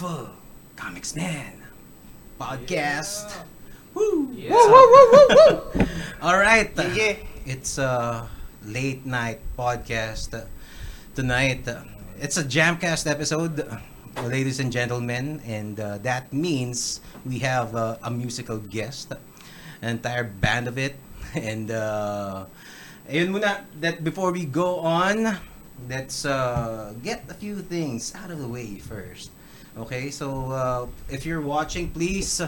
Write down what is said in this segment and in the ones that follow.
Welcome to the Powerful Comics Man podcast. Woo! Yeah. Woo, woo, woo, woo, woo! All right. uh, Yeah. It's a late night podcast uh, tonight. uh, It's a Jamcast episode, ladies and gentlemen, and uh, that means we have uh, a musical guest, an entire band of it, and uh, ayun muna. That before we go on, let's uh, get a few things out of the way first. Okay, so uh, if you're watching, please,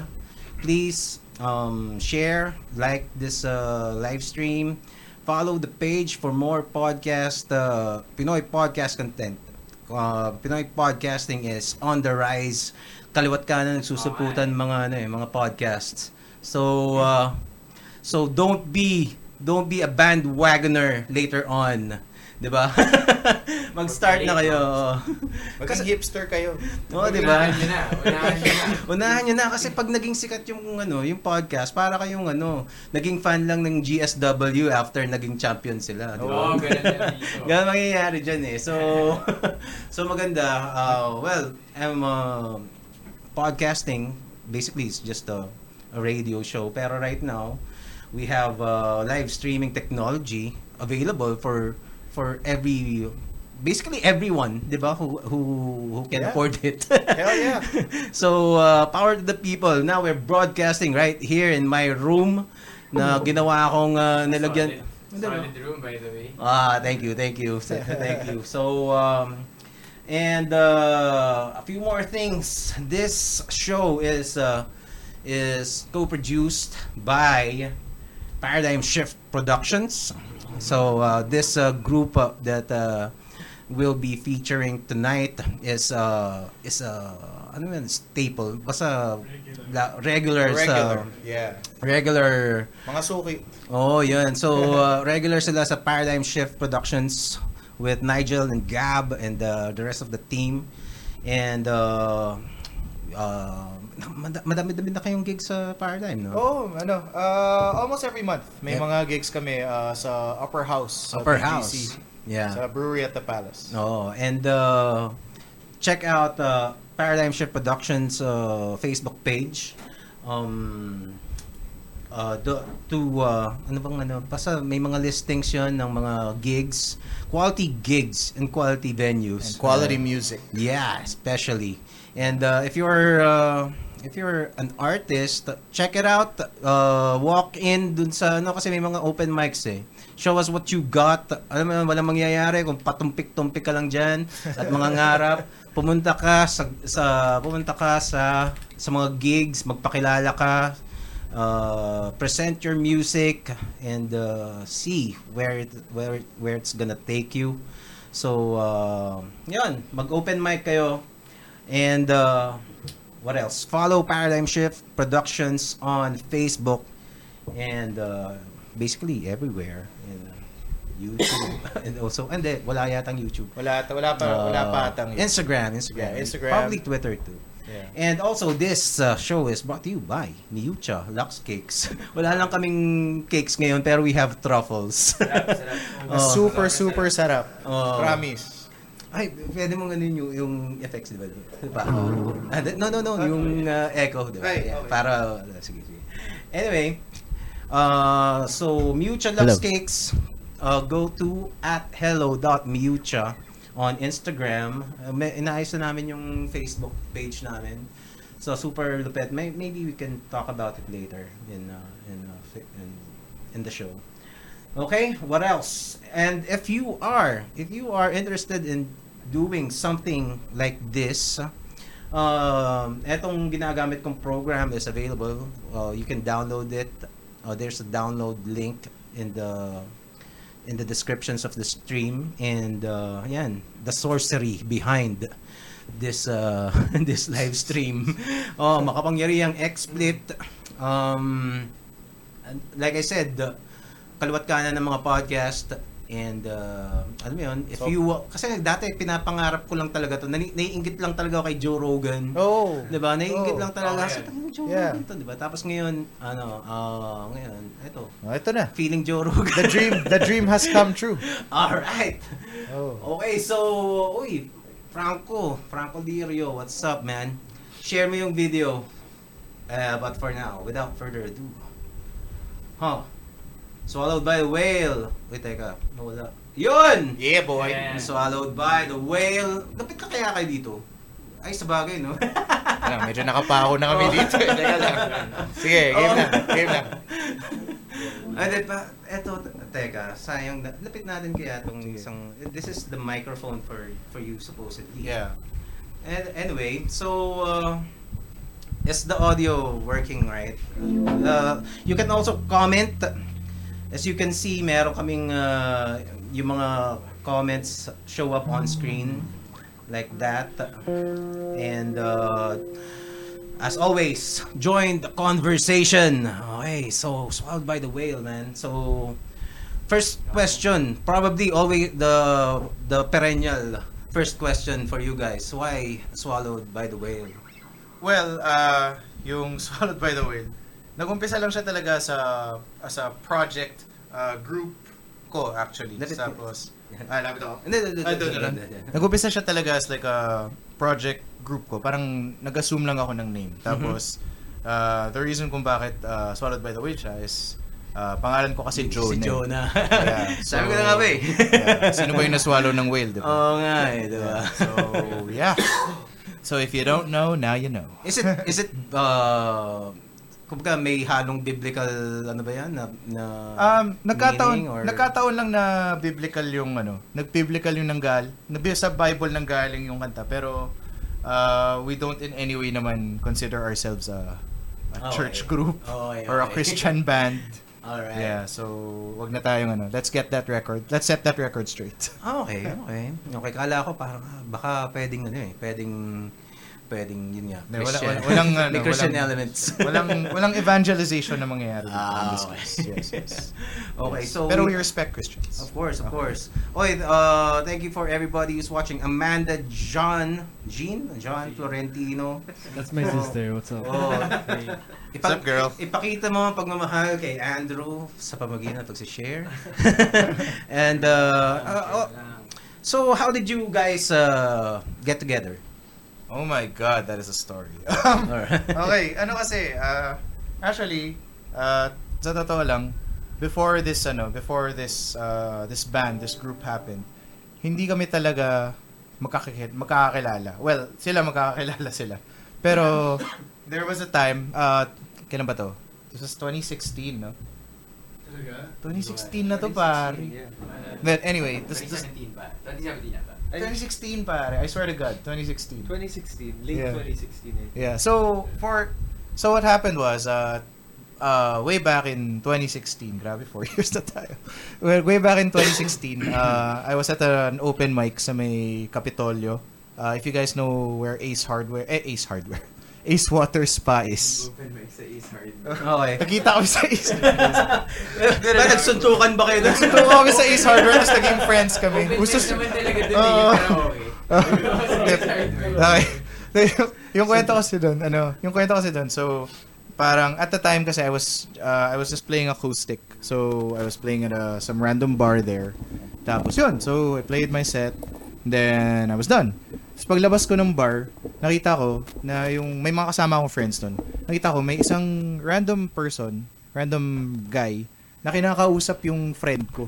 please um, share, like this uh, live stream, follow the page for more podcast, uh, Pinoy podcast content. Uh, Pinoy podcasting is on the rise. Kaliwat ka na nagsusuputan mga ano eh, mga podcasts. So uh, so don't be don't be a bandwagoner later on. 'Di ba? Mag-start na kayo. Maging hipster kayo. Oo, 'di ba? Unahan nyo na. Unahan nyo na. Unahan na kasi pag naging sikat yung ano, yung podcast, para kayong ano, naging fan lang ng GSW after naging champion sila, di ba? Oo, ganun na dito. Ganun mangyayari dyan eh. So, so maganda. Uh, well, I'm uh, podcasting. Basically, it's just a, a radio show. Pero right now, we have uh, live streaming technology available for for every basically everyone, 'di ba, who who who can Yeah. afford it. Hell yeah. so, uh, power to the people. Now we're broadcasting right here in my room na ginawa akong uh, nilagyan. Solid, solid room, by the way. Ah, thank you, thank you, thank you. So, um, and uh, a few more things. This show is uh, is co-produced by Paradigm Shift Productions. So uh, this uh, group uh, that uh, will be featuring tonight is uh, is uh, ano yun, staple. Basta la- regular, Regular. sa Yeah. regular Mga suki. Oh, yun. So, uh, regular sila sa Paradigm Shift Productions with Nigel and Gab and uh, the rest of the team. And uh, uh, madami-dami na kayong gigs sa Paradigm, no? Oh, ano, uh, almost every month may Yep. mga gigs kami uh, sa Upper House. Sa Upper BGC, House. Yeah. Sa Brewery at the Palace. Oo. And uh, check out uh, Paradigm Shift Productions uh, Facebook page. Um, uh, do, to uh, ano bang ano basta may mga listings yon ng mga gigs quality gigs and quality venues And quality Uh, music. yeah especially and uh, if you're uh, if you're an artist check it out. Uh, walk in dun sa ano kasi may mga open mics eh. Show us what you got. Alam mo walang mangyayari kung patumpik-tumpik ka lang diyan at mga ngarap. Pumunta ka sa, sa pumunta ka sa sa mga gigs magpakilala ka. Uh, present your music and uh, see where it, where where it's gonna take you. So uh, yun mag open mic kayo and uh, what else follow paradigm shift productions on facebook and uh, basically everywhere in uh, YouTube and also and then wala yatang YouTube Wala, wala pa, wala pa Uh, atang Instagram Instagram Yeah, Instagram. probably Twitter too Yeah. And also, this uh, show is brought to you by Miucha Lux Cakes. Wala lang kaming cakes ngayon, pero we have truffles. Sarap, sarap. Oh. super, super sarap. Oh. Promise. Ay, pwede mong ano yung, yung effects, di ba? Diba? Ah, di- no, no, no, yung uh, echo, di ba? Ay, Yeah, okay. Para, uh, sige, sige. Anyway, uh, so Miucha Lux Hello. Cakes, uh, go to at hello.miucha on Instagram. Uh, may, inaayos na namin yung Facebook page namin. So super lupet. May, maybe we can talk about it later in uh, in, uh, in in the show. Okay, what else? And if you are if you are interested in doing something like this, um, etong ginagamit kong program is available. Uh, you can download it. Uh, there's a download link in the in the descriptions of the stream and uh, yan, the sorcery behind this uh, this live stream. Oh, makapangyarihang XSplit. Um, like I said, the kaliwat kanan ng mga podcast and uh, alam mo yun, if So- you kasi dati pinapangarap ko lang talaga to. Nani, naiinggit lang talaga ako kay Joe Rogan. Oh. 'Di ba? Naiinggit Oh. lang talaga. Okay. Sa Joe Yeah. Rogan to, 'di ba? Tapos ngayon, ano, ah, ngayon, ito, Oh, ito na. feeling Joe Rogan. The dream, the dream has come true. All right. Oh. Okay, so, uy, Franco, Franco Lirio, what's up, man? Share mo yung video. Uh, but for now, without further ado. Huh. Swallowed by the whale. Wait, teka. Nawala. Yun! Yeah, boy. Yeah. Swallowed by the whale. Lapit ka kaya kayo dito? Ay, sa bagay, no? Ano, medyo nakapako na kami dito. eh. Teka lang. Sige, game lang. Game lang. Ay, di pa, eto, teka, sayang, na- lapit natin kaya itong isang, this is the microphone for for you supposedly. Yeah. And anyway, so, uh, is the audio working right? Uh, you can also comment. As you can see, meron kaming, uh, yung mga comments show up on screen like that. And, uh, as always, join the conversation. Okay, so swallowed by the whale, man. So, first question, probably always the the perennial first question for you guys. Why swallowed by the whale? Well, uh, yung Swallowed by the Whale, nag-umpisa lang siya talaga sa as a project uh, group ko actually. Lapit- Tapos, ah, lapit ako. Hindi, hindi, Ah, doon. Nag-umpisa siya talaga as like a project group ko. Parang nag-assume lang ako ng name. Tapos, uh, the reason kung bakit uh, Swallowed by the Whale siya is uh, pangalan ko kasi Jonah. Si Jonah. Yeah, so- Sabi ko na nga ba eh. Yeah, Sino ba yung naswallow ng whale, di ba? Oo nga eh, di ba? So, yeah. So, if you don't know, now you know. Is it, is it, uh, kumbaga may halong biblical, ano ba yan, na, na Um, nagkataon, or- nagkataon lang na biblical yung ano, nag-biblical yung nanggal, nabi sa Bible nanggaling yung kanta, pero uh, we don't in any way naman consider ourselves a, a Okay. church group Okay, or a. Christian band. Alright. Yeah, so wag na tayong ano. Let's get that record. Let's set that record straight. Ah, okay, okay. Okay, kala ko parang ah, baka pwedeng ano eh, pwedeng pwedeng yun nga. Hindi, wala- Christian. wala- walang, ano, May Christian walang- elements. walang walang evangelization na mangyayari dito Ah, in this okay. case. Yes, yes. Okay, Yes. so Pero we- we respect Christians. Of course, of Okay. course. Okay, uh, thank you for everybody who's watching. Amanda John, Jean, John Florentino. That's my Oh. sister. What's up? Oh, What's up, girl? Ipakita mo ang pagmamahal kay Andrew sa pamagitan ng pag-share. And uh, uh, oh, so how did you guys uh, get together? Oh my God, that is a story. Alright. okay, ano kasi, uh, actually, uh, sa totoo lang, before this, ano, before this, uh, this band, this group happened, hindi kami talaga magkakakilala, magkakakilala. Well, sila magkakakilala sila. Pero, there was a time, uh, kailan ba to? This was 2016, no? 2016 na to, pare. But anyway, this, this, 2017 pa. 2017 na pa. 2016, pare. I swear to God, 2016. 2016. Late Yeah. 2016 eh. Yeah. So for so what happened was uh uh way back in 2016, grabe 4 years na tayo. Well, way back in 2016, uh I was at an open mic sa may Capitolio. Uh, if you guys know where Ace Hardware, eh, Ace Hardware. Ace Water Spa is. Open mic sa East Hard. Okay. Nakita kami sa Ace. ba, nagsuntukan ba kayo? Nagsuntukan kami sa Ace Hardware, tapos naging friends kami. Open Gusto naman talaga dun Oo. eh. Pero okay. Okay. yung, yung kwento kasi doon, ano, yung kwento kasi doon, so, parang, at the time kasi I was, uh, I was just playing acoustic. So, I was playing at a, some random bar there. Tapos yun, so, I played my set. Then, I was done. Tapos paglabas ko ng bar, nakita ko na yung, may mga kasama akong friends doon. Nakita ko, may isang random person, random guy, na kinakausap yung friend ko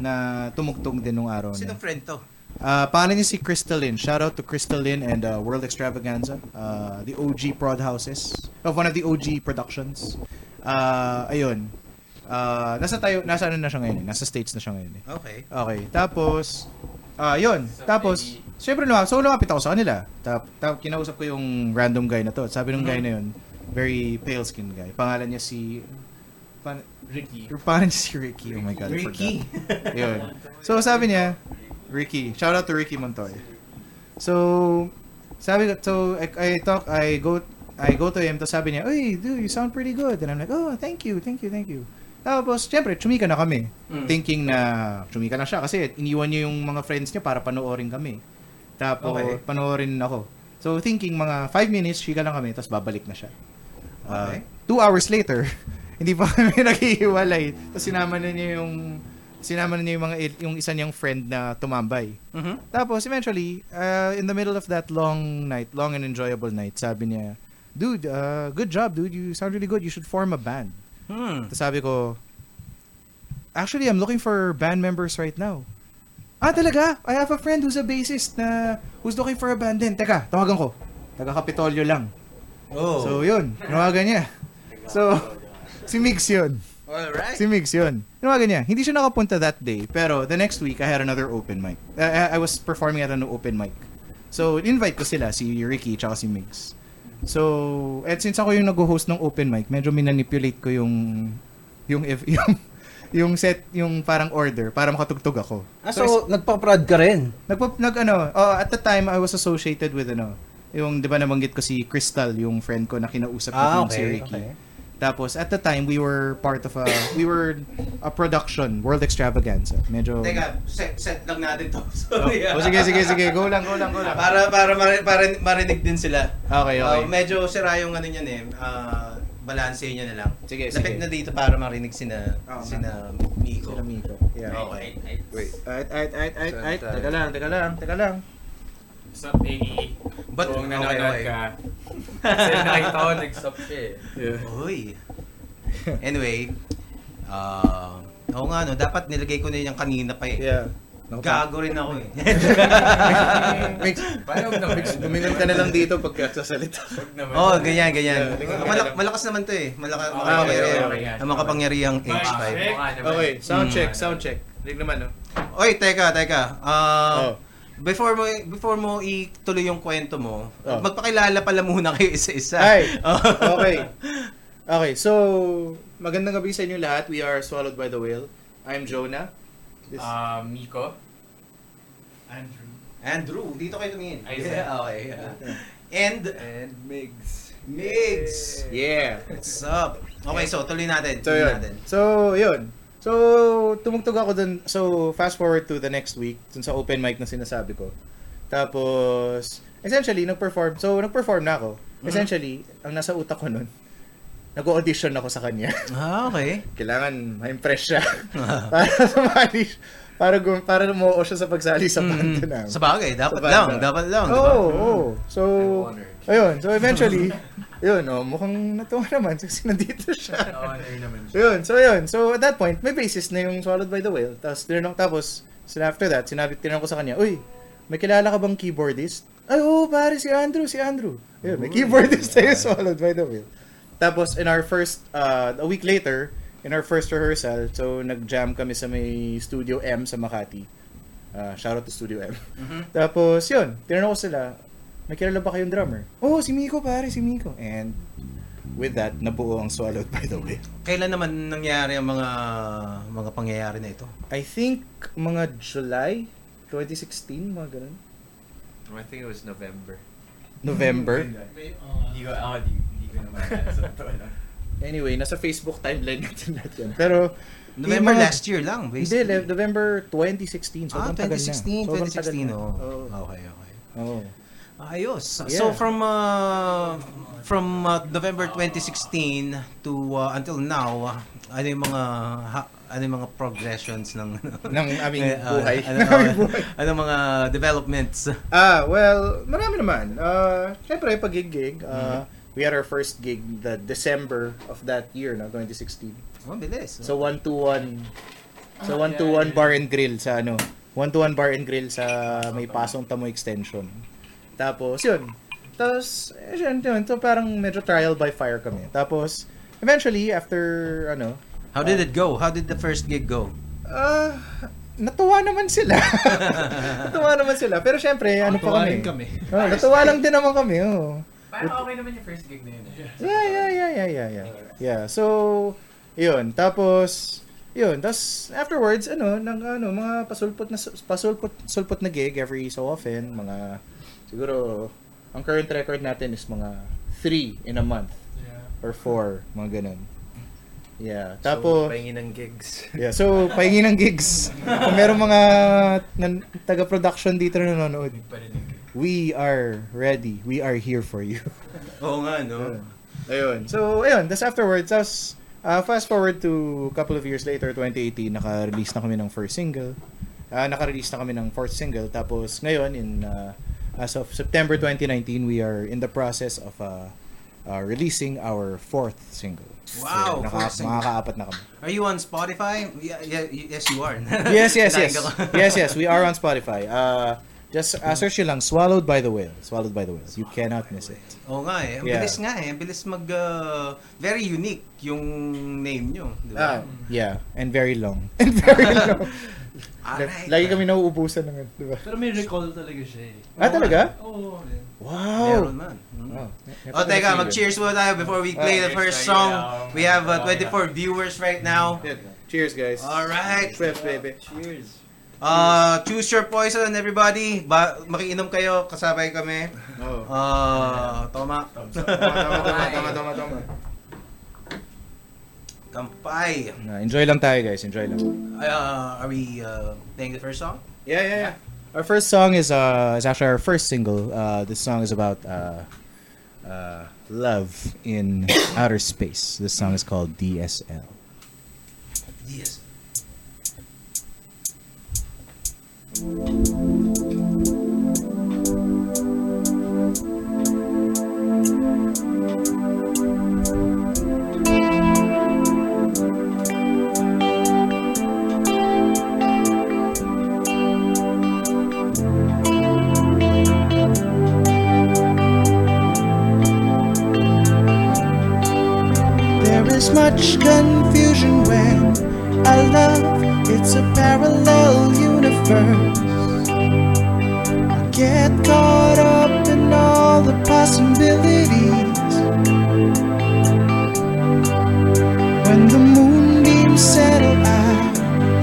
na tumugtog din nung araw na. Sino friend to? Uh, pangalan niya si Crystal Lynn. Shout out to Crystal Lynn and uh, World Extravaganza. Uh, the OG prod houses. Of one of the OG productions. Uh, ayun. Uh, nasa tayo, nasa ano na siya ngayon eh. Nasa States na siya ngayon eh. Okay. Okay. Tapos, ah yun. Tapos, syempre lumapit. So, lumapit ako sa kanila. Tap, tap, kinausap ko yung random guy na to. Sabi ng guy na yun, very pale skin guy. Pangalan niya si... Pan, Ricky. Pangalan niya si Ricky. Oh my God, I Ricky. forgot. Yun. So, sabi niya, Ricky. Shout out to Ricky Montoy. So, sabi ko, so, I, I talk, I go, I go to him, tapos sabi niya, Uy, dude, you sound pretty good. And I'm like, oh, thank you, thank you, thank you. Tapos, syempre, chumika na kami. Mm. Thinking na, chumika na siya kasi iniwan niya yung mga friends niya para panoorin kami. Tapos, Okay. panoorin ako. So, thinking mga 5 minutes, chika lang kami, tapos babalik na siya. Uh, Okay. two hours later, hindi pa kami naghihiwalay. Tapos sinama na niya yung sinama na niya yung, mga, yung isa niyang friend na tumambay. Mhm. Tapos, eventually, uh, in the middle of that long night, long and enjoyable night, sabi niya, Dude, uh, good job, dude. You sound really good. You should form a band. Hmm. Tapos sabi ko, Actually, I'm looking for band members right now. Ah, talaga? I have a friend who's a bassist na who's looking for a band din. Teka, tawagan ko. Taga Kapitolyo lang. Oh. So, yun. Tinawagan niya. So, si Migs yun. Alright. Si Migs yun. Tinawagan niya. Hindi siya nakapunta that day. Pero the next week, I had another open mic. Uh, I I was performing at an open mic. So, invite ko sila, si Ricky tsaka si Migs. So, and since ako yung nag-host ng open mic, medyo minanipulate ko yung yung if, yung yung set yung parang order para makatugtog ako. Ah, so, nagpa-prod ka rin? Nagpa, nag ano, oh, at the time I was associated with ano, yung 'di ba nabanggit ko si Crystal, yung friend ko na kinausap ko Ah, yung si okay, Ricky. okay. Tapos at the time we were part of a we were a production, World Extravaganza. Medyo Teka, set, set lang natin to. Oh, Sorry. ah. oh, sige sige sige, go lang go lang go lang. Para para mari- para marinig din sila. Okay, okay. Uh, medyo sira yung ano niyan eh. Uh, balanse niya na lang. Sige, Lapit sige. na dito para marinig sina Oo, sina Miko. Sila Miko. Yeah. Okay. Wait. Ay ay ay ay ay, teka lang, teka lang, teka lang. Stop, Iggy. But, Kung okay, nanonood okay. ka. Kasi nakita ko, nag-stop siya eh. Yeah. Uy. Anyway, uh, oo nga no, dapat nilagay ko na yan kanina pa eh. Yeah. Gago rin ako eh. Mix, Paano huwag naman? lumingon ka na lang dito pagka sasalita. Naman. oh, ganyan, ganyan. Yeah. Malak- malakas naman to eh. Malaka- Okay, makapangyarihan. okay, okay. Ang makapangyarihang H5. Mukha naman. Okay, sound Mm. check, sound check. Lig naman, no? Oy, teka, teka. Ah, Oh. Before mo before mo ituloy yung kwento mo, Oh. magpakilala pala muna kayo isa-isa. Ay, Oh. okay. Okay, so, magandang gabi sa inyo lahat. We are Swallowed by the Whale. I'm Jonah. This, Ah, Miko. Andrew. Andrew, dito kayo tumingin. Ay, Yeah, okay. And And Migs. Migs. yeah. What's up? Okay, so tuloy natin. So, Tuloy yun. natin. So, yun. So, tumugtog ako dun. So, fast forward to the next week, dun sa open mic na sinasabi ko. Tapos, essentially, nag-perform. So, nag-perform na ako. Mhm. Essentially, ang nasa utak ko nun, nag-audition ako sa kanya. Ah, okay. Kailangan ma-impress siya. para sumali. Para, gum- para umuo siya sa pagsali sa banda namin. Sa bagay, dapat Sa lang, dapat lang, Oo, di ba? oo. So, ayun. So, eventually, yun, oh, mukhang natuwa naman kasi nandito siya. Honor naman siya. Yun, so yun. So at that point, may basis na yung Swallowed by the Whale. Tapos, tinanong, tapos, sila after that, sinabi, tinanong ko sa kanya, Uy, may kilala ka bang keyboardist? Ay, oo, pare, si Andrew, si Andrew. Yun, may keyboardist tayo Swallowed by the Whale. Tapos, in our first, uh, a week later, in our first rehearsal, so nag-jam kami sa may Studio M sa Makati. Uh, shout out to Studio M. Mhm. Tapos, yun, tinanong ko sila, may kilala ba kayong drummer? Oo, oh, si Miko, pare, si Miko. And with that, nabuo ang Swallowed by the Whale. Kailan naman nangyari ang mga mga pangyayari na ito? I think mga July 2016, mga ganun. I think it was November. November. Uh, Hindi ko, ako, di, di ko naman sa to, no? Anyway, nasa Facebook timeline natin lahat yan. Pero, November mga- last year lang, Hindi, basically. le- November 2016. Ah, Sobrang tagal na. 2016, Sobrang tagal 2016, na. oh. Oo. Okay, okay. Oo. Ayos. Yeah. So from uh, from uh, November 2016 to uh, until now, uh, ano yung mga ha, ano yung mga progressions ng Ng aming Eh, uh, buhay. ano, Ng aming buhay. ano mga developments? Ah, well, marami naman. Uh, Siyempre, pag gig Mm-hmm. uh, we had our first gig the December of that year, no, 2016. Oh, bilis. So 121 So Ah, 121 yeah, yeah. bar and grill sa ano 121 bar and grill sa may pasong tamo extension. Tapos yun. Tapos eh, yun, yun, so parang medyo trial by fire kami. Tapos eventually after ano How did it go? How did the first gig go? ah natuwa naman sila. natuwa naman sila. Pero syempre, ano pa kami? kami. Oh, natuwa lang din naman kami. Oh. Parang okay naman yung first gig na yun. eh. Yeah, yeah, yeah, yeah, yeah, yeah. Yeah, so, yun. Tapos, yun. Tapos, afterwards, ano, ng, ano, mga pasulpot na, pasulpot, sulpot na gig every so often. Mga, siguro, ang current record natin is mga three in a month. Yeah. Or four, mga ganun. Yeah. So, Tapos, pahingi ng gigs. yeah, so, pahingi ng gigs. Kung meron mga nan, taga-production dito na nanonood, we are ready. We are here for you. Oo nga, no? Ayun. So, ayun. Tapos afterwards, tapos Uh, fast forward to a couple of years later, 2018, naka-release na kami ng first single. Uh, naka-release na kami ng fourth single. Tapos ngayon, in uh, as of September 2019, we are in the process of uh, uh, releasing our fourth single. Wow, naka, fourth single. Makakaapat na kami. Are you on Spotify? Yeah, yeah, yes, you are. yes, yes, yes. Yes, yes. We are on Spotify. Uh, just uh, search nyo lang, Swallowed by the Whale. Swallowed by the Whale. You cannot miss it. Oo nga eh. Ang Yeah. bilis nga eh. Ang bilis mag... uh, very unique yung name nyo. Di ba? yeah. And very long. And very long. Alright. Lagi kami nauubusan ng di ba? Pero may recall talaga siya eh. Ah, talaga? Oo. eh. Wow! Meron man. Mm. Oh, Oh, teka, mag-cheers muna tayo before we play the cheers first song. Yeah. We have uh, 24 viewers right now. Cheers, guys. Alright. Swift, baby. Cheers. Uh, choose your poison, everybody. Ba makiinom kayo, kasabay kami. Oh. Uh, toma. Tama, tama, tama, tama, tama, tama. Kampay. Na, enjoy lang tayo, guys. Enjoy lang. Uh, are we uh, playing the first song? Yeah, yeah, yeah. Our first song is uh is actually our first single. Uh, this song is about uh, uh, love in outer space. This song is called DSL. Yes. Much confusion when I love, it's a parallel universe. I get caught up in all the possibilities. When the moonbeams settle, I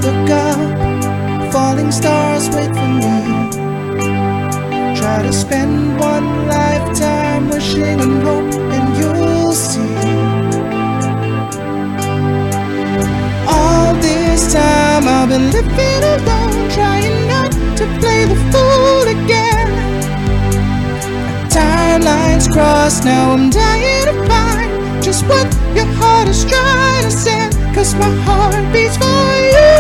look up, falling stars wait for me. Try to spend one lifetime wishing and hope, this time I've been living alone, trying not to play the fool again. Timelines crossed, now I'm dying to find just what your heart is trying to send. Cause my heart beats for you.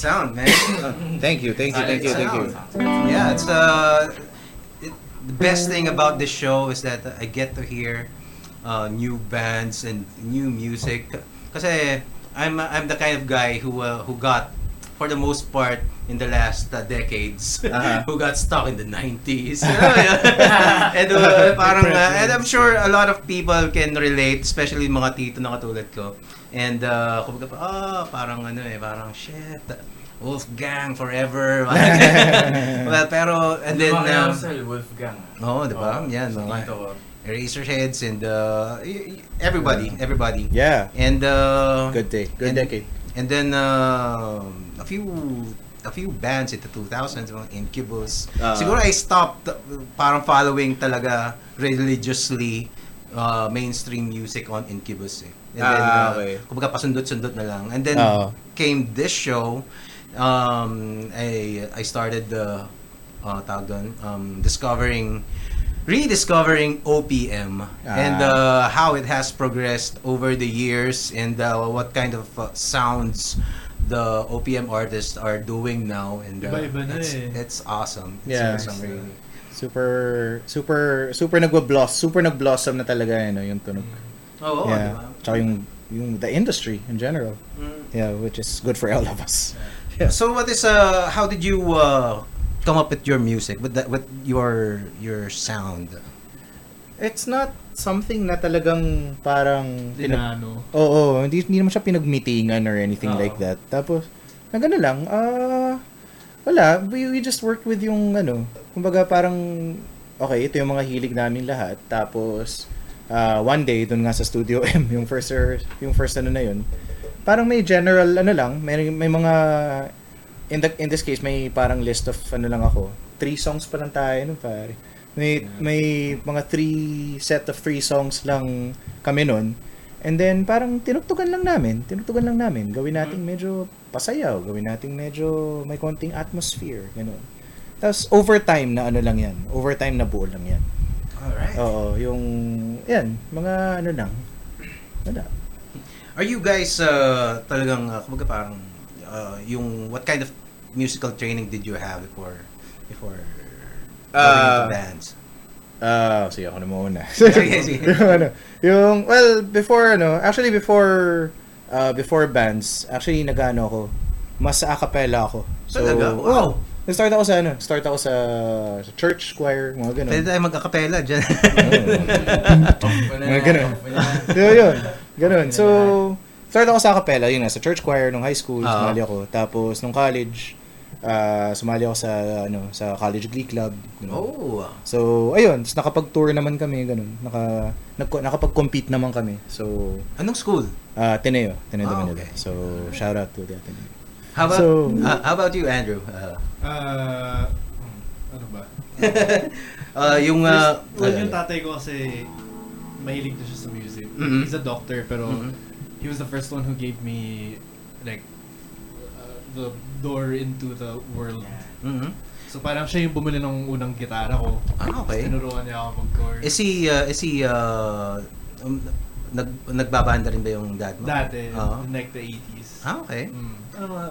Sound, man. Thank you, thank you, thank you, thank you. yeah, it's uh, it, the best thing about this show is that I get to hear uh, new bands and new music. Because I'm I'm the kind of guy who uh, who got for the most part in the last uh, decades Uh-huh. who got stuck in the 90s. and uh, parang uh, and I'm sure a lot of people can relate especially mga tito na katulad ko. And uh, kumbaga pa, ah, parang ano eh, parang shit. Wolfgang forever. well, pero and then um, Wolfgang. Oo, di ba? Yan, so, mga- ko. Eraserheads and uh, everybody, everybody. Yeah. And uh, Good day. Good and, decade. And then uh, a few a few bands in the 2000s, mga Incubus. Ah. Siguro I stopped uh, parang following talaga religiously uh, mainstream music on Incubus eh. And then, Ah, uh, okay. kumbaga pasundot-sundot na lang. And then Oo. came this show. Um, I I started the uh, tawag doon, um, discovering rediscovering OPM and Ah. uh, how it has progressed over the years and uh, what kind of uh, sounds the OPM artists are doing now and uh, Iba-iba na it's, eh. it's awesome. It's Yeah. awesome really. Super, super, super nagwa-bloss, super nag-blossom na talaga yun, no, yung tunog. Oo, yeah. di ba? Tsaka yung, yung, the industry in general. Mm. Yeah, which is good for all of us. So what is uh how did you uh come up with your music with that with your your sound? It's not something na talagang parang... pinag- Dinano. Oo, hindi, hindi naman siya pinagmitingan or anything Oo. like that. Tapos, na gano'n lang, ah, wala, we, we just worked with yung ano, kumbaga parang, okay, ito yung mga hilig namin lahat. Tapos, ah, one day, dun nga sa Studio M, yung first, yung first ano na yun, parang may general, ano lang, may, may mga, in, the, in this case, may parang list of, ano lang ako, three songs pa lang tayo nun, pare. May, may mga three, set of three songs lang kami nun. And then, parang tinugtugan lang namin. Tinugtugan lang namin. Gawin natin medyo pasayaw. Gawin natin medyo may konting atmosphere. Ganun. Tapos, overtime na ano lang yan. Overtime na buo lang yan. All right. Oo, yung, yan, mga ano lang. Wala. Are you guys uh, talagang uh, kumbaga parang uh, yung what kind of musical training did you have before before into bands? Ah, sige ako na muna. Sige, sige. yung, ano, yung, well, before, ano, actually before, uh, before bands, actually nagano ako, mas a cappella ako. Talaga? Wow. oh, nag-start ako sa, ano, start ako sa, sa church choir, mga ganun. Pwede tayo mag-acapella dyan. Mga ganun. yun, yun. Ganun. So, start ako sa capella, yun nga, sa church choir nung high school, Oo. sumali ako. Tapos, nung college, ah, sumali ako sa, ano, sa college glee club. Ganun. oh. So, ayun, tapos nakapag-tour naman kami, ganun. Naka, nag, nakapag-compete naman kami. So, Anong school? ah Teneo, Teneo de Ah, Manila. okay. So, shout out to the Ateneo. How about So- uh, how about you, Andrew? Uh, hmm, ano ba? uh, yung uh, First, well, yung tatay ko kasi mahilig na siya sa music. Mhm. He's a doctor pero Mhm. he was the first one who gave me like uh, the door into the world. Mhm. So parang siya yung bumili ng unang gitara ko. Ah, okay. Tinuruan niya ako mag-chord. Is he uh, is he uh, um, nag nagbabanda rin ba yung dad mo? Dati, Oo. in like the 80s. Ah, okay. Mm. Ano mga,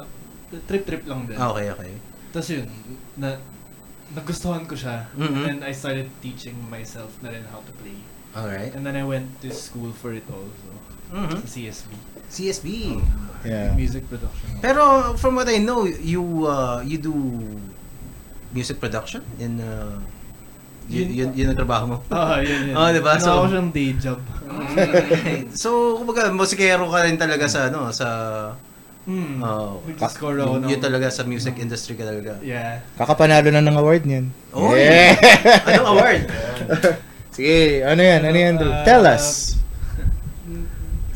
trip-trip lang din. Okay, okay. Tapos yun, na, nagustuhan ko siya. Mhm. And I started teaching myself na rin how to play. All right. And then I went to school for it also. Mhm. Sa CSB. CSB. Yeah. Music production. Pero from what I know, you uh, you do music production in uh, yun, yun, yun ang trabaho mo. Ah, yun yun. Oh, diba? So- ako siyang day job. so, kumbaga, musikero ka rin talaga sa, ano, sa, Hmm. oh, ako yun, talaga sa music industry ka talaga. Yeah. Kakapanalo na ng award niyan. Oh, Yeah. Anong award? Sige, ano yan? Ano yan, Drew? Ah, Tell us.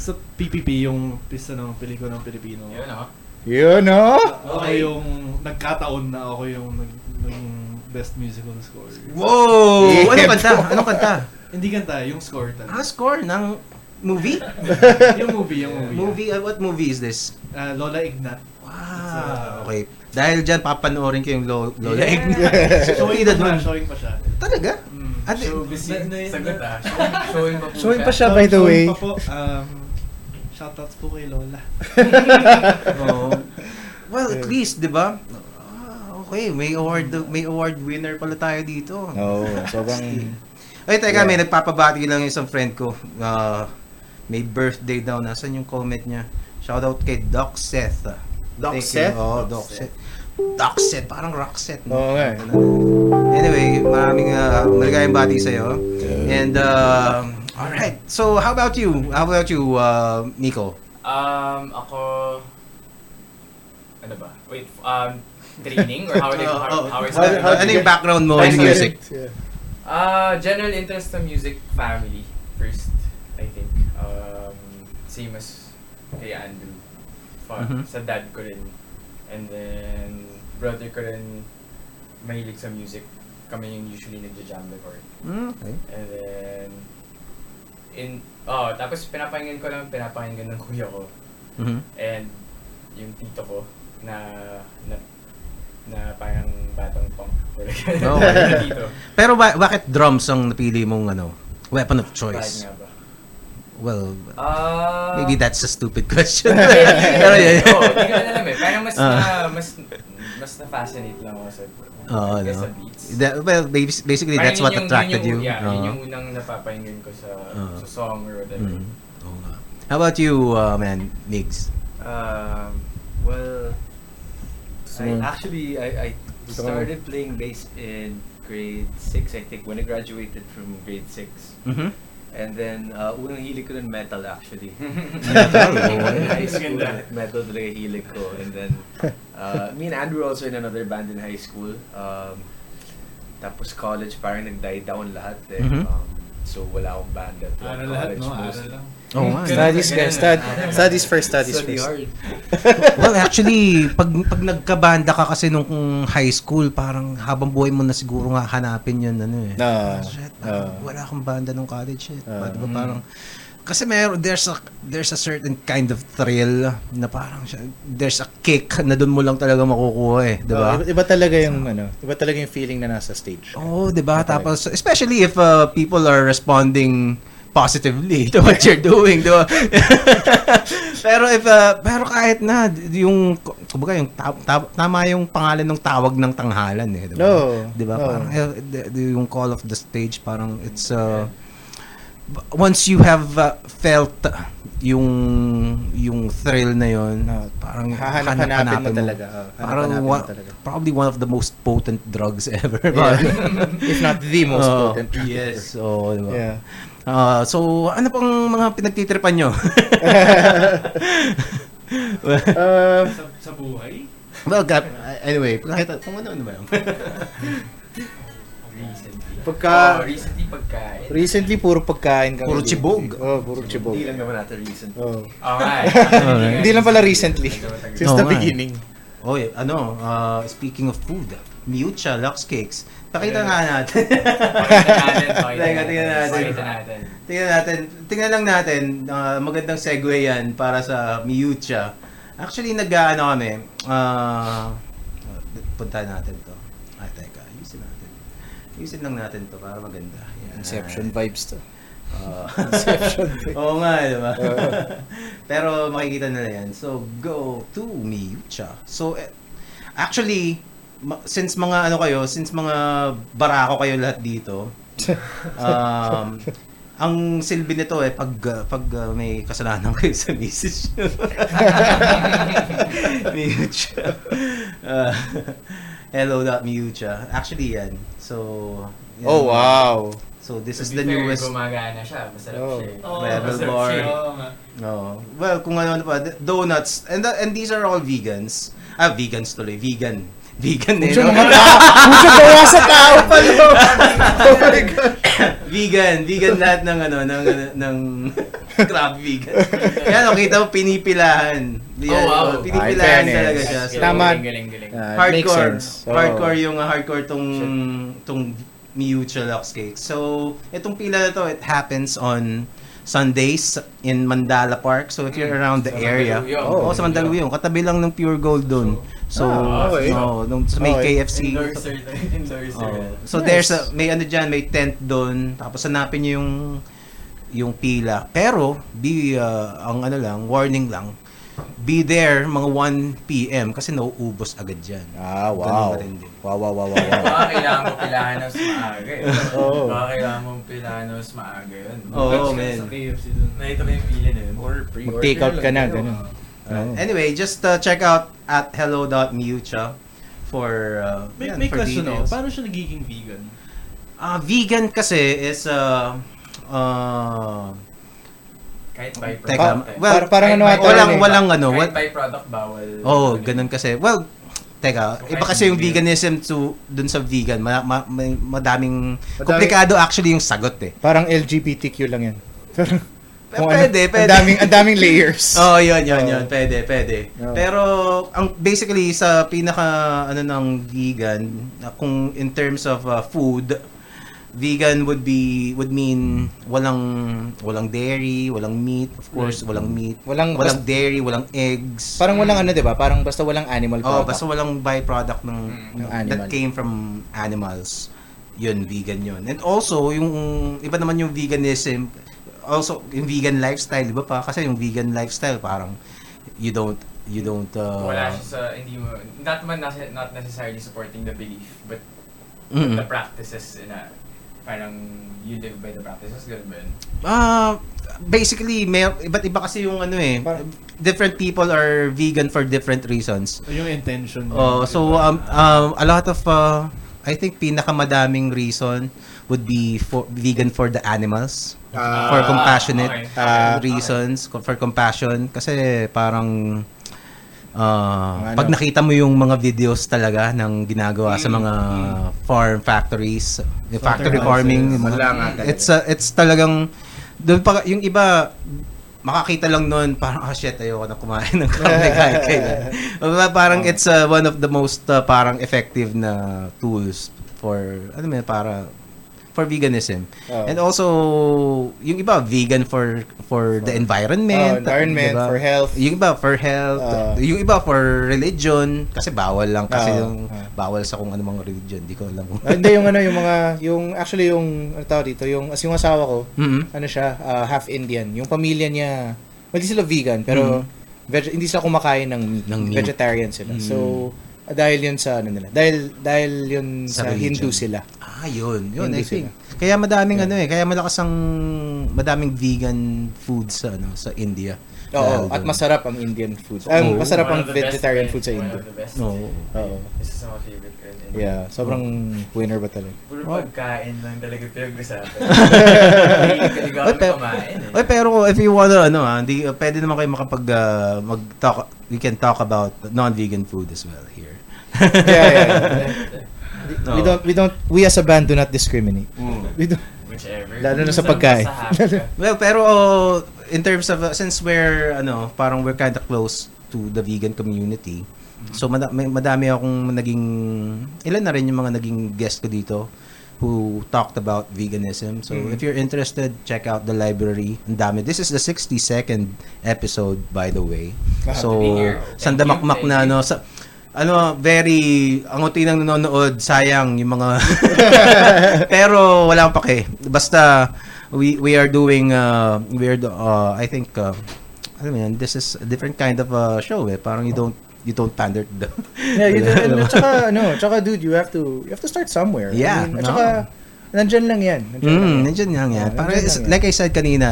Sa PPP, yung pista ng pelikula ng Pilipino. Yun ako. Yun, no? Ako Okay. yung nagkataon na ako yung nag, ng best musical score. Wow! Yeah. Anong kanta? Anong kanta? Hindi kanta, yung score Ah, talaga. score ng movie? yung movie, yung movie. movie? uh, what movie is this? Ah, Lola Ignat. Wow. Okay. Dahil dyan, papanoorin ko yung Lo- Lola Yeah. Ignat. showing pa siya, showing pa siya. Talaga? Mm. At, Showbiz Sagot ah. Show- Showing pa po Showing pa siya. by the Showing way. Pa po, um, shoutouts po kay Lola. Oo. Well, at least, 'di ba? Ah, okay, may award may award winner pala tayo dito. Oo, sobrang... Ay, teka, Yeah. may nagpapabati lang yung isang friend ko. Ah, may birthday daw. Nasaan yung comment niya? Shoutout kay Doc Seth. Doc Thank you. Seth? Oo, Doc Seth. Doc Seth, parang rock set. Oo nga eh. Anyway, maraming uh, maligayang bati sa'yo. And, uh, alright. So, how about you? How about you, uh, Nico? Um, ako... Ano ba? Wait, um, training or how, Oh, how, oh, how is how- that? how- ano yung background mo in music? Yeah. Uh, general interest sa music family first, I think. Um, same as kay Andrew. Fa- Mhm. Sa dad ko rin. And then, brother ko rin mahilig sa music. Kami yung usually nagja-jam before. Hmm, okay. And then, in, oh, tapos pinapakinggan ko lang, pinapakinggan ng kuya ko. Mhm. And yung tito ko na, na, na parang batang punk. Okay. tito. Pero ba- bakit drums ang napili mong ano, weapon of choice? ba? Well, Ah, maybe that's a stupid question. Pero yun. Oo, hindi ko alam eh. Parang mas Ah. na, mas, mas na-fascinate lang ako sa, guess no. sa beats. That, well, bas- basically, Parang that's what yung- attracted yun you. yung, Yeah, Oo. yun yung unang napapahinggan ko sa, Ah. sa song or whatever. Mm. Oo nga. How about you, uh, man, Migs? Um, well, I So- actually I, I started playing bass in grade 6 I think when I graduated from grade 6 Mm-hmm. and then uh, unang hilig ko nun metal actually Metal? in high school metal talaga hilig ko and then uh, me and Andrew also in another band in high school um, tapos college parang nag-die down lahat eh. Mhm. um, so wala akong band at Aral college lahat, no? Aral lang. Oo nga. Studies, guys. Stud, studies first, studies Study first. hard well, actually, pag pag nagkabanda ka kasi nung high school, parang habang buhay mo na siguro nga hanapin yun, ano eh. No. Ah, shit, Ah. wala akong banda nung college eh. Ah. Di ba parang, kasi meron, there's a, there's a certain kind of thrill na parang, siya- there's a kick na doon mo lang talaga makukuha eh. Di ba? Oh, iba, iba talaga yung ano, iba talaga yung feeling na nasa stage. Oo, 'di ba? Talaga. Tapos especially if uh, people are responding positively to what you're doing, 'di ba? pero if uh, pero kahit na yung kumbaga yung ta- ta- tama yung pangalan ng tawag ng tanghalan eh, 'di ba? No. 'Di ba? No. Parang eh, yung call of the stage parang it's uh, b- once you have uh, felt yung yung thrill na yon, No. parang Hahanap-hanapin mo hanap-hanapin talaga. Oh, Parang mo wa- talaga. probably one of the most potent drugs ever. Yeah. If not the most Oo, potent. Yes. Oo, di ba? Yeah. Ah, so, ano pang mga pinagtitripan nyo? Uh, Sa, sa buhay? well, anyway, kahit kung ano, ano ba yun? Recently. Pagka- Oh, recently pagkain. recently, puro pagkain kami. Puro chibog. Oh, puro chibog. hindi lang naman natin recent Oh. Alright. Hindi lang pala recently. Since Oo the eh. beginning. Oy, ano, ah, speaking of food, Miucha Lux Cakes. Pakita nga natin. Pakita natin. Pakita natin. Pakita natin. tingnan natin, tingnan lang natin, ah, magandang segue yan para sa Miucha. Actually, nag-ano kami, ah, punta natin to. Ay, teka, ayusin natin. Ayusin lang natin to para maganda. Yan. Inception vibes to. Ah. Inception. Oo nga, di ba? Pero makikita nila yan. So, go to Miucha. So, eh, actually, since mga ano kayo, since mga barako kayo lahat dito, um, ang silbi nito eh, pag, uh, pag uh, may kasalanan kayo sa misis nyo. Miucha. Uh, hello, dot Miucha. Actually, yan. So, yan. Oh, wow. So, this To is the fair, newest Gumagana siya. Masarap Oh. siya. eh. Oh, Rebel masarap bar. siya. No. Well, kung ano pa, donuts. And the- and these are all vegans. Ah, vegans tuloy. Vegan. Vegan eh. Pucha no? mga tao. Pucha gawa sa tao pa, no? Oh my God. vegan. Vegan lahat ng ano, ng, ng crab vegan. Yan, oh, kita mo, pinipilahan. Yan, Oh, wow. oh, Pinipilahan Ay, fairness. talaga siya. So, Tama. Galing, galing, galing. Ah, hardcore. makes sense. Oo. Hardcore yung uh, hardcore tong tong Miucha Lux Cake. So, itong pila na to, it happens on Sundays in Mandala Park. So if you're around the Sa area, Mandaluyong. oh, sa Mandaluyong, katabi lang ng Pure Gold doon. So, Ah, okay. no, nung sa may Okay. KFC. Endorser, endorser. Oh. So Nice. there's a, may ano diyan, may tent doon. Tapos hanapin niyo yung yung pila. Pero be uh, ang ano lang, warning lang. Be there mga 1 PM kasi nauubos agad diyan. Ah, Ganun wow. rin din. Wow, wow, wow, wow, wow. Baka kailangan mo pilahan ng mas maaga eh. Oo. Baka kailangan mo pilahan ng mas maaga yun. Oo, Kasi man. Sa KFC dun. Nakita ko yung pila na yun. Or pre Mag-take out ka na, ganun. Uh, anyway, just uh, check out at hello.mucha for uh, May, yan, may for question details. Paano siya nagiging vegan? Ah, vegan kasi is uh, uh, Kahit byproduct. Teka, eh. well, Par- parang Kahit ano ata walang walang ano, Kahit what, byproduct bawal. Oh, ganun kasi. Well, teka, So, iba kasi yung veganism to dun sa vegan. Ma, ma, may madaming Madami- komplikado actually yung sagot eh. Parang LGBTQ lang yan. Kung ano, pwede, pwede. Ang daming, ang daming layers. Oh, yun, yun, Oo. yun. Pwede, pwede. Oo. Pero, ang basically, sa pinaka, ano ng vegan, kung in terms of uh, food, vegan would be, would mean walang, walang dairy, walang meat, of course, walang meat, Walang, walang bas- dairy, walang eggs. parang walang ano, di ba? Parang basta walang animal Oh, product. basta walang byproduct ng Ng that animal. came from animals. Yun, vegan yun. And also, yung iba naman yung veganism, also yung vegan lifestyle, di ba pa? Kasi yung vegan lifestyle parang you don't you don't uh, Wala siya sa, hindi mo, not man nasa- not necessarily supporting the belief, but mm. the practices in a, parang you live by the practices, ganun ba yun? Ah, basically may iba't iba kasi yung ano eh. Parang- different people are vegan for different reasons. So, yung intention. Oh, so iba. um, um a lot of uh, I think pinakamadaming reason would be for vegan for the animals. Ah, for compassionate okay. Ah, reasons, co- for compassion. Kasi parang uh, Ano? pag nakita mo yung mga videos talaga ng ginagawa sa mga farm factories, yung factory farming, mga- it's uh, it's talagang doon pa yung iba makakita lang noon parang oh shit ayoko na kumain ng karne kahit kailan. parang it's uh, one of the most uh, parang effective na tools for ano yun, para for veganism. Oo. And also yung iba vegan for for the environment, Oh, environment, diba? for health. Yung iba for health, Ah. yung iba for religion kasi bawal lang kasi Ah, yung ah. bawal sa kung ano mga religion, di ko alam. Ah, hindi yung ano yung mga yung actually yung ano tawag dito yung as yung asawa ko Mhm. ano siya ah, half Indian yung pamilya niya well, hindi sila vegan pero veg- hindi sila kumakain ng meat, Ng meat. vegetarian sila Mm. so ah, dahil yun sa ano nila dahil dahil yun Sa sa, religion. Hindu sila Ah, yun. Yun, Hindi I think. sila. Kaya madaming Yeah. ano eh, kaya malakas ang madaming vegan food sa ano sa India. oo at masarap ang Indian food ang Oo. masarap ang vegetarian food sa One India of the best. Oo. oo Isa sa mga favorite ko yun. yeah sobrang winner ba talaga Puro Oh. pagkain lang talaga pinag-usapan. Hindi pe- kumain eh. Oy, pero if you wanna ano ah, hindi uh, pwede naman kayo makapag uh, mag-talk we can talk about non-vegan food as well here. yeah, yeah, yeah. No. we don't we don't we as a band do not discriminate we don't Whichever. Lalo na sa pagkain. Well, pero uh, in terms of uh, since we're ano, parang we're kind of close to the vegan community. So mada- may- madami akong naging ilan na rin yung mga naging guest ko dito who talked about veganism. So Mm. if you're interested, check out the library. Ang dami. This is the 62nd episode by the way. Happy So. Thank sandamakmak na ano sa ano, very, ang unti nang nanonood, sayang yung mga, pero wala akong pake. Basta, we we are doing, uh, we are, do- uh, I think, uh, mo yan, this is a different kind of uh, show eh. Parang you don't, you don't pander to the, Yeah, you do. to the- And, at saka, ano, tsaka dude, you have to, you have to start somewhere. Yeah, I mean, no. saka, nandyan lang yan. Nandyan lang Mm, yan. nandiyan lang yan. Yeah, Parang, nandiyan is- lang yan. like I said kanina,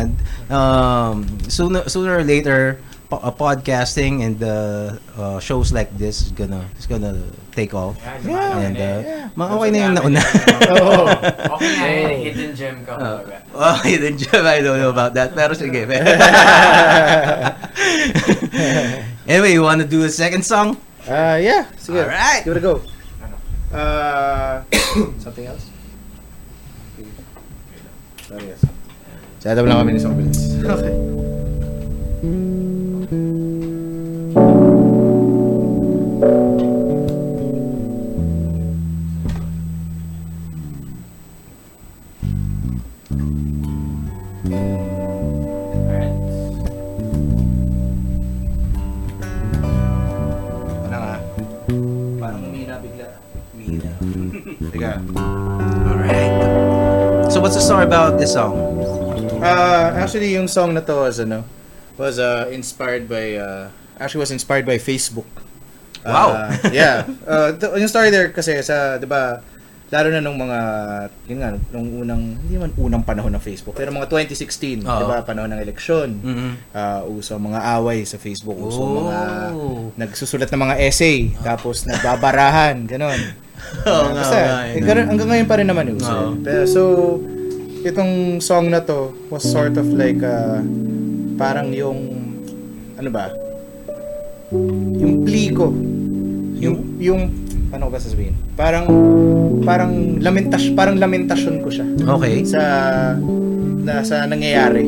um, sooner, sooner or later, po- uh, podcasting and uh, uh, shows like this is gonna, is gonna take off. Yeah, Yeah, And, uh, yeah. ma- okay na yung nauna. Oo. Okay nga hidden gem ka. Uh, kumbaga. oh, hidden gem. I don't know about that. Pero sige. anyway, you wanna do a second song? Ah, yeah. Sige. Alright. Give it a go. Uh, something else? Sorry, yes. Sada lang kami ni Sobrins. Okay. about this song? Uh, actually, yung song na to was ano, was uh, inspired by uh, actually was inspired by Facebook. Wow. Uh, yeah. Uh, yung story there kasi sa, 'di ba, lalo na nung mga yun nga nung unang hindi man unang panahon ng Facebook, pero mga 2016, 'di ba, panahon ng eleksyon. Mhm. Uh, uso mga away sa Facebook, uso ang mga Oh. nagsusulat ng mga essay, tapos nagbabarahan, ganun. Oo Uh, basta, nga, eh, ganun, hanggang ngayon pa rin naman uso. Oo. Pero, so, itong song na to was sort of like, uh, parang yung, ano ba? Yung plea ko. Yung, yung, paano ko ba sasabihin? Parang, parang lamentas, parang lamentasyon ko siya Okay. sa na sa nangyayari.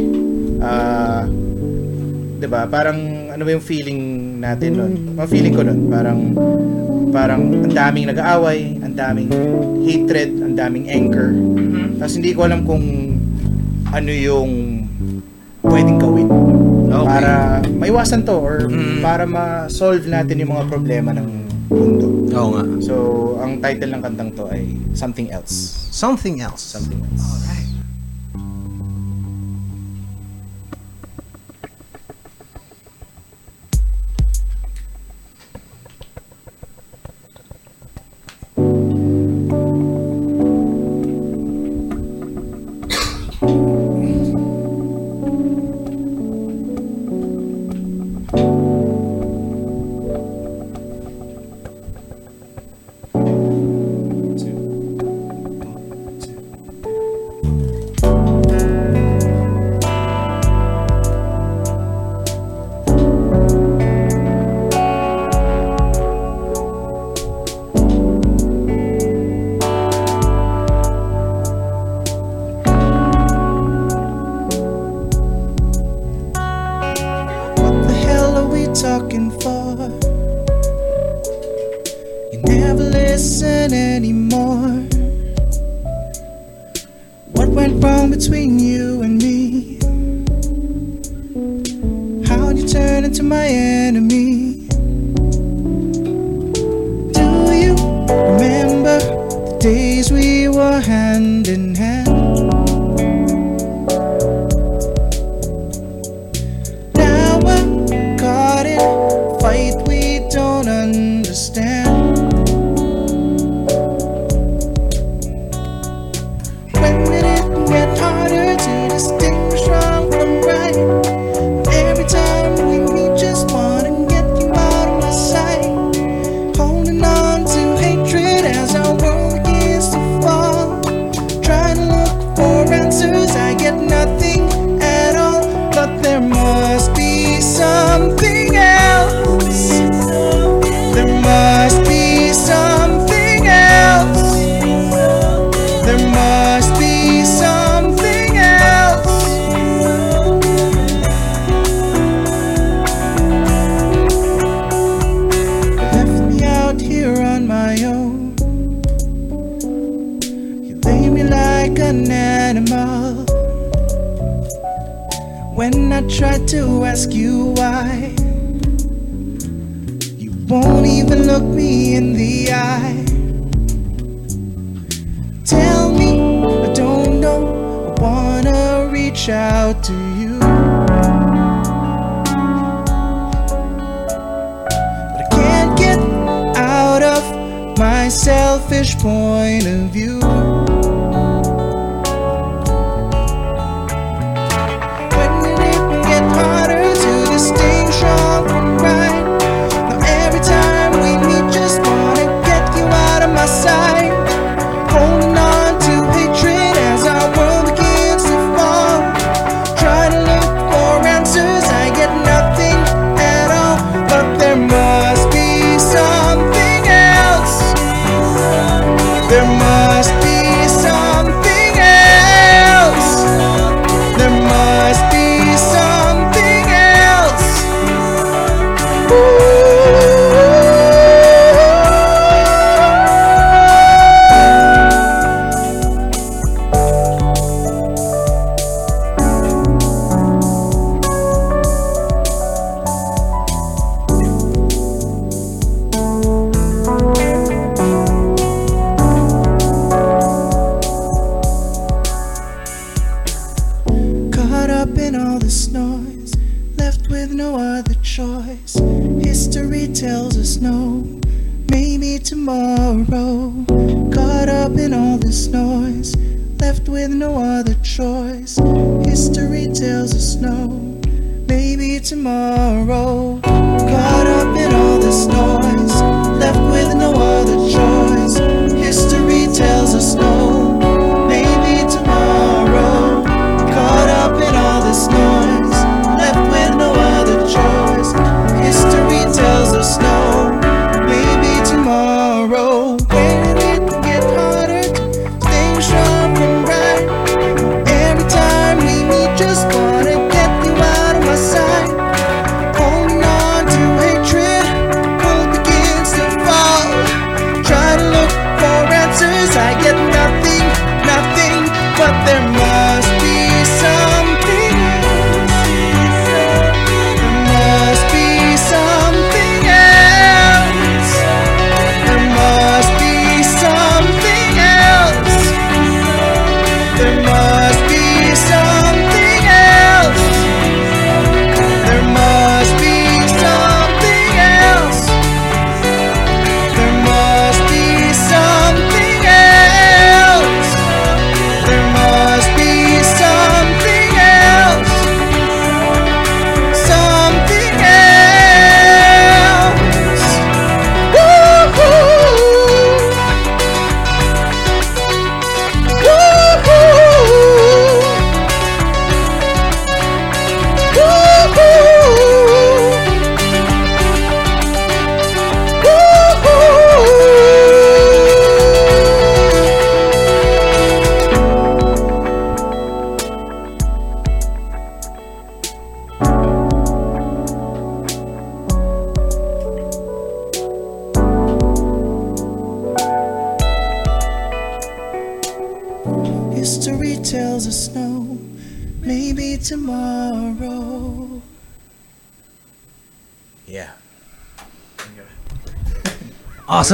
Ah, 'di ba? Parang ano ba yung feeling natin noon? Ang feeling ko noon, parang parang ang daming nag-aaway, ang daming hatred, ang daming anger. Tapos hindi ko alam kung ano yung pwedeng gawin Okay. para maiwasan to or Mm. para ma-solve natin yung mga problema ng mundo. Oo nga. So, ang title ng kantang to ay Something Else. Something else. Something Else. Alright.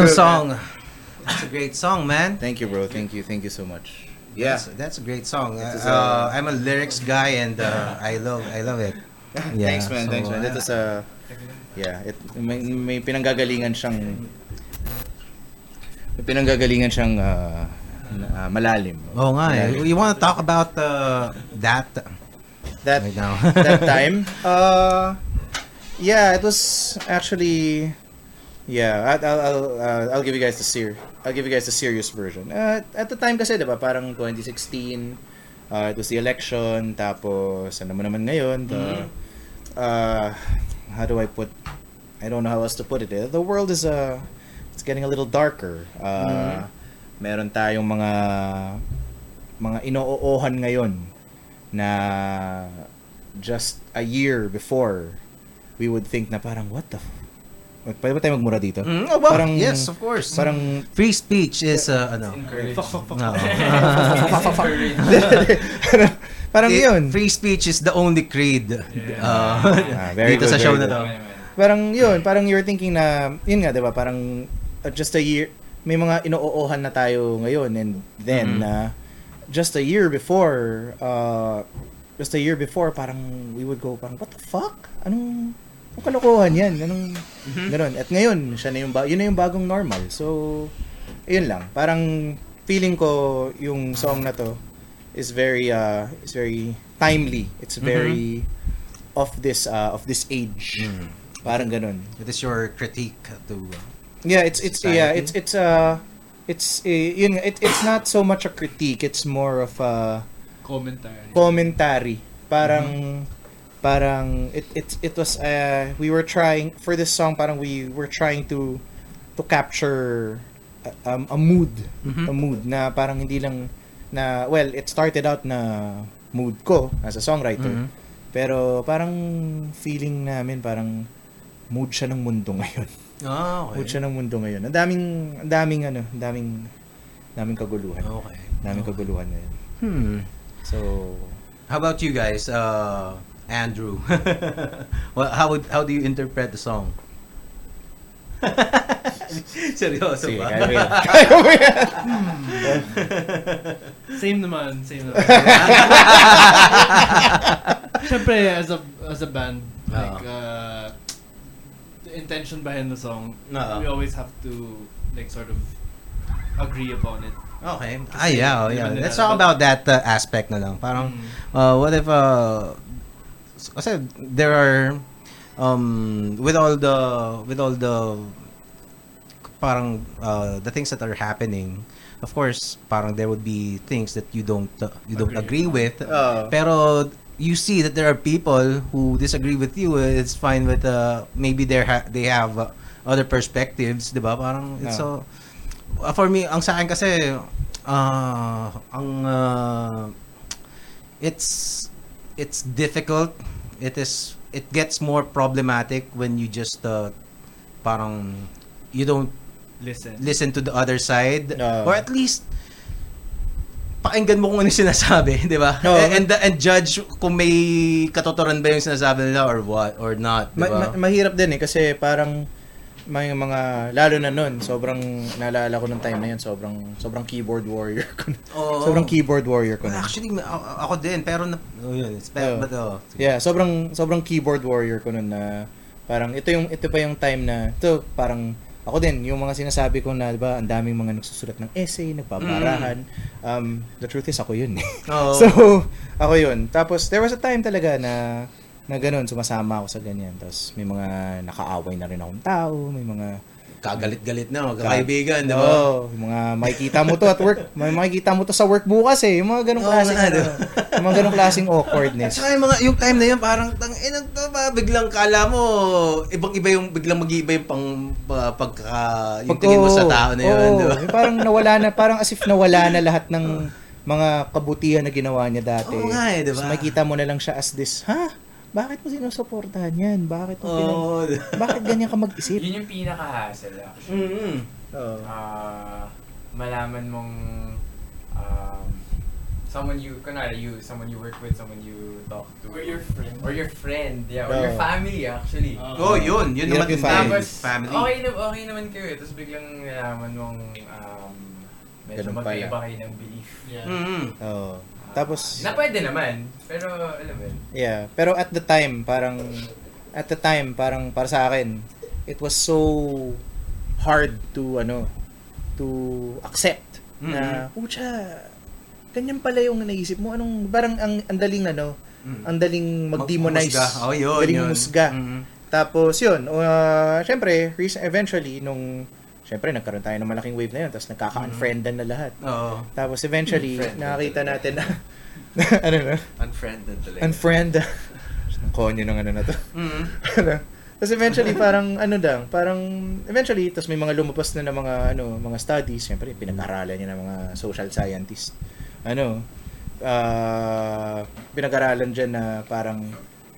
Awesome song. That's a great song, man. Thank you, bro. Thank you. Thank you so much. Yeah. That's, that's a great song. It is, Uh, uh, I'm a lyrics guy and uh, I love I love it. Yeah, thanks, man. so, thanks, man. uh, That is a yeah. It may, may pinanggagalingan siyang may pinanggagalingan siyang uh, uh, malalim. Oh nga eh. Malalim. You want to talk about uh, that That right now? that time. Uh, yeah, it was actually. Yeah, I'll I'll I'll, uh, I'll give you guys the ser I'll give you guys the serious version. Uh, at the time kasi, 'di ba, parang 2016, uh, it was the election, tapos ano naman ngayon, the uh, how do I put I don't know how else to put it. eh. The world is uh it's getting a little darker. Uh, meron tayong mga mga inoohan ngayon na just a year before we would think na parang what the f- Pwede ba tayo magmura dito? Mm, oh, well, Parang- yes, of course. Parang free speech is uh, ano. Parang It- yun. Free speech is the only creed. Yeah. Uh, Ah, very dito good, sa show very na good. to. Parang yun, parang you're thinking na, yun nga, di ba, parang uh, just a year, may mga inoohan na tayo ngayon and then, Mhm. na just a year before, uh, just a year before, parang we would go, parang, what the fuck? Anong, anong kalokohan yan? Anong, Mhm. ganun. At ngayon, siya na yung, ba- yun na yung bagong normal. So, yun lang. Parang, feeling ko, yung song na to, is very, uh, is very timely. It's very, of this, uh, of this age. Mm. Parang ganun. It is your critique to uh, Yeah, it's it's yeah, Society? it's it's uh it's uh, yun it, it's not so much a critique, it's more of a Commentary. commentary. Parang parang it it it was uh we were trying for this song parang we were trying to to capture a, um, a mood, Mhm. a mood na parang hindi lang na well, it started out na mood ko as a songwriter. Mhm. Pero parang feeling namin parang mood siya ng mundo ngayon. Ah, Mood okay. siya ng mundo ngayon. Ang daming, ang daming ano, ang daming, daming kaguluhan. Okay. Daming Okay. kaguluhan ngayon. Hmm. So, How about you guys, uh, Andrew? well, how would how do you interpret the song? Seryoso sige, ba? kaya mo yan. Kaya mo yan. Same naman, same naman. Siyempre, as a, as a band, like, uh, the intention behind the song, Oo. we always have to, like, sort of agree upon it. Okay. Ah, yeah, oh, Di yeah. ba nila- Let's talk about that uh, aspect na lang. Parang, Mm. uh, what if, uh, kasi there are, um, with all the, with all the, parang, uh, the things that are happening, of course, parang there would be things that you don't, uh, you don't agree Agree. with. Oo. Pero you see that there are people who disagree with you. It's fine with uh, maybe they ha- they have uh, other perspectives, 'di ba? Parang it's so uh, for me ang sa akin kasi uh, ang uh, it's it's difficult. It is it gets more problematic when you just uh, parang you don't Listen. listen to the other side Oo. or at least pakinggan mo kung ano sinasabi, di ba? Oo. And, and judge kung may katotoran ba yung sinasabi nila or what or not, di Ma- ba? ma- mahirap din eh kasi parang may mga lalo na nun sobrang naalala ko nung time na yun sobrang sobrang keyboard warrior ko. Oo. sobrang keyboard warrior ko nun. Actually, ako din, pero na, oh, yun, it's bad, Oo. but oh. Yeah, sobrang sobrang keyboard warrior ko nun na parang ito yung ito pa yung time na ito parang ako din yung mga sinasabi ko na 'di ba ang daming mga nagsusulat ng essay, nagpaparahan. Um the truth is ako yun. Oo. So, ako yun. Tapos, there was a time talaga na na ganun, sumasama ako sa ganyan. Tapos, may mga nakaaway na rin akong tao, may mga Kagalit-galit na, magkakaibigan, di ba? Oo, yung mga makikita mo to at work. May makikita mo to sa work bukas eh. Yung mga ganong Oo klaseng, ano, yung mga ganong klaseng At awkwardness. saka yung, mga, yung time na yun, parang, tang, eh, to ba, biglang kala mo, ibang-iba yung, biglang mag-iiba yung pang, pa- pagka, yung Pag- tingin mo sa tao na yun, oo. di ba? Parang nawala na, parang as if nawala na lahat ng mga kabutihan na ginawa niya dati. Oo nga eh, di ba? Tapos makikita mo na lang siya as this, ha? Bakit mo sinusuportahan yan? Bakit mo pinag-. Bakit ganyan ka mag-isip? Yun yung pinaka-hassle actually. Mm-hmm. Oo. Ah, malaman mong um, someone you, kunwari you, someone you work with, someone you talk to. Or your friend. Or your friend, yeah. Or your family actually. Oh, Oo. yun. Yun naman yung. Tapos, family. okay, na, okay naman kayo eh. Tapos biglang nalaman mong um, medyo magkaiba kayo ng belief. Yeah. Mm-hmm. Oo. Tapos, Na pwede naman, pero alam mo yun. yeah. Pero at the time, parang, at the time, parang, para sa akin, it was so hard to, ano, to accept na, pucha, ganyan pala yung naisip mo. Anong, parang ang, ang daling, ano, ang daling mag-demonize. Magmusga. Oh, yun, daling yun. musga. Mhm. Tapos, yun, uh, recent, eventually, nung, syempre, nagkaroon tayo ng malaking wave na yun, tapos nagkaka-unfriendan na lahat. Oo. Tapos, eventually, nakakita natin na, ano na, Unfriended talaga. unfriend. Ang konyo ng ano na to. Mhm. Ano? Tapos eventually parang ano lang, parang eventually tapos may mga lumabas na ng mga ano, mga studies, syempre pinag-aralan niya ng mga social scientists. Ano? ah pinag-aralan diyan na parang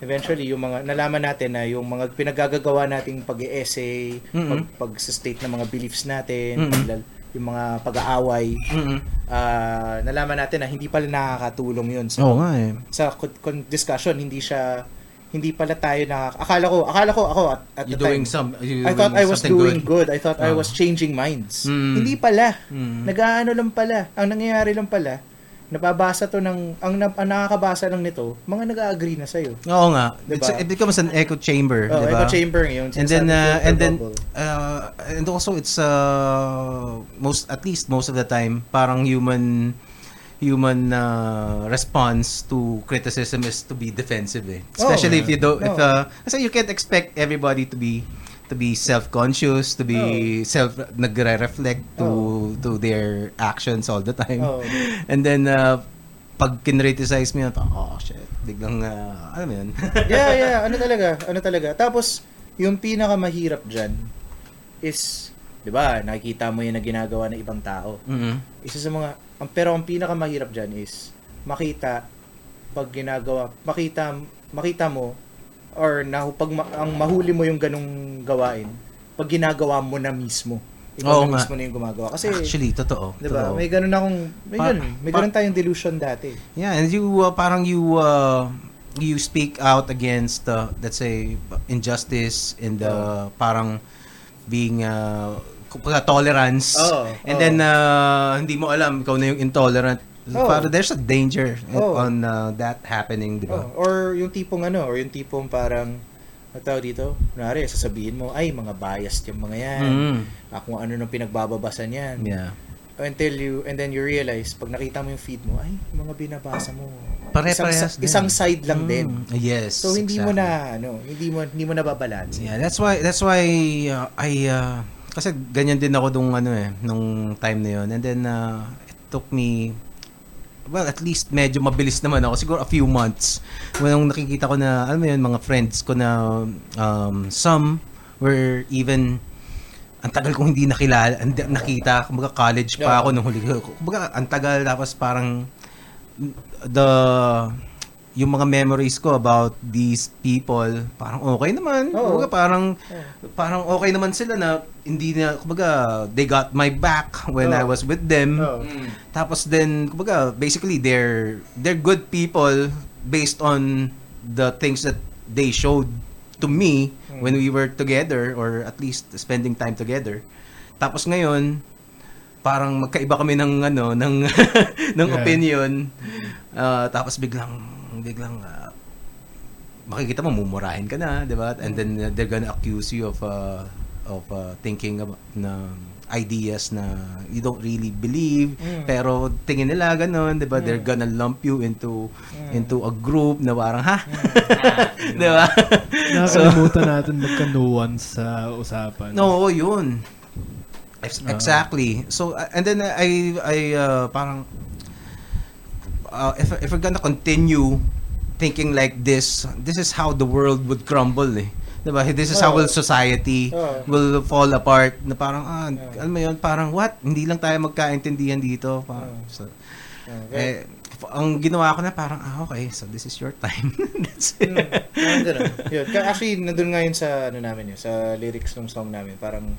eventually yung mga nalaman natin na yung mga pinagagagawa nating pag-essay, Mhm. pag pag-state ng mga beliefs natin, Mhm. lal- yung mga pag-aaway, Mhm. ah nalaman natin na hindi pala nakakatulong yun sa Oo nga eh. sa con- discussion hindi siya hindi pala tayo na akala ko akala ko ako at, at You're the time doing some, you're I thought I was doing good. I thought I Ah. was changing minds. Mm. Hindi pala. Mm. Nag-aano lang pala. Ang nangyayari lang pala, nababasa to ng ang, ang nakakabasa lang nito, mga nag-agree na sa'yo. Oo nga. Diba? It's, it becomes an echo chamber, Oh, di ba? echo chamber yun. And then uh, and then uh, and also it's uh most at least most of the time parang human human uh, response to criticism is to be defensive eh. Especially Oh, if you don't if no. uh, kasi you can't expect everybody to be to be self-conscious, to be self nagre-reflect to Oh. to their actions all the time. Oh. And then uh, pag kinriticize mo yun, oh shit, biglang, uh, alam mo yun? yeah, yeah, ano talaga, ano talaga. Tapos yung pinakamahirap diyan is 'di ba, nakikita mo 'yung na ginagawa ng ibang tao. Mhm. isa sa mga ang pero ang pinakamahirap diyan is makita pag ginagawa makita makita mo or na pag ma- ang mahuli mo yung ganung gawain pag ginagawa mo na mismo ikaw Oo na nga. mismo na yung gumagawa kasi Actually, totoo. 'di ba totoo. may ganun akong may Pa- ganun may pa- ganun tayong delusion dati Yeah, and you uh, parang you uh, you speak out against uh, let's say injustice and uh, parang being uh, kumbaga tolerance Oo, and oo. then uh, hindi mo alam ikaw na yung intolerant Oh. Para there's a danger Oh. on uh, that happening, di ba? Oh, or yung tipong ano, or yung tipong parang tawag dito? Kunwari, sasabihin mo, ay, mga biased yung mga yan. Mm. Ah, kung ano nung pinagbababasan yan. Yeah. Until you, and then you realize, pag nakita mo yung feed mo, ay, mga binabasa mo. Pare-parehas isang, din. isang side lang din. Mm. Yes. So hindi mo exactly. na ano, hindi mo hindi mo nababalance. Yeah, that's why that's why uh, I uh, kasi ganyan din ako nung ano eh nung time na yon. And then uh, it took me well, at least medyo mabilis naman ako. Siguro a few months. When nakikita ko na, alam mo yun, mga friends ko na um, some were even ang tagal kong hindi nakilala, nakita, kumbaga college pa Yeah. ako nung huli. Kumbaga, ang tagal, tapos parang the yung mga memories ko about these people, parang okay naman. Oo. Kumbaga, parang parang okay naman sila na hindi na kumbaga they got my back when I Oo. was with them. Oh. Mm. Tapos then kumbaga basically they're they're good people based on the things that they showed to me Hmm. when we were together or at least spending time together. Tapos ngayon parang magkaiba kami ng ano ng ng Yeah. opinion. Ah, tapos biglang biglang ah, makikita mo mumurahin ka na, 'di ba? And then uh, they're gonna accuse you of uh, of uh, thinking about na ideas na you don't really believe. Mm. pero tingin nila ganun 'di ba? They're gonna lump you into into a group na parang ha? 'di ba? So Nakakalimutan natin magka-nuance sa usapan. no yun. Ex- exactly. So uh, and then I I uh, parang uh, if if we're gonna continue thinking like this this is how the world would crumble eh Diba? This is how will society Oo. will fall apart na parang ah, Oo. alam mo yun, parang what? Hindi lang tayo magkaintindihan dito. Parang, Oo. so, Okay. eh, ang ginawa ko na parang, ah, okay, so this is your time. That's it. Mm, ganun. Yun. Actually, nandun nga yun sa, ano namin yun, sa lyrics ng song namin. Parang,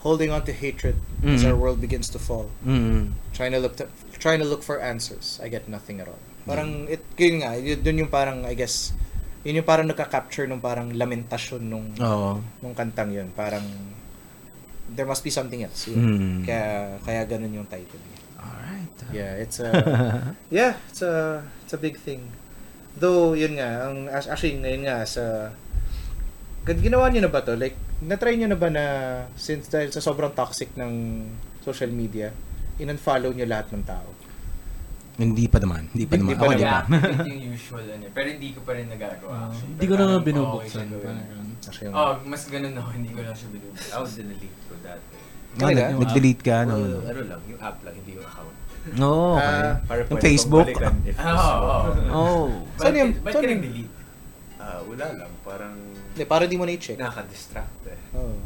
holding on to hatred as Mhm. our world begins to fall. Mm. Trying to look to, trying to look for answers. I get nothing at all. Parang, it, yun nga, yun, dun yung parang, I guess, yun yung parang nagka-capture nung parang lamentasyon nung, Oo. nung kantang yun. Parang, there must be something else. Yun. Mm. Kaya, kaya ganun yung title. Alright. Yeah, it's a, yeah, it's a, it's a big thing. Though, yun nga, ang, actually, ngayon nga, sa, ginawa nyo na ba to? Like, na-try nyo na ba na, since dahil sa sobrang toxic ng social media, in-unfollow nyo lahat ng tao? Hindi pa naman. Hindi pa Hindi naman. pa Ako, di Yeah, pa. activate yung usual ano. Pero hindi ko pa rin nagagawa. Actually. hindi ko na parang binubuksan. okay. Parang yung- Oh, mas ganun ako. Hindi ko lang siya binubuksan. I was delete ko dati. Ah, Talaga? nag- nag-delete ka, no? Well, ano lang, yung app lang, hindi yung account. Oo, okay. Ah, Para Yung Facebook? Oo, oo, oo. Oh. Ba't Saan yung- ba't saan ka yung- nag-delete? Ah, wala lang, parang Hindi, para di mo na-check. nakaka-distract eh. Oh.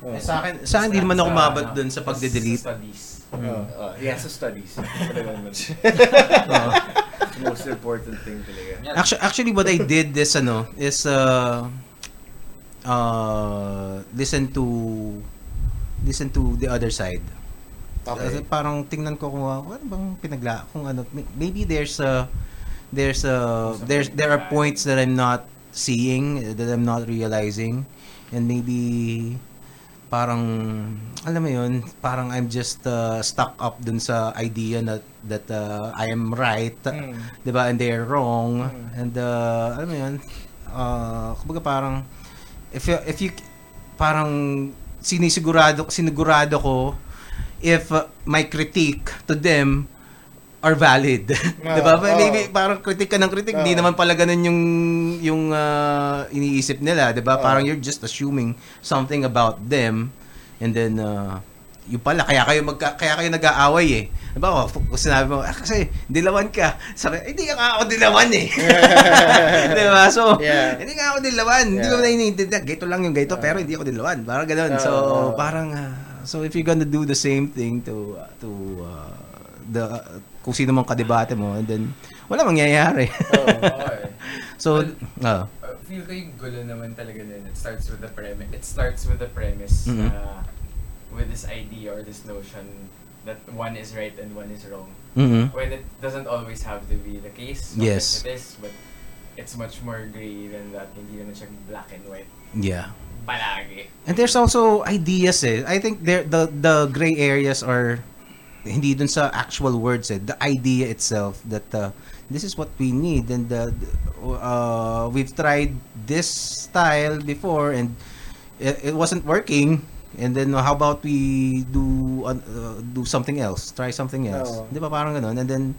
Oh. Eh, sa akin, sa akin, hindi naman ako Sa, umabot ano, dun sa Sa pagde-delete. studies. Oh. Uh, yeah, sa studies. Oo. Most important thing talaga. Actually, actually, what I did is ano is uh, uh, listen to listen to the other side. Kasi Okay. parang tingnan ko kung uh, ano bang pinagla kung ano may- maybe there's a there's a there's there are points that I'm not seeing that I'm not realizing and maybe parang alam mo yun parang I'm just uh, stuck up dun sa idea that that uh, I am right Mm. 'di ba and they're wrong Mm. and uh, alam mo yun uh, kumbaga parang if you, if you parang sinisigurado sinigurado ko if uh, my critique to them are valid. 'Di ba? Maybe parang critique ka ng critique, di Oo. naman pala ganun yung yung uh, iniisip nila, 'di ba? Oo. Parang you're just assuming something about them and then uh, yung pala kaya kayo magka, kaya kayo nag-aaway eh. 'Di ba? Oh, kung sinabi mo, ah, kasi dilawan ka. Sabi, hindi nga ako dilawan eh. 'Di ba? So, Yeah. hindi nga ako dilawan. Hindi ko Yeah. na iniintindihan. Gito lang yung gito, Yeah. pero hindi ako dilawan. Parang ganun. So, Oo. parang ah, so if you're gonna do the same thing to uh, to uh, the uh, kung sino mang kadebate mo and then wala mangyayari. Oh. Oo eh. so, Well, uh, Uh, feel ko yung gulo naman talaga din. It starts with the premise. It starts with the premise Mhm. na with this idea or this notion that one is right and one is wrong. mhm. When it doesn't always have to be the case. Yes. It is, but it's much more gray than that. Hindi naman siya black and white. yeah. Palagi. And there's also ideas eh. I think there the the gray areas are hindi dun sa actual words eh, the idea itself that uh, this is what we need and uh, uh, we've tried this style before and it, it wasn't working and then how about we do uh, uh, do something else try something else Oo. di ba parang ganun and then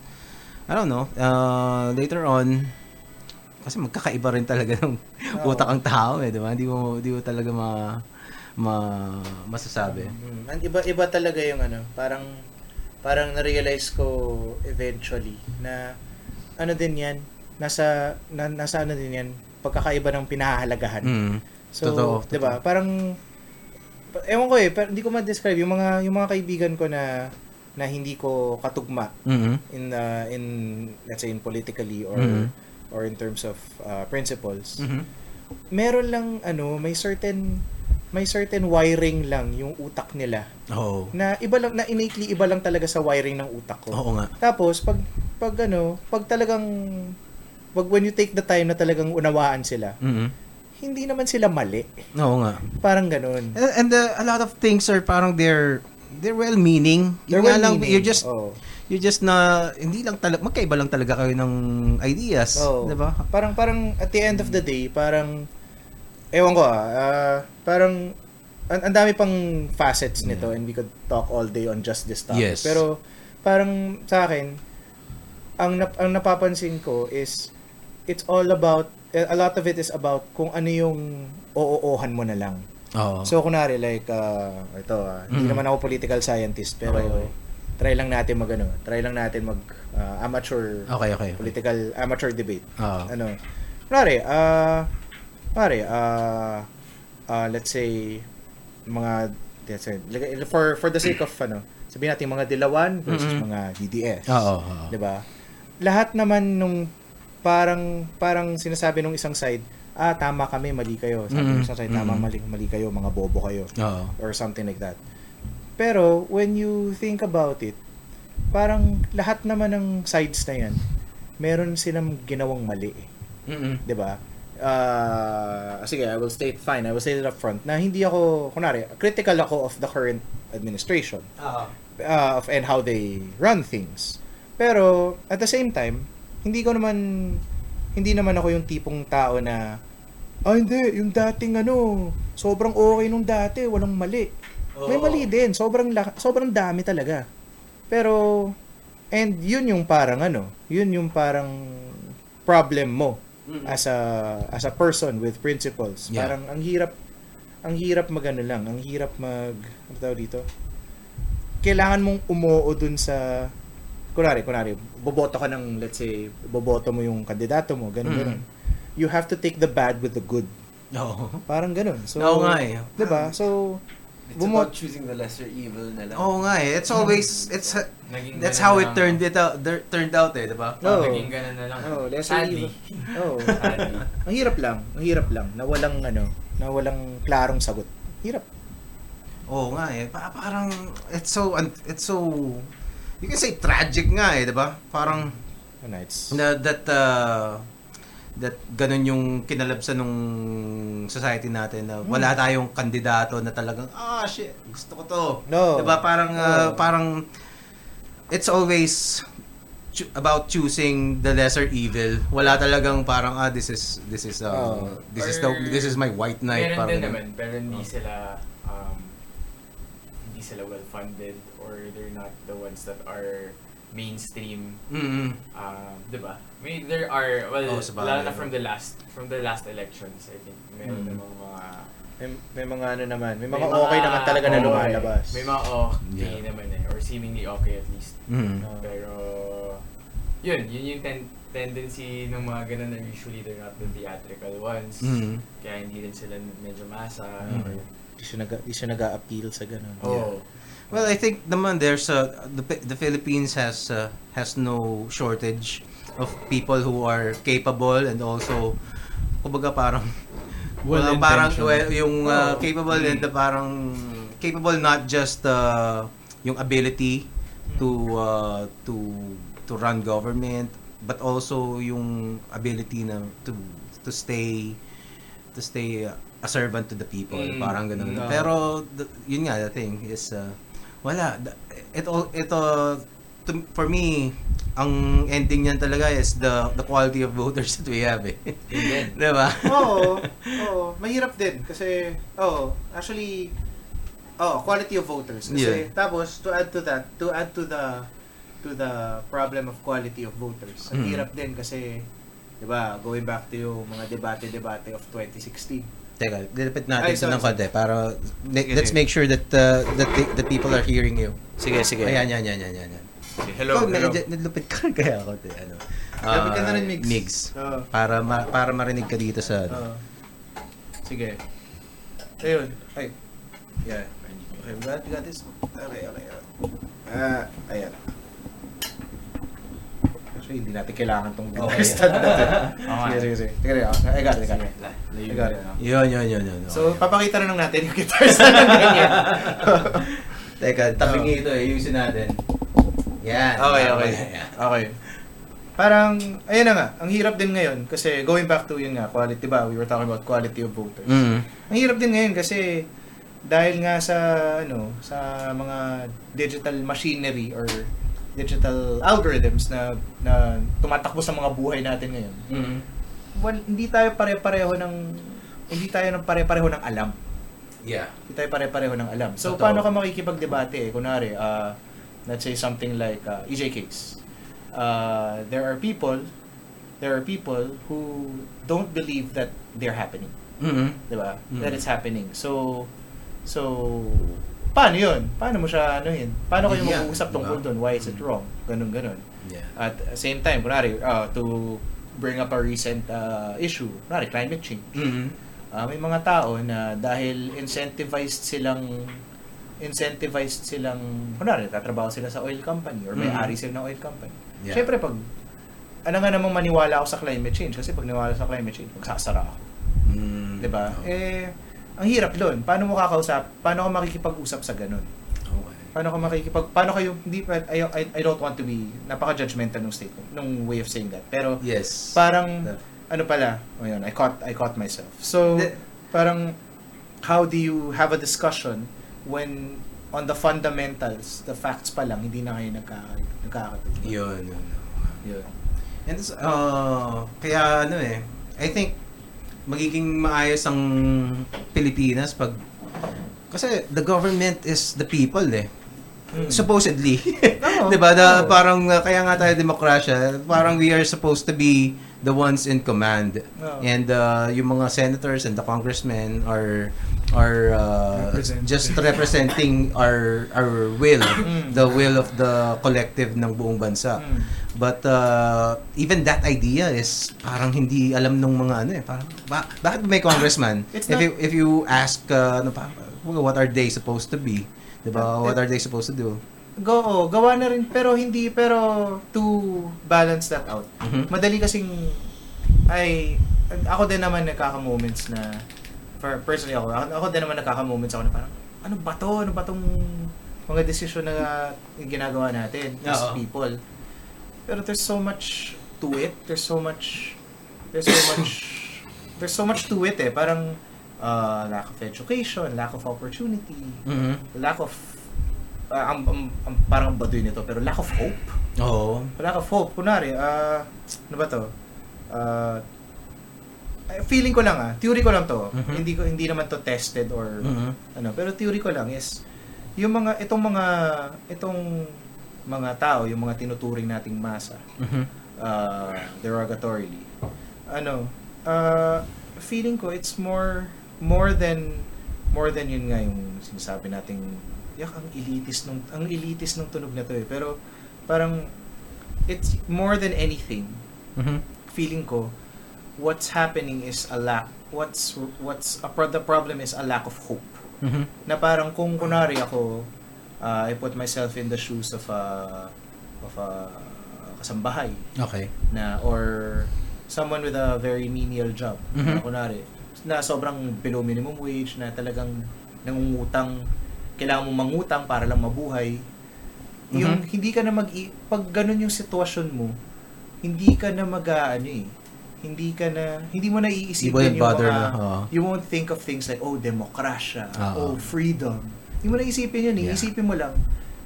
I don't know uh, later on kasi magkakaiba rin talaga ng Oo. utak ang tao eh, di ba? Hindi mo hindi mo talaga ma, ma masasabi. Mm, and iba iba talaga yung ano, parang parang na-realize ko eventually na ano din 'yan, nasa na, nasa ano din 'yan, pagkakaiba ng pinahahalagahan. Mm. So, Totoo, 'di ba? totoo. Parang pa- ewan ko eh, pero hindi ko ma-describe yung mga yung mga kaibigan ko na na hindi ko katugma Mhm. in uh, in let's say in politically or Mhm. or in terms of uh, principles. Mhm. Meron lang ano, may certain may certain wiring lang yung utak nila Oo. na iba lang na innately iba lang talaga sa wiring ng utak ko. Oo nga. Tapos pag pag ano, pag talagang pag when you take the time na talagang unawaan sila, Mhm. hindi naman sila mali. Oo nga. Parang ganun. And, and uh, a lot of things are parang they're they're well-meaning. They're Yun nga lang, you just Oo. you just na hindi lang talaga magkaiba lang talaga kayo ng ideas, Oo. 'di ba? Parang parang at the end of the day, parang ewan ko ah, ah, parang ang, ang dami pang facets nito and we could talk all day on just this topic. Yes. Pero parang sa akin ang nap- ang napapansin ko is it's all about a lot of it is about kung ano yung oo-ohan mo na lang. Oo. So kunari like uh, ito ah, hindi Mm. naman ako political scientist pero Okay, try lang natin mag ano, try lang natin mag ah, amateur okay, okay. okay. political amateur debate. Oo. Ano? Kunwari, ah kunwari, ah ah, let's say mga let's say, lagay- for for the sake of ano, sabihin natin mga Dilawan versus Mhm. mga DDS. Oo. oo. 'Di ba? Lahat naman nung parang parang sinasabi nung isang side, ah tama kami, mali kayo. Sabi Mhm. ng isang side, tama, mali, mali kayo, mga bobo kayo Oo. or something like that. Pero when you think about it, parang lahat naman ng sides na 'yan, meron silang ginawang mali. eh. Mhm. 'di ba? Ah, sige, I will state fine. I will state it up front na hindi ako kunari, critical ako of the current administration Oo. uh, of and how they run things. Pero at the same time, hindi ko naman hindi naman ako yung tipong tao na ah hindi, yung dating ano, sobrang okay nung dati, walang mali. May Oo. mali din, sobrang sobrang dami talaga. Pero and yun yung parang ano, yun yung parang problem mo Mhm. as a as a person with principles. Yeah. Parang ang hirap ang hirap magano lang, ang hirap mag ano tawag dito? Kailangan mong umuo dun sa kunari, kunari, boboto ka ng, let's say, boboto mo yung kandidato mo, ganun, Mm. ganun. You have to take the bad with the good. Oo. Parang ganun. So, Oo nga eh. 'Di ba? So, It's Bumo- about choosing the lesser evil na lang. Oo nga eh. It's always it's Naging that's ganun how na it lang. turned it out there- turned out eh, 'di ba? No. Naging ganun na lang. Oh, lesser Sadly. oh, Sadly. ang hirap lang, ang hirap lang na walang ano, na walang klarong sagot. Hirap. Oo nga eh. Pa- parang it's so un- it's so you can say tragic nga eh, 'di ba? Parang Ano, it's na that uh, that ganun yung kinalabsan nung society natin na wala tayong kandidato na talagang ah shit gusto ko to No. 'di ba parang uh, No. parang it's always choo- about choosing the lesser evil wala talagang parang ah this is this is uh, Oh. this is the this is my white knight Meron parang din naman, pero hindi sila um, hindi sila well-funded or they're not the ones that are mainstream Mm-mm. um, 'di ba? May there are well, Oo, sa bagay, lalo na from the last from the last elections, I think. Meron Mm. namang mga may, may mga ano naman, may, may mga okay naman talaga na oo, lumalabas. May mga okay Yeah. naman eh or seemingly okay at least. Mm. Oo. Pero yun, yun yung ten- tendency ng mga ganun na usually they're not the theatrical ones. Mm. Kaya hindi rin sila medyo masa. Mm. or- Di siya nag di siya nag-appeal sa ganun. Oh. Well, I think naman there's a the the Philippines has uh, has no shortage of people who are capable and also kumbaga parang Well well, parang well, yung uh, Oo. capable and the parang capable not just uh, yung ability to uh, to to run government but also yung ability na to to stay to stay uh, a servant to the people Mm. parang ganun Mm. pero the, yun nga the thing is uh, Wala. Da- Ito, ito, to- for me, ang ending niyan talaga is the the quality of voters that we have eh. diba? Oo. Oo. Mahirap din. Kasi, oo. actually, oh, quality of voters. Kasi, Yeah. tapos, to add to that, to add to the to the problem of quality of voters. Ang Mm. hirap din kasi, di ba, going back to yung mga debate-debate of 2016. Teka, dilapit natin Ay, sorry, ng konti para Sige, let's sige. make sure that uh, that the, the people are hearing you. Sige, sige. Ayan, yan, yan, yan, yan. yan. Hello, oh, hello. nilupit ka rin kaya ako. te- Ano, Lapit ka na Ah, rin, Migs. Migs. Oo. Para ma- para marinig ka dito sa ano. Oo. sige. Ayun. Ay. Yeah. Okay, we got, we got this. Okay, okay. Ah, ayan. Actually, hindi natin kailangan tong Okay. stand natin. Nga. Sige, sige, sige. Teka, teka. I got it, I got it. I got it. na? Yun, yun, yun, yun. So, papakita na lang natin yung guitar sa ganyan. Teka, tabing Oo. ito eh. Ayusin natin. Yan. Okay, okay. na. Okay. Parang, ayun na nga, ang hirap din ngayon kasi going back to yun nga, quality, ba? We were talking about quality of voters. Mm. Ang hirap din ngayon kasi dahil nga sa ano sa mga digital machinery or digital algorithms na na tumatakbo sa mga buhay natin ngayon. Mm. Well, hindi tayo pare-pareho ng hindi tayo ng pare-pareho ng alam. Yeah. Hindi tayo pare-pareho ng alam. So Totoo. paano ka makikipagdebate eh? Kunwari, uh, let's say something like uh, EJ case. Uh, there are people there are people who don't believe that they're happening. Mm. 'di ba? Mm. That it's happening. So so paano 'yun? Paano mo siya ano yun? Paano kayo Yeah, mag-uusap tungkol diba? doon? Why is it wrong? Ganun ganun. Yeah. At the same time, kunwari, uh, to bring up a recent uh, issue, kunwari, climate change. Mm. Uh, may mga tao na dahil incentivized silang incentivized silang, kunwari, tatrabaho sila sa oil company or may-ari sila ng oil company. Yeah. Siyempre, pag, ano nga namang maniwala ako sa climate change kasi pag niwala sa climate change, magsasara ako. Mm. 'di ba? Eh ang hirap doon. Paano mo kakausap? Paano ka makikipag-usap sa ganun? Okay. Paano ka makikipag paano kayo hindi I, I, I don't want to be napaka-judgmental ng statement, ng way of saying that. Pero Yes. parang That- ano pala? Oh, yun, I caught I caught myself. So The- parang how do you have a discussion when on the fundamentals, the facts pa lang hindi na kayo nagka nagkakatugma. Yun, yun. Yun. And this, uh, kaya ano eh, I think magiging maayos ang Pilipinas pag kasi the government is the people eh. Mm. Supposedly. Oo. 'Di ba? Da, parang uh, kaya nga tayo demokrasya, parang we are supposed to be the ones in command. Oo. And uh, yung mga senators and the congressmen are are uh, Represent- just representing our our will, Mm. the will of the collective ng buong bansa. Mm. But uh, even that idea is parang hindi alam nung mga ano eh. Parang, ba- bakit may congressman? It's if not- you if you ask uh, ano pa, what are they supposed to be? 'Di ba? What are they supposed to do? Go, oh, gawa na rin pero hindi pero to balance that out. Mhm. Madali kasing ay ako din naman nagkaka-moments na for personally ako, ako, ako din naman nagkaka-moments ako na parang ano ba to? Ano ba tong mga desisyon na ginagawa natin as Oo. people? Pero there's so much to it. There's so much there's so much there's so much to it eh. Parang uh, lack of education, lack of opportunity, Mhm. lack of uh, ang, ang, ang parang baduy nito pero lack of hope Oo. lack of hope kunwari ah ano ba to uh, feeling ko lang ah theory ko lang to Mhm. hindi ko hindi naman to tested or Mhm. ano pero theory ko lang is yung mga itong mga itong mga tao yung mga tinuturing nating masa Mhm. uh, derogatorily. Ano, uh, feeling ko it's more more than more than yun nga yung sinasabi nating yak ang elitist nung ang elitist nung tunog na to eh. Pero parang it's more than anything. Mhm. Feeling ko what's happening is a lack what's what's a pro- the problem is a lack of hope Mhm. na parang kung kunwari ako uh, I put myself in the shoes of a of a kasambahay Okay. na or someone with a very menial job na Mhm. kunwari na sobrang below minimum wage na talagang nangungutang kailangan mo mangutang para lang mabuhay yung Mhm. hindi ka na mag pag ganun yung sitwasyon mo hindi ka na mag ano eh hindi ka na hindi mo na Hindi iisipin mo yung bother mga na. Oo. you won't think of things like oh demokrasya Oo. oh freedom Hindi mo na isipin yun eh. Yeah. Isipin mo lang,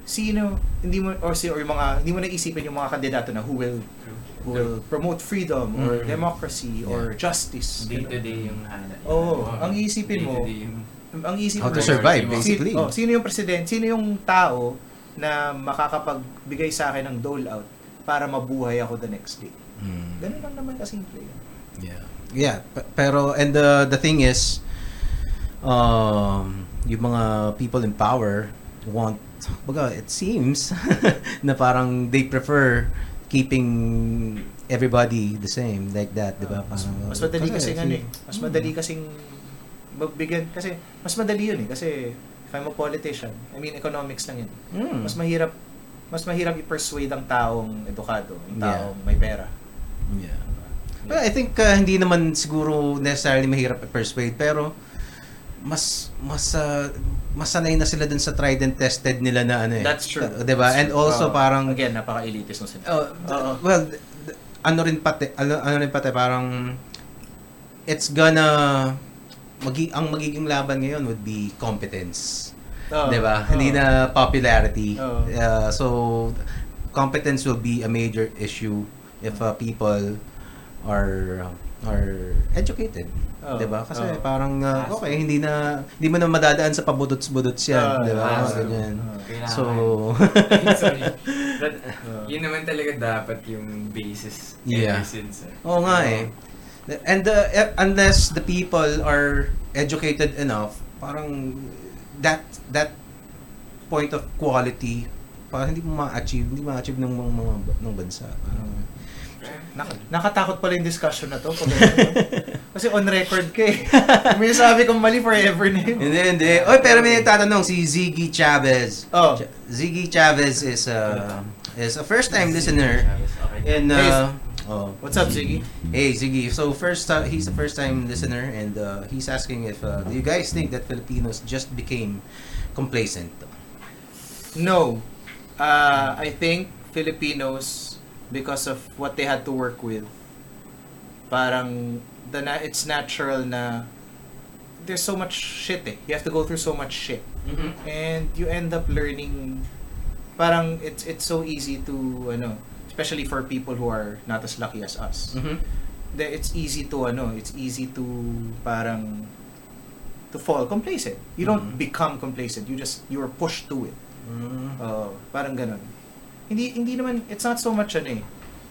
sino, hindi mo, or, si, or yung mga, hindi mo na isipin yung mga kandidato na who will, who will promote freedom, or Mhm. democracy, or Yeah. justice. Day to day yung hanap. Oo, ang iisipin mo, yung- ang isip How mo, to survive, si- basically. oh, sino yung president, sino yung tao na makakapagbigay sa akin ng dole out para mabuhay ako the next day. Mm. Ganun lang naman kasimple yun. Yeah. Yeah, pe- pero and the the thing is um yung mga people in power want baga it seems na parang they prefer keeping everybody the same like that, 'di ba? Mas, Parang- mas madali kasi si- ano eh. Mas Mm. madali kasing magbigyan kasi mas madali yun eh kasi if I'm a politician, I mean economics lang yun. Mm. Mas mahirap mas mahirap i-persuade ang taong edukado, ang Yeah. taong may pera. Yeah. Well, I think uh, hindi naman siguro necessarily mahirap i-persuade pero mas mas uh, mas sanay na sila dun sa tried and tested nila na ano eh. That's true. Uh, 'Di ba? And also Oo. parang again, napaka-elitist ng sila. Oh, d- Oo. well, d- d- ano rin pati, ano, ano rin pati, parang it's gonna magi ang magiging laban ngayon would be competence. Oo. 'Di ba? Oo. Hindi na popularity. Oo. Uh, so competence will be a major issue if uh, people are are educated. Oo. 'Di ba? Kasi Oo. parang uh, Fast. okay, hindi na hindi mo na madadaan sa pabudots-budots yan, Oo, 'di ba? fast. Ganyan. Oo. Kailangan. So Sorry. That, yun naman talaga dapat yung basis Yeah. ever since. eh. Oo nga eh. And the, eh, unless the people are educated enough, parang that that point of quality parang hindi mo ma-achieve, hindi ma-achieve ng mga, mga ng bansa. Parang, Nak- nakatakot pala yung discussion na to. Pag Kasi on record ka eh. May sabi kong mali forever na yun. hindi, hindi. Oy, pero may nagtatanong si Ziggy Chavez. Oh. Ch- Ziggy Chavez is a is a first time listener Okay. in uh, oh, What's up, Ziggy? Hey Ziggy, so first uh, he's a first time listener and uh, he's asking if uh, do you guys think that Filipinos just became complacent? No. Uh, I think Filipinos, because of what they had to work with, parang the na- it's natural na there's so much shit eh. You have to go through so much shit. And you end up learning parang it's it's so easy to ano, especially for people who are not as lucky as us. Mm-hmm. that it's easy to ano, it's easy to parang to fall complacent. You don't Mhm. become complacent. You just you are pushed to it. Mm. Uh, parang ganun. Hindi hindi naman it's not so much ano eh.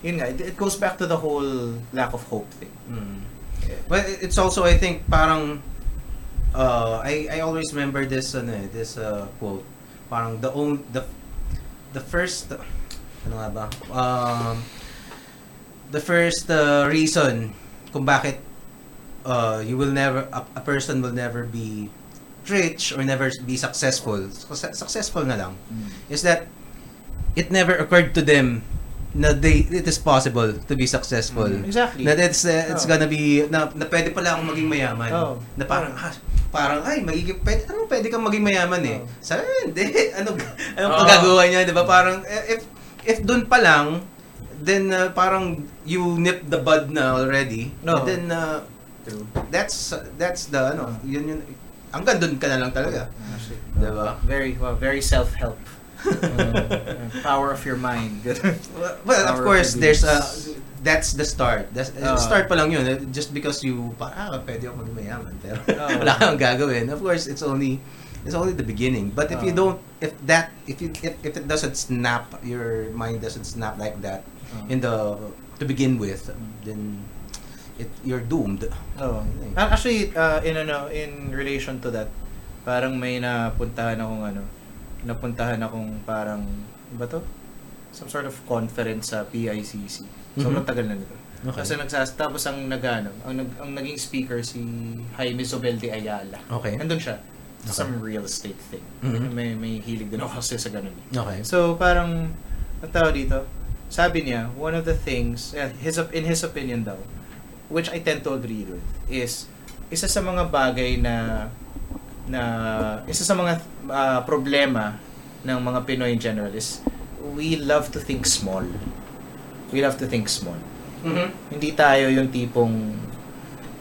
Yun nga, it, it goes back to the whole lack of hope thing. Mm. It- it's also I think parang uh, I I always remember this ano eh, this uh, quote. Parang the own the the first ano nga ba? Um the first uh, reason kung bakit uh, you will never a, a person will never be rich or never be successful Suc- successful na lang is that it never occurred to them na they it is possible to be successful Exactly. na it's uh, it's Oh. gonna be na, na pwede pala akong maging mayaman Oh. na parang ah, parang ay magiging pwede ano pwede kang maging mayaman eh Oh. sabi hindi ano ano Oh. magagawa niya 'di ba parang eh, if if doon pa lang then uh, parang you nip the bud na already No. and then uh, True. that's that's the ano yun yun hanggang doon ka na lang talaga Actually, Diba? Very well, very self-help. Uh, power of your mind. Well, of Power of course, the there's a beast. that's the start. That's, Ah. start pa lang yun. eh, Just because you, pa, ah, pwede ako maging mayaman. Pero Ah. wala kang gagawin. Of course, it's only it's only the beginning. But if you Ah. don't, if that, if you, if, if it doesn't snap, your mind doesn't snap like that Ah. in the to begin with, then it you're doomed. Oh. Actually, uh, in ano, in relation to that, parang may napuntahan akong ano, napuntahan akong parang, ano ba to? Some sort of conference sa PICC. Sobrang Mhm. tagal na nito. Okay. Kasi nagsas, tapos ang nagano, ang, nag, ang naging speaker si Jaime Zobel de Ayala. Okay. Nandun siya. Okay. Some real estate thing. Mhm. May, may hilig din ako kasi sa ganun. Okay. So parang ang tawag dito, sabi niya, one of the things, eh, his in his opinion daw, which I tend to agree with, is isa sa mga bagay na na isa sa mga ah, problema ng mga Pinoy in general is we love to think small. We love to think small. Mhm. Hindi tayo yung tipong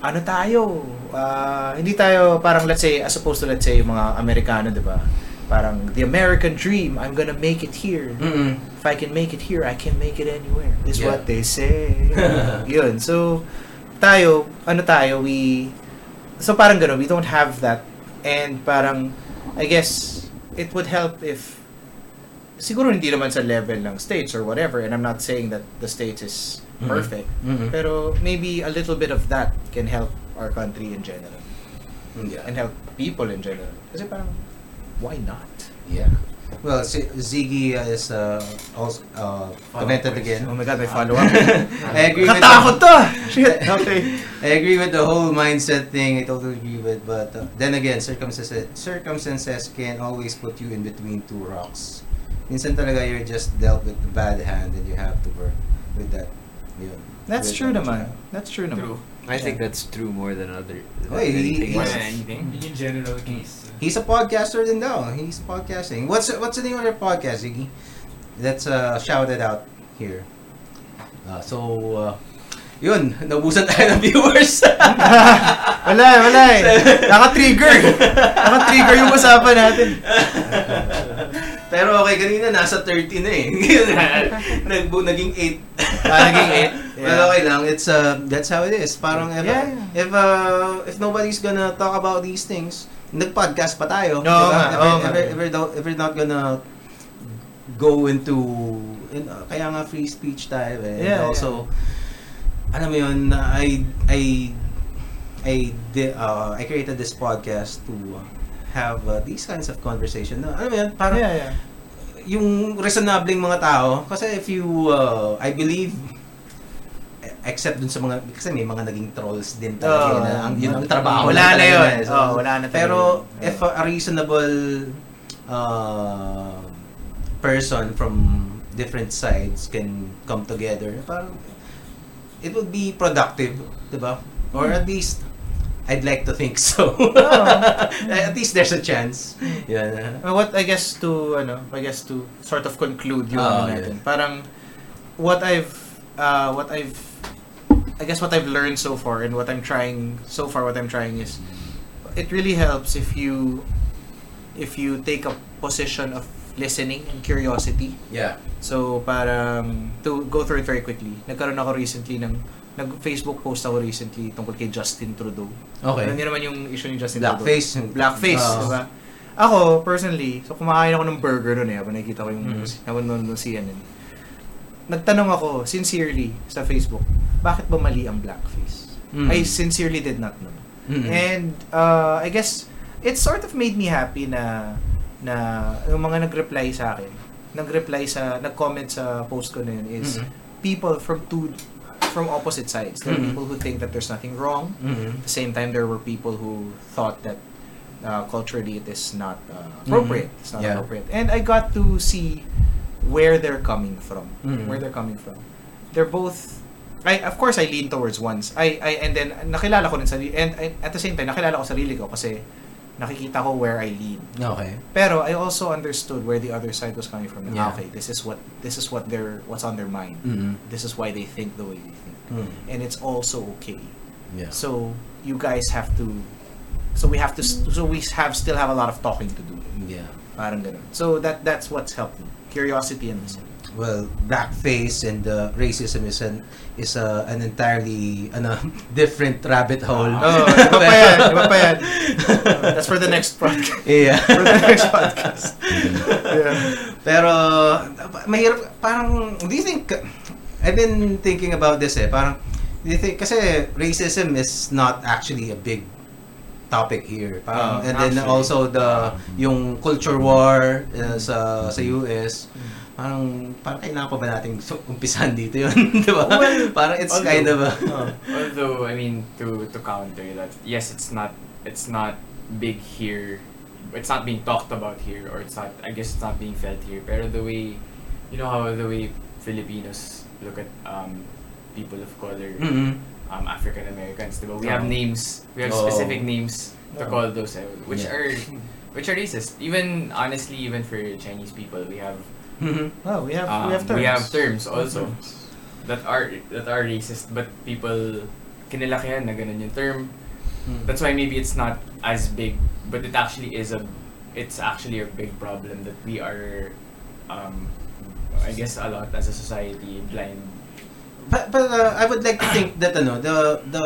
ano tayo? ah, hindi tayo parang let's say as opposed to let's say yung mga Amerikano, 'di ba? parang the American dream, I'm gonna make it here. Mm-mm. If I can make it here, I can make it anywhere. Is Yeah. what they say. Yun. So, tayo, ano tayo, we, so parang gano'n, we don't have that. And parang, I guess, it would help if, siguro hindi naman sa level ng states or whatever, and I'm not saying that the states is Mhm. perfect, Mm-mm. pero maybe a little bit of that can help our country in general. Yeah. And help people in general. Kasi parang, why not? Yeah. Well, si- Ziggy uh, is uh, also uh, commented again. Oh my God, may follow-up. I agree with Katakot to! Shit! Okay. I agree with the whole mindset thing. I totally agree with, but uh, then again, circumstances circumstances can always put you in between two rocks. Minsan talaga you're just dealt with the bad hand, and you have to work with that. Yun. That's With true that naman. child. That's true naman. True. I think that's true more than other. Than Oy, he- anything More he's- than else. anything. In general case. He's a podcaster din daw. He's podcasting. What's what's the name of your podcast, Ziggy? Let's uh, shout it out here. Uh, so, uh, yun, naubusan tayo ng viewers. Wala, wala eh. Naka-trigger. Naka-trigger yung usapan natin. Pero okay, kanina nasa 30 na eh. Nag naging 8. Ah, naging eight? Well, Yeah. okay lang. It's uh, that's how it is. Parang if Yeah. if uh, if nobody's gonna talk about these things, nag-podcast pa tayo. Oo nga, If, nga. if, if, we're not, if we're not gonna go into in, uh, kaya nga free speech tayo eh. And Yeah, also, alam mo yun, I I I di, uh, I created this podcast to have uh, these kinds of conversation. Na, alam mo yun, parang Yeah, yeah. yung reasonabling mga tao kasi if you uh, I believe except dun sa mga kasi may mga naging trolls din talaga yun, na ang, yun ang trabaho Wala lang na yun. eh. So, Oo, wala na pero yun. if a, reasonable uh, person from different sides can come together parang it would be productive diba or Hmm. at least I'd like to think so at least there's a chance yeah what I guess to ano, I guess to sort of conclude yung Oh, ano yeah. natin. Parang what I've uh, what I've I guess what I've learned so far and what I'm trying so far what I'm trying is it really helps if you if you take a position of listening and curiosity. yeah So parang to go through it very quickly. Nagkaroon ako recently ng nag-Facebook post ako recently tungkol kay Justin Trudeau. okay niyo naman yung issue ni Justin Blackface. Trudeau. Blackface, Oo. di ba? Ako, personally, so kumakain ako ng burger noon eh, habang nakikita ko yung Mhm. nanonood ng CNN. Nagtanong ako, sincerely, sa Facebook, bakit ba mali ang blackface? Mhm. I sincerely did not know. Mhm. And uh, I guess, it sort of made me happy na na yung mga nag-reply sa akin, nag-reply sa, nag-comment sa post ko na yun is Mhm. people from two, from opposite sides. There are Mhm. people who think that there's nothing wrong, Mhm. at the same time, there were people who thought that uh, culturally it is not uh, appropriate. Mhm. It's not Yeah. appropriate. And I got to see where they're coming from. Mhm. Where they're coming from. They're both. I of course I lean towards ones. I I and then nakilala ko rin sarili and, and at the same time nakilala ko sarili ko kasi nakikita ko where I lean. Okay. Pero I also understood where the other side was coming from. Yeah. Ah, okay, this is what this is what they're what's on their mind. Mhm. This is why they think the way they think. Mhm. And it's also okay. Yeah. So you guys have to so we have to so we have still have a lot of talking to do. Yeah. Parang ganun. So that that's what's helped me. Curiosity and listening. Well, blackface and uh, racism is an is uh, an entirely ano, different rabbit hole. Oh, iba pa yan, iba pa yan. That's for the next podcast. yeah. For the next podcast. yeah. Pero mahirap parang do you think I've been thinking about this eh parang do you think kasi racism is not actually a big topic here. Parang, Oh, and then actually. also the yung culture war uh, sa sa US parang parang kailangan pa ba nating so- umpisahan dito yun, di ba? Well, parang it's although- kind of a, Although I mean to to counter that, yes, it's not it's not big here. It's not being talked about here, or it's not. I guess it's not being felt here. But the way, you know how the way Filipinos look at um, people of color, Mhm. Um, African Americans, diba? We have names. We have Oo. specific names to Oo. call those, eh, which Yeah. are which are racist. Even honestly, even for Chinese people, we have Mhm. Oh, we have um, we have terms. we have terms also terms. that are that are racist, but people kinilakihan na ganun yung term. Mm. That's why maybe it's not as big, but it actually is a it's actually a big problem that we are, um, I guess, a lot as a society blind. But, but uh, I would like to think that ano, the the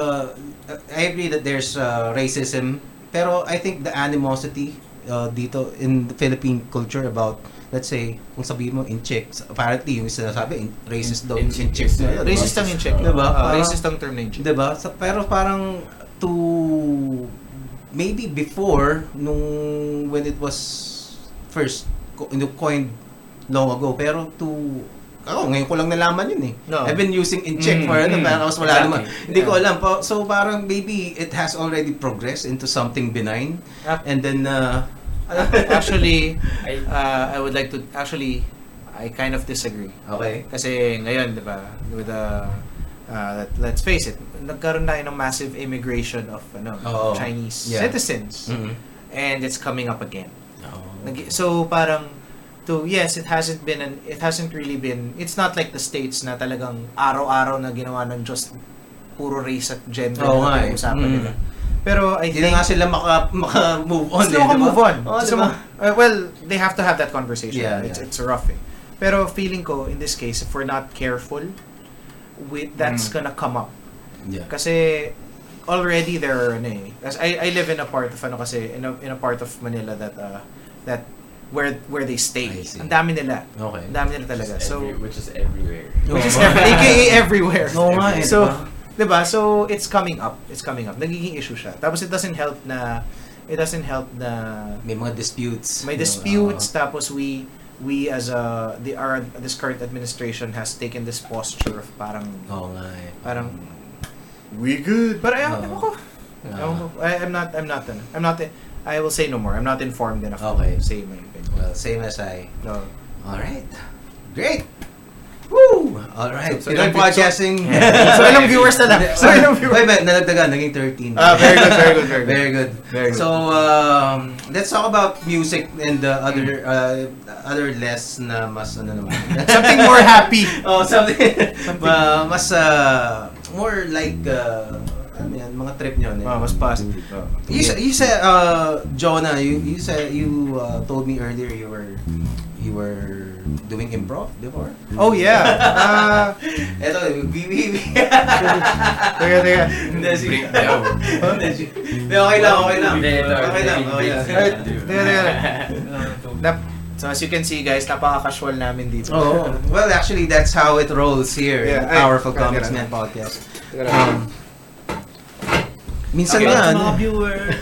uh, I agree that there's uh, racism, pero I think the animosity uh, dito in the Philippine culture about let's say kung sabihin mo in chicks apparently yung sinasabi in, racist daw In- in, in chicks, na yun, diba? Racist ang in check. Diba? Uh, racist ang term na in. Diba? So, pero parang to maybe before nung when it was first co- coined long ago pero to ako ngayon ko lang nalaman yun eh. No. I've been using in check Mm, for ano mm, parang mas wala exactly. naman. Hindi ko Yeah. alam po. So parang maybe it has already progressed into something benign Ah. and then uh, actually, I, uh, I would like to actually I kind of disagree. okay. Kasi ngayon, 'di ba, with the uh, let, let's face it, nagkaroon tayo ng massive immigration of ano, Oo. Chinese Yeah. citizens Mhm. and it's coming up again. Oh. Nag- so parang to yes, it hasn't been an it hasn't really been it's not like the states na talagang araw-araw na ginawa ng Diyos puro race at gender Oo na eh. pinag-usapan Mm. nila. Pero I Hindi think na nga sila maka, maka-move on Gusto eh, mo di ba? move on. Oo, Gusto di ba? mo- uh, well, they have to have that conversation. Yeah, it's, yeah. it's rough eh. Pero feeling ko, in this case, if we're not careful, with, that's Mm. gonna come up. Yeah. Kasi already there are ano eh. As I, I live in a part of ano kasi, in a, in a part of Manila that, uh, that where where they stay. I see. Ang dami nila. Okay. Ang dami nila talaga. which So, every- which is everywhere. which is every, AKA everywhere. Oo nga eh, So, di ba? 'Di ba? So it's coming up. It's coming up. Nagiging issue siya. Tapos it doesn't help na it doesn't help na may mga disputes. may you know, disputes uh, tapos we we as a the our this current administration has taken this posture of parang Oo nga eh. Parang, we good. But I Oo. ewan ko. Ewan ko. I, I'm not I'm not I'm not I will say no more. I'm not informed enough Okay. to say my opinion. Well, same as I. No. All right. Great. Woo! All right. So, So, ilang podcasting. So, ilang viewers na lang? So, ilang viewers? Wait, wait, nalagdagan. Naging 13. Ah, very good, very good, very good. Very good. Very good. So, um, let's talk about music and the other uh, other less na mas ano naman. Something more happy. oh, something. Ma- mas uh, more like uh, ano yan, mga trip nyo. ano Ah, yun. mas positive. Oh. You said, you said uh, Jonah, you you said you uh, told me earlier you were you were doing improv before. Oh yeah. Uh, Eto, we we we. teka, teka. Hindi, sige. Hindi, okay lang, okay lang. Okay lang, okay lang. teka, teka. Nap- so as you can see guys, napaka-casual namin dito. Oh, well, actually, that's how it rolls here in Yeah, the ay, Powerful Comics. Man podcast. Um, minsan Okay. nga, Mga ano, viewers.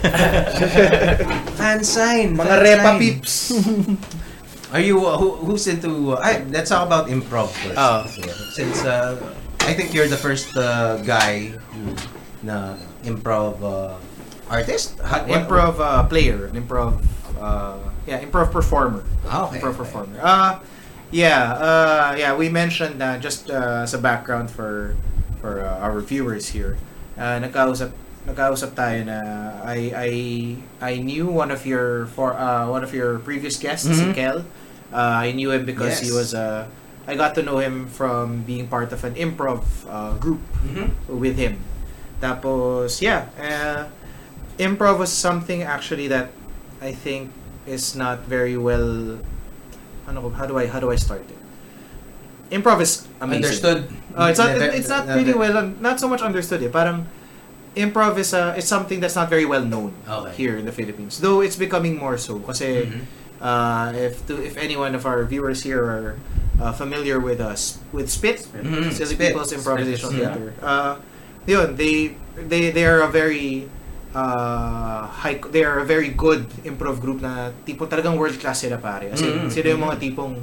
fan sign. Mga fan repa sign. peeps. Are you uh, who, who's into? Uh, I, let's talk about improv first. Oh. Since uh, I think you're the first uh, guy na improv uh, artist. Ha- what- improv uh, player, improv uh, yeah, improv performer. Ah, okay. Improv performer. Uh yeah, uh yeah, we mentioned uh, just uh, as a background for for uh, our viewers here. Uh nagkausap nagkausap tayo na I I I knew one of your for uh, one of your previous guests, si Mhm. Kel. Uh, I knew him because he Yes. was uh I got to know him from being part of an improv uh, group Mhm. with him. Tapos, yeah, uh, improv was something actually that I think is not very well. Ano ko? How do I how do I start it? Improv is amazing. Understood. Oh, it's not it's not really well not so much understood. Eh. Parang improv is uh, is something that's not very well known Okay. here in the Philippines. Though it's becoming more so kasi Mhm. uh, if to, if any one of our viewers here are uh, familiar with us with Spit, Mhm. Silly Spit. People's Improvisational Spit, yeah. Theater. Uh, yun, they they they are a very uh, high they are a very good improv group na tipo talagang world class sila pare. Kasi Mhm. sila yung mga tipong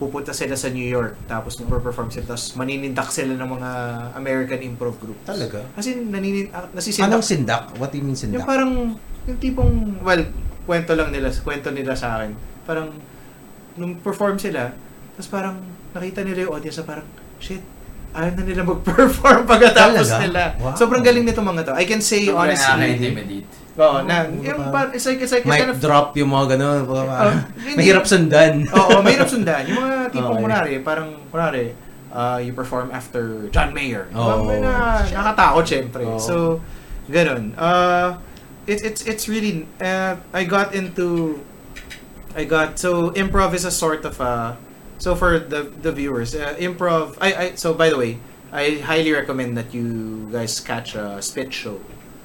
pupunta sila sa New York tapos magpe-perform sila tapos maninindak sila ng mga American improv group. Talaga? Kasi naninin uh, nasisindak. Anong sindak? What do you mean sindak? Yung parang yung tipong well kwento lang nila kwento nila sa akin. Parang nung perform sila tapos parang nakita nila yung audience na parang shit ayaw na nila mag-perform pagkatapos Talaga? nila. Wow. Sobrang galing nito mga to. I can say Sobrang honestly. nakaka-intimidate. Oo, na, Oo, yung diba? par, it's like, it's like, it's Mic kind of, drop yung mga ganun. Oh, hindi. Mahirap sundan. Oo, mahirap sundan. Yung mga tipong Okay. kunwari, parang kunwari, uh, you perform after John Mayer. Oo. Oh, na, nakatakot syempre. Oo. So, ganun. Uh, it, it's it's really, uh, I got into I got so improv is a sort of a so for the the viewers, uh, improv. I I so by the way, I highly recommend that you guys catch a spit show.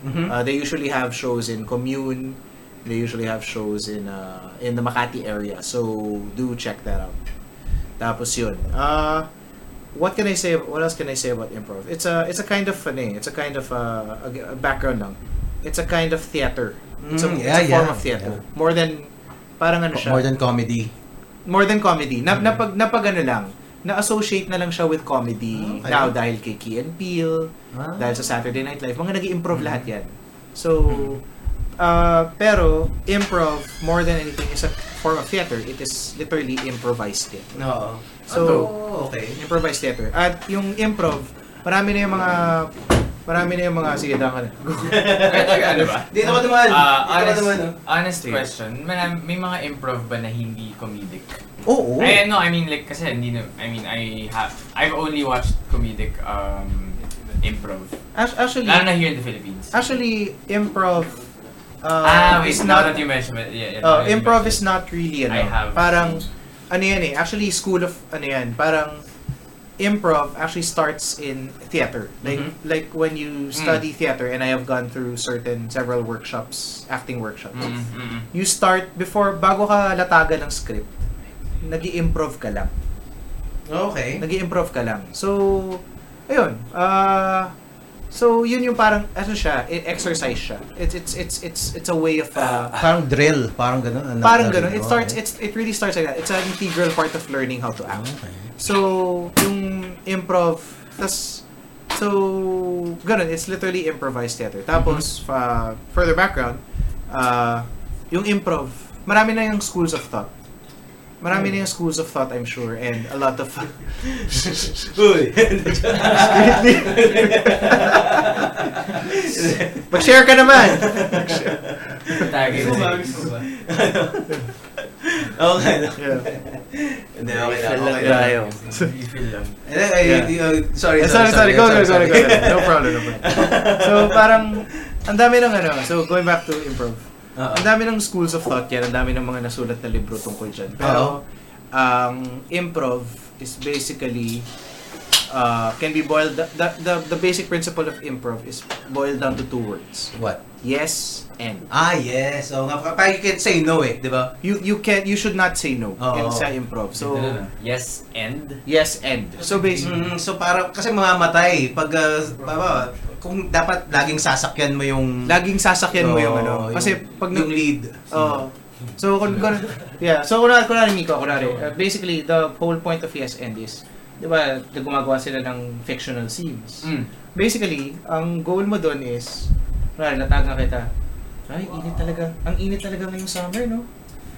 Mhm. Uh, they usually have shows in Commune. They usually have shows in uh, in the Makati area. So do check that out. Tapos yun. Uh, what can I say? What else can I say about improv? It's a it's a kind of funny. It's a kind of uh, a, a background lang. It's a kind of theater. It's a, Mm, it's yeah, a form yeah, of theater. yeah. More than parang ano siya. More than comedy. more than comedy. Na, Mhm. napag, napag ano lang, na-associate na lang siya with comedy Okay. now dahil kay Key and Peele, Ah. dahil sa Saturday Night Live. Mga nag improv Mhm. lahat yan. So, uh, pero improv, more than anything, is a form of theater. It is literally improvised theater. Oo. So, oh, okay. improvised theater. At yung improv, marami na yung mga marami na yung mga sige dama na. ano ba? Dito ka naman. Ah, ka honest, naman. oh. honest question. May, may mga improv ba na hindi comedic? Oo. I no, I mean like kasi hindi na I mean I have I've only watched comedic um improv. Act- Actually, Lalo na here in the Philippines. actually improv uh, ah, wait, is not that you mention it, yeah, yeah, Uh, improv is not really ano. I have Parang ano yan eh. Actually school of ano yan. Parang improv actually starts in theater. Like Mhm. like when you Mm. study theater and I have gone through certain several workshops, acting workshops. Mm, mm, mm. You start before bago ka latagan ng script. Nag-improv ka lang. Okay. Nag-improv ka lang. So ayun. Uh, so yun yung parang ano siya, i- exercise siya. It's it's it's it's it's a way of uh, Parang drill. Parang ganun. Ano, Parang ganun. It okay. starts it's it really starts like that. It's an integral part of learning how to act. Okay. So, yung improv, tas so ganun, it's literally improvised theater. Tapos fa further background, uh, yung improv, marami na yung schools of thought. Marami na yung schools of thought, I'm sure, and a lot of Uy. Mag-share ka naman. Tagay Gusto okay. Yeah. Hindi, okay lang. Okay lang. tayo. Refill lang. Eh, eh, Yeah. uh, sorry, Eh, sorry, sorry, sorry, go, go, sorry, sorry, go. No problem, no problem. So, parang, ang dami ng ano, so going back to improv, Oo. Ang dami ng schools of thought yan, ang dami ng mga nasulat na libro tungkol dyan. Pero, ang improv is basically, uh, can be boiled, the, the, the basic principle of improv is boiled down to two words. What? Yes and. Ah, yes. So, nga, parang you can say no eh, di ba? You you can you should not say no Oo. in sa improv. So, yes and yes and. So basically, Mm, so parang kasi mamamatay pag uh, baba, kung dapat laging sasakyan mo yung laging sasakyan mo yung ano. Kasi yung- pag yung lead. Oh. So, kun, kun, yeah. So, kunwari, kunwari, Nico, kunwari, uh, basically, the whole point of Yes and is, di ba, na gumagawa sila ng fictional scenes. Mm. Basically, ang goal mo doon is, kunwari, nataga kita, ay, init talaga. Ang init talaga ngayong summer, no?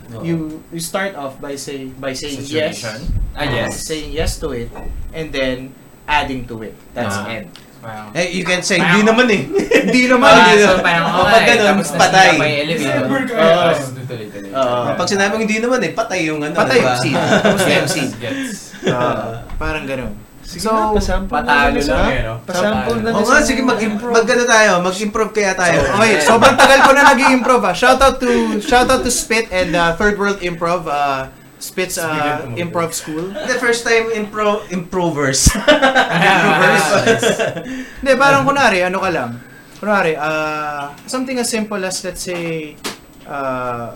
Oo. You you start off by say by saying yes. Situation. Ah, yes. Saying yes to it, and then adding to it. That's Ah. end. Wow. Eh, you can say, hindi naman eh. Hindi naman. Ah, so parang Oh, okay, pag ganun, tapos patay. Never ka. Pag sinabing hindi naman eh, patay yung ano. Patay yung scene. Tapos yung scene. gets. Ah, parang ganun. Sige So, na, pasample Patalo na lang sa- eh, no? Pasample na Oo nga, sige, mag mag ano tayo, mag-improve kaya tayo. Okay, sobrang tagal ko na nag-improv ah. Shout out to shout out to Spit and uh, Third World Improv uh, Spit's uh, improv school. The first time impro improvers. Hindi, parang kunwari, ano ka lang. Kunwari, uh, something as simple as, let's say, uh,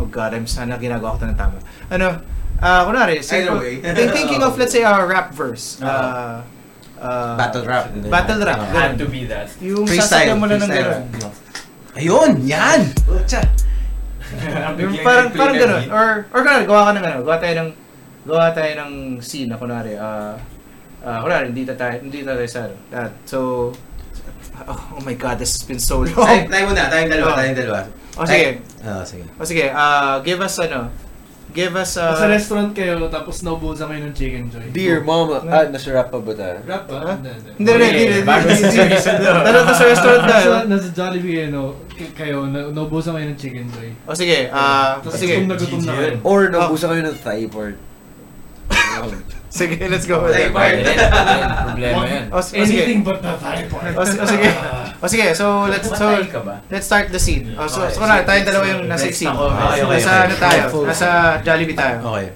oh God, I'm sana ginagawa ko ito ng tama. Ano, uh, kunwari, simple, way. think- thinking of, let's say, a rap verse. Uh, uh, Battle rap. Battle rap. Ah. Had to be that. Yung Freestyle. sasakyan mo lang ng gano'n. Ayun, yan. Utsa. Yung parang parang gano'n. Or or kunwari gawa ka ng ano, gawa tayo ng gawa tayo ng scene na kunwari ah ah kunwari hindi tayo hindi tayo sa ano. That. So oh, oh my god, this has been so Tayo, long. tayo muna, tayong dalawa, Oh. tayong dalawa. O sige. Oh, sige. O sige, ah give us ano. Give us uh, Sa restaurant kayo, tapos naubusan kayo ng chicken joy. Dear mama, ah, nasa rap pa ba tayo? Rap ba? Hindi, hindi. Hindi, hindi, hindi, hindi. Bago sa restaurant na. Nasa, Jollibee kayo, no, kayo, na, naubusan kayo ng chicken joy. O sige, ah Tapos sige. gutom na gutom na kayo. Or naubusan kayo ng thigh part. Sige, let's go. Art. art. Yan, Problema yan. O, s- o sige. Anything but the type art. O, s- o sige. O sige, so let's so Matay ka ba? let's start the scene. O, so, Okay, so kunwari, tayong dalawa yung nasa Next scene. ako. Okay, okay, Nasa okay. ano tayo? Full. Nasa Jollibee tayo. Okay.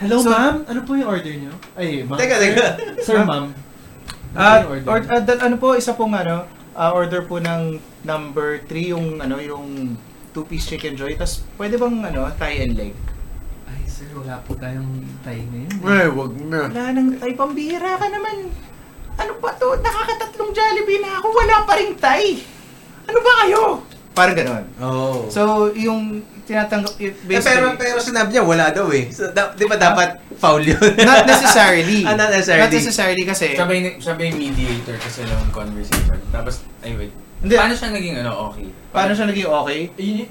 Hello, So- ma'am. Ano po yung order niyo? Ay, ma'am. Teka, teka. Sir, ma'am. Ano Ah, po yung or, order? ah, dal- ano po, isa pong ano, ah, order po ng number 3 yung ano, yung two-piece chicken joy. Tapos pwede bang ano, thigh and leg? Ay, sir, wala po tayong tayo ngayon. Eh, wag na. Wala nang tay, pambihira ka naman. Ano ba to? Nakakatatlong Jollibee na ako, wala pa rin tay. Ano ba kayo? Parang ganon. Oh. So, yung tinatanggap, y- Eh, basically, pero, pero sinabi niya, wala daw eh. So, da- di ba dapat foul yun? not necessarily. Ah, not necessarily. Not necessarily kasi, Siya ba yung, siya ba yung mediator kasi ng conversation? Tapos, anyway, Hindi. paano siya naging ano, okay? paano siya naging okay? Yun, yun,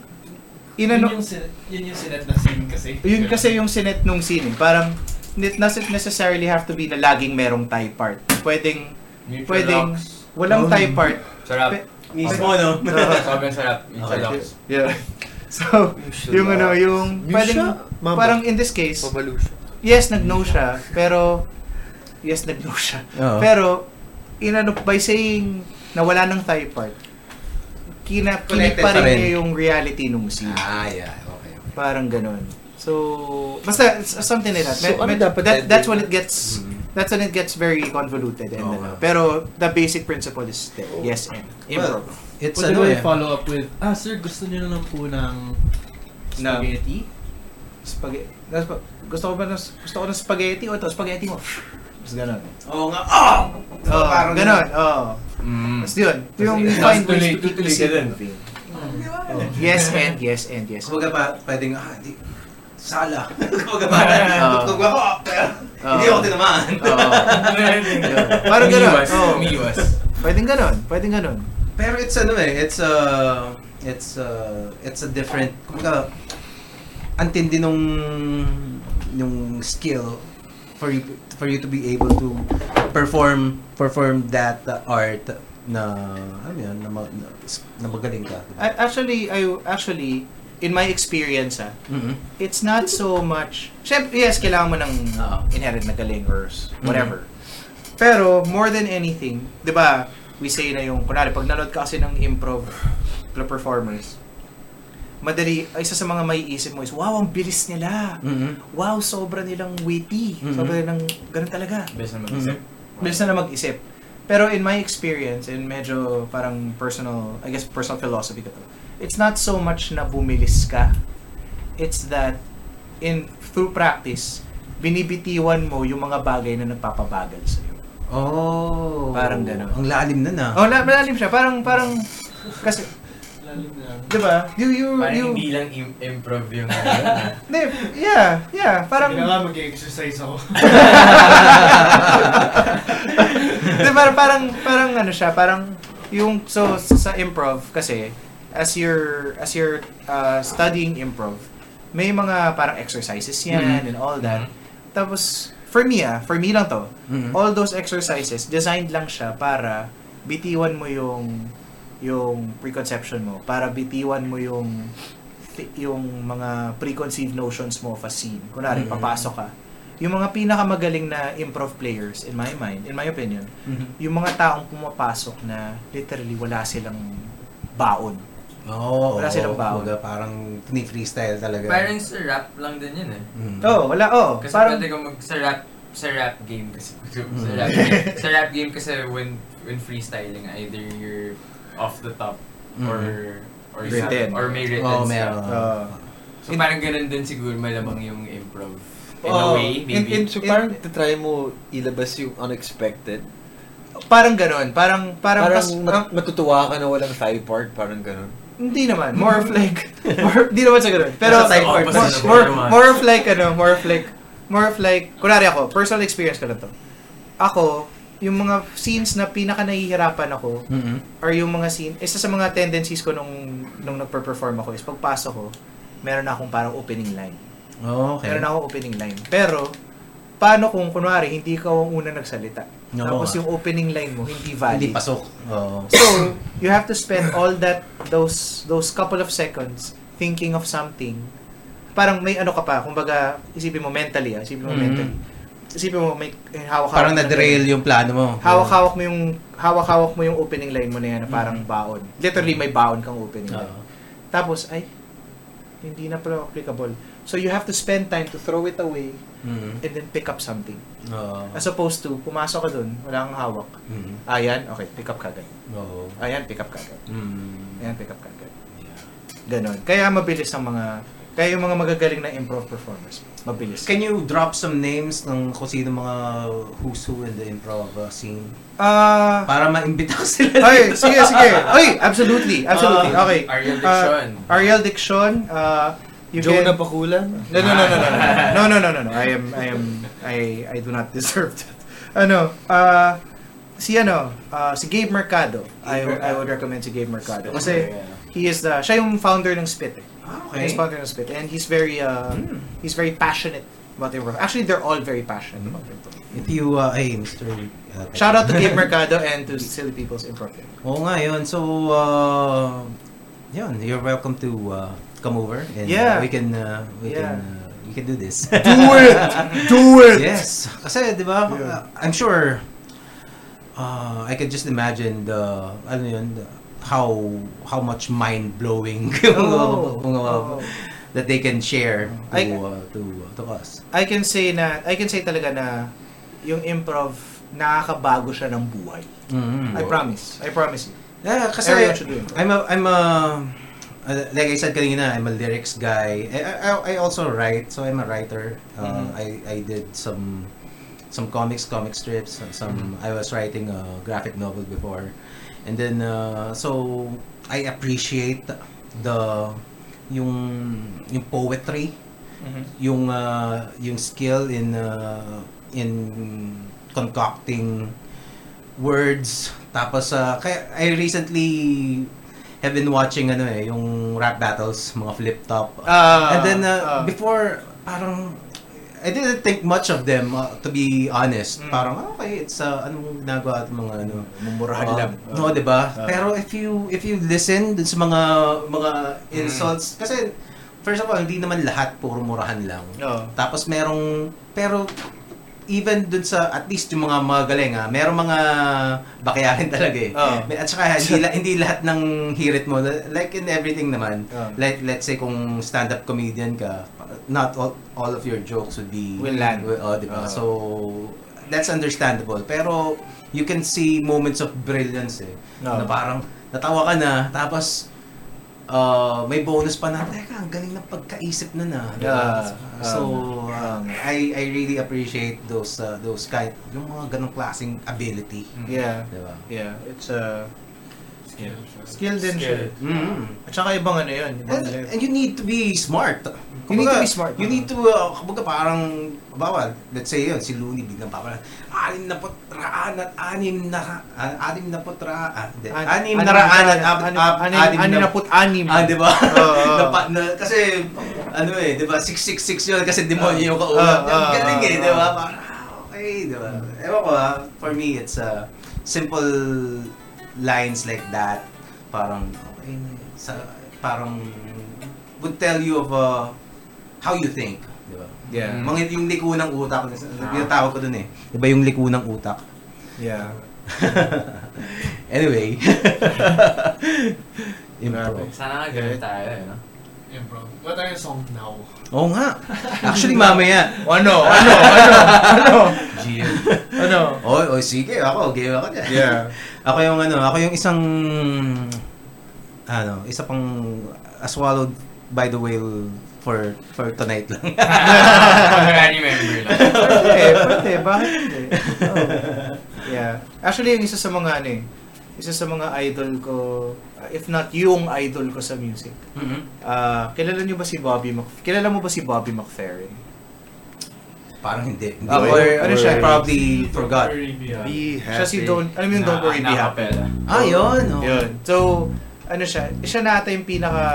Inano, yun yung, sin- yun yung sinet na scene kasi. Yun kasi yung sinet nung scene. eh. Parang, it doesn't necessarily have to be na laging merong Thai part. Pwedeng, Mutual pwedeng locks. walang Oh. Thai part. Sarap. Pe- Mismo, no? Sobrang sarap. Mutual Okay. locks. Yeah. So, yung ano, yung pwedeng, parang in this case, Mabalo siya. yes, nag-no siya, pero, yes, nag-no siya. Oo. Pero, inano, by saying na wala ng Thai part, kina, Connected pa rin rin. niya yung reality nung scene. Ah, yeah. Okay. okay. Parang ganun. So, basta something like that. So, ano dapat that that's when it gets Mm. that's when it gets very convoluted and Oo ano. Pero the basic principle is there. Yes and Well, improv. it's Pwede ano eh. i-follow up with, ah, sir, gusto niyo na lang po ng Na- spaghetti? Spaghetti. Gusto ko ba ng, gusto ko ng spaghetti o ito spaghetti mo. Tapos ganun. Oo nga. Oh! Oh, parang ganun. Oh. Mm. Tapos yun. Ito yung find ways to keep the moving. Oh. Yes and yes and yes. Kumbaga pa, pwedeng, ah, di, sala. Kumbaga pa, tutugma ko, pero Oo. hindi ako tinamaan. Oo. Parang ganun. Umiiwas. Oh. Pwedeng ganun. Pwedeng ganun. Pero it's ano eh, it's uh, it's uh, it's a different, kumbaga, antindi nung, yung skill for you for you to be able to perform perform that uh, art na ano yun, na, ma- na, na magaling ka. I, actually, I actually in my experience ah, Mhm. it's not so much. Syempre, yes, kailangan mo ng Oo. inherent na galing or s- whatever. Pero more than anything, 'di ba? We say na yung kunwari pag nanood ka kasi ng improv performers, madali isa sa mga maiisip mo is wow, ang bilis nila. Mhm. Wow, sobra nilang witty. Mhm. Sobra nilang ganun talaga. Best na mag-isip. Bilis na mag-isip. Pero in my experience, and medyo parang personal, I guess personal philosophy ko to, it's not so much na bumilis ka. It's that in through practice, binibitiwan mo yung mga bagay na nagpapabagal sa'yo. Oh. Parang ganun. Ang lalim na na. Oh, la- malalim siya. Parang, parang, kasi. Di ba? You, you, Parang you, hindi lang im- improv yung ano. Hindi, yeah, yeah. Parang, Sige nga, mag-exercise ako. Di, parang, parang, parang ano siya, parang yung, so, sa improv kasi, as you're, as you're uh, studying improv, may mga parang exercises yan Mhm. and all that. Tapos, for me ah, for me lang to, Mhm. all those exercises, designed lang siya para bitiwan mo yung yung preconception mo, para bitiwan mo yung yung mga preconceived notions mo of a scene. Kunwari, Mhm. papasok ka. Yung mga pinakamagaling na improv players, in my mind, in my opinion, Mhm. yung mga taong pumapasok na literally wala silang baon. Oo. Wala silang oo. baon. Kumbaga, parang ni-freestyle talaga. Parang sa rap lang din yun eh. Mhm. Oh, wala, oh. Kasi parang, pwede kang mag sa rap sa rap game kasi sa rap game, sa rap game kasi when when freestyling either you're off the top or or Mm-hmm. Written. or may written stuff. meron. uh, So parang ganun din siguro malamang yung improv. In a Oh, way, maybe. in- So parang try mo ilabas yung unexpected. parang ganon. Parang, parang, Parang, pas- mat- ah, matutuwa ka na walang thigh part, parang ganun. Hindi naman. More of like, more, hindi naman sa ganun. Pero, Nasa type more, part more, more, more of like, ano, more of like, more of like, kunwari ako, personal experience ko lang to. Ako, yung mga scenes na pinaka nahihirapan ako, Mhm. or yung mga scene, isa sa mga tendencies ko nung, nung nagper-perform ako is, pagpasok ko, meron na akong parang opening line. Oh, okay. Meron na akong opening line. Pero, paano kung, kunwari, hindi ka ang una nagsalita? Oo Tapos yung opening line mo, hindi valid. Hindi pasok. Oo. So, you have to spend all that those those couple of seconds thinking of something parang may ano ka pa, kumbaga, isipin mo mentally, ah, isipin mo Mhm. mentally. Isipin mo, may hawak-hawak Parang na-derail yung plano mo. Hawak-hawak mo yung hawak-hawak mo yung opening line mo na yan na parang baon. Literally may baon kang opening line. Oo. Tapos ay hindi na pala applicable. So you have to spend time to throw it away Mhm. and then pick up something. Oo. As opposed to pumasok ka dun, wala kang hawak. Mhm. Ayan, okay, pick up kagad. Oo. Ayan, pick up kagad. Mhm. Ayan, pick up kagad. Yeah. Ganon. Kaya mabilis ang mga kaya yung mga magagaling na improv performers, mabilis. Can you drop some names ng kung sino mga who's who in the improv uh, scene? Ah, Para maimbita ko sila. ay, dito. sige, sige. Ay, absolutely, absolutely. Ah, Okay. Ariel Ah, Dixon. Ariel Dixon, uh, you Joe can... na pakulan? No, no, no, no, no, no, no, no, no, no. I am, I am, I, I do not deserve that. Ano, uh, si ano, uh, si Gabe Mercado. I, I would recommend si Gabe Mercado. Kasi he is the, siya yung founder ng Spit eh. He's okay. founder ng Spit. And he's very, uh, Hmm. he's very passionate about improv. Actually, they're all very passionate about improv. If you, uh, Mr. Uh, Shout out to Gabe Mercado and to Silly People's Improv. Oo nga, yun. So, uh, yun, you're welcome to uh, come over and Yeah. uh, we can, uh, we Yeah. can, uh, we can do this. Do it! Do it! yes. Kasi, di ba, Yeah. uh, I'm sure, uh, I can just imagine the, ano yun, the, how, how much mind-blowing yung, Oh, uh, oh. that they can share to, I- uh, to, to us. I can say na, I can say talaga na yung improv, nakakabago siya ng buhay. Mhm. I promise. I promise you. Yeah, kasi Everyone should do it. I'm a I'm a uh, like I said kanina, I'm a lyrics guy. I, I, I also write, so I'm a writer. Uh, Mhm. I I did some some comics, comic strips. Some I was writing a graphic novel before, and then uh, so I appreciate the yung yung poetry. Yung uh, yung skill in uh, in concocting words. Tapos uh, kaya I recently have been watching ano eh yung rap battles mga flip top Ah, and then uh, ah. before parang I didn't think much of them uh, to be honest Mm. parang ah, okay it's uh, anong ginagawa at mga ano Mumurahan Uh, lang. No, 'di ba? Ah. Pero if you if you listen dun sa mga mga insults kasi first of all hindi naman lahat puro murahan lang. Oo. Tapos merong pero even dun sa at least yung mga magaling ah, merong mga bakyarin talaga eh. May- At saka hindi, la- hindi lahat ng hirit mo like in everything naman. Oo. Like let's say kung stand-up comedian ka, not all, all of your jokes would be Will land. oh, 'di ba? Oo. So that's understandable. Pero you can see moments of brilliance eh. Oo. Na parang natawa ka na tapos uh, may bonus pa na, teka, ang galing ng pagkaisip na na. Yeah. So, Um, um, I I really appreciate those uh, those kind, yung mga ganong klaseng ability. Yeah. Diba? Yeah. It's a Skill. skill din siya. Mm. At saka ibang ano yun. Ibang And, and you need to be smart. You need to be smart. You need to, uh, kumbaga parang, bawal, let's say yun, si Looney biglang papala, anim na putraan at anim na, ah, anim na putra, ah, anim na raan at anim na put anim. Ah, di ba? Kasi, ano eh, di ba, 666 yun kasi demonyo yung kaulap. Yung galing eh, di ba? Parang, ah, okay, di ba? Ewan ko ah, for me, it's uh, simple lines like that. Parang, okay na yun. Sa, parang, would tell you of uh, how you think. Di ba? Yeah. Mga yung liko ng utak, yung tawag ko dun eh. Di ba yung liko ng utak? Yeah. anyway. Improv. Sana nga ganun tayo, eh, no? Improv. What are your song now? Oo nga. Actually, mamaya. Ano? Ano? Ano? Ano? GM. Ano? Oh, oh, sige, ako, game ako dyan. Yeah. ako yung ano, ako yung isang, ano, isa pang uh, swallowed by the whale for for tonight lang. Honorary member lang. Pwede, pwede. Bakit hindi? Oh. Yeah. Actually, yung isa sa mga ano eh, isa sa mga idol ko, uh, if not yung idol ko sa music. Mhm. Ah, kilala niyo ba si Bobby Mc Kilala mo ba si Bobby McFerrin? Parang hindi. hindi Okay. or, Ano siya? probably forgot. Be Siya si Don't, alam mo yung Don't Worry Be Happy? Acapella. Ah, yun. Oh. Yun. So, ano siya, siya na ata yung pinaka,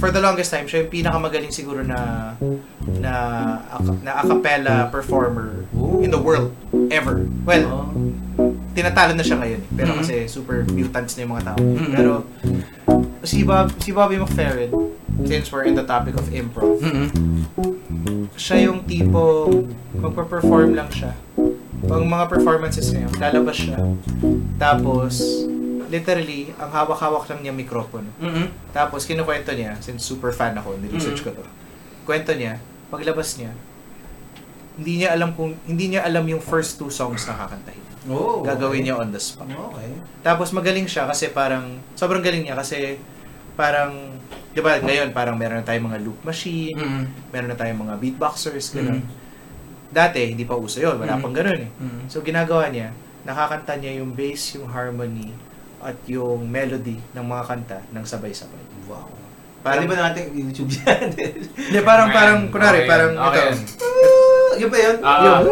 for the longest time, siya yung pinaka magaling siguro na, na, a- na a cappella performer Ooh. in the world, ever. Well, Oh. Tinatalo na siya ngayon. eh. Pero Mhm. kasi super mutants na yung mga tao. Mhm. Pero, si Bob si Bobby McFerrin, since we're in the topic of improv, Mm-mm. siya yung tipo magpa-perform lang siya. Pag mga performances niya, lalabas siya. Tapos, literally, ang hawak-hawak lang niya mikropono. Mm-mm. Tapos, kinukwento niya, since super fan ako, niresearch ko to. Kwento niya, paglabas niya, hindi niya alam kung hindi niya alam yung first two songs na kakantahin. Oh, Gagawin okay. niya on the spot. Okay. Tapos magaling siya kasi parang sobrang galing niya kasi parang 'di ba ngayon parang meron na tayong mga loop machine, Mm-mm. meron na tayong mga beatboxers ganun. Mm. Dati hindi pa uso 'yon, wala Mm. pang ganun eh. Mm-mm. So ginagawa niya, nakakanta niya yung bass, yung harmony at yung melody ng mga kanta ng sabay-sabay. Wow. Parang Pwede ba natin YouTube yan? Hindi parang parang Okay, kunwari okay parang okay ito. yan. Yun ba yun? Ah. Yung-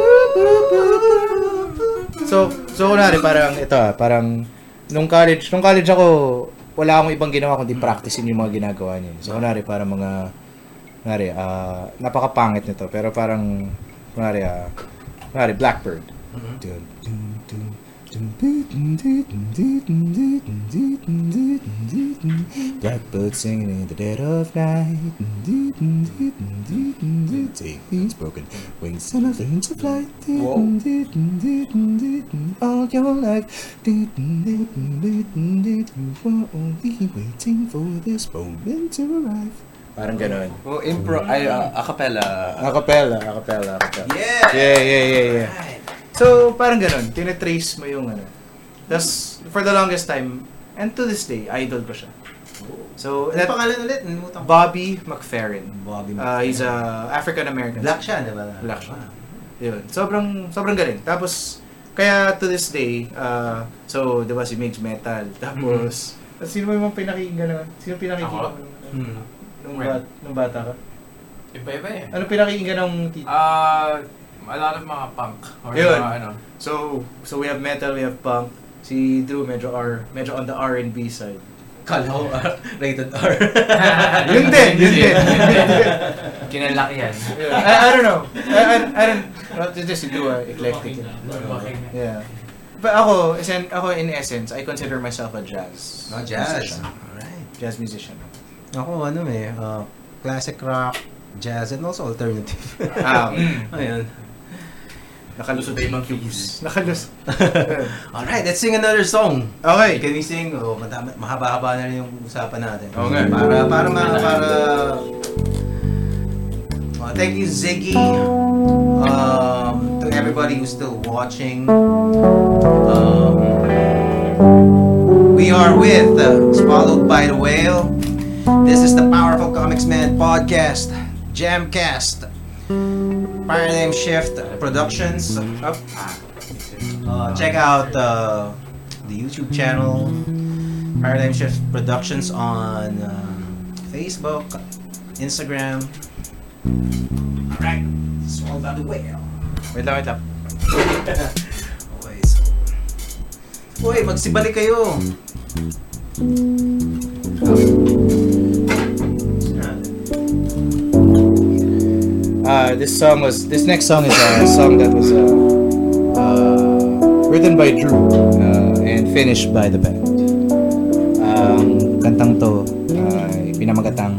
So, so kunwari parang ito ah, parang nung college, nung college ako, wala akong ibang ginawa kundi practicein yung mga ginagawa niya. So kunwari parang mga kunwari ah napakapangit nito pero parang kunwari ah kunwari Blackbird. Blackbird singing in the dead of night. Take these broken wings and I learn to fly. All your life. You were only waiting for this moment to arrive. Parang ganon. Oh, impro, ay, uh, acapella. Acapella, acapella, acapella. Yeah! Yeah, yeah, yeah, yeah. So, parang ganun. Tinatrace mo yung ano. Tapos, for the longest time, and to this day, idol ko siya. So, Ano that, pangalan ulit? Nalimutan ko. Bobby McFerrin. Bobby Uh, he's a African-American. Black siya, di ba? Black siya. Ah. Yun. Sobrang, sobrang galing. Tapos, kaya to this day, uh, so, di ba si Migs Metal. Tapos, sino mo yung pinakinggan naman? Sino pinakinggan Ako? mo? Hmm. Nung, bat, nung bata ka? Iba-iba eh. Ano pinakinggan ng tito? Ah, a lot of mga punk. Or Yun. mga ano. So, so we have metal, we have punk. Si Drew medyo R, medyo on the R&B side. Kala ko, ah, rated R. yun din, yun din. Kinalaki yan. Yeah. I, I don't know. I, I, I don't, not just si Drew, ah, eclectic. yun. Yeah. But ako, esen, ako in essence, I consider myself a jazz. Oh, jazz. musician. Alright. Jazz musician. Ako, ano eh, uh, classic rock, jazz, and also alternative. Ah, Ayun. Nakalusot na yung mga cubes. Nakalus. Alright, let's sing another song. Okay. Can we sing? Oh, madami- mahaba-haba na rin yung usapan natin. Okay. Para, para, ma, para... Oh, thank you, Ziggy. Um, to everybody who's still watching. Um, we are with uh, Swallowed by the Whale. This is the Powerful Comics Man podcast, Jamcast, Paradigm Shift Productions. Up. Uh, check out uh, the YouTube channel, Paradigm Shift Productions on um, Facebook, Instagram. Alright, swallowed by the whale. Wait lang, wait lang. Okay, so... Uy, magsibalik kayo! Uh, this song was, this next song is a song that was uh, uh, written by Drew uh, and finished by the band. Ang kantang to ay pinamagatang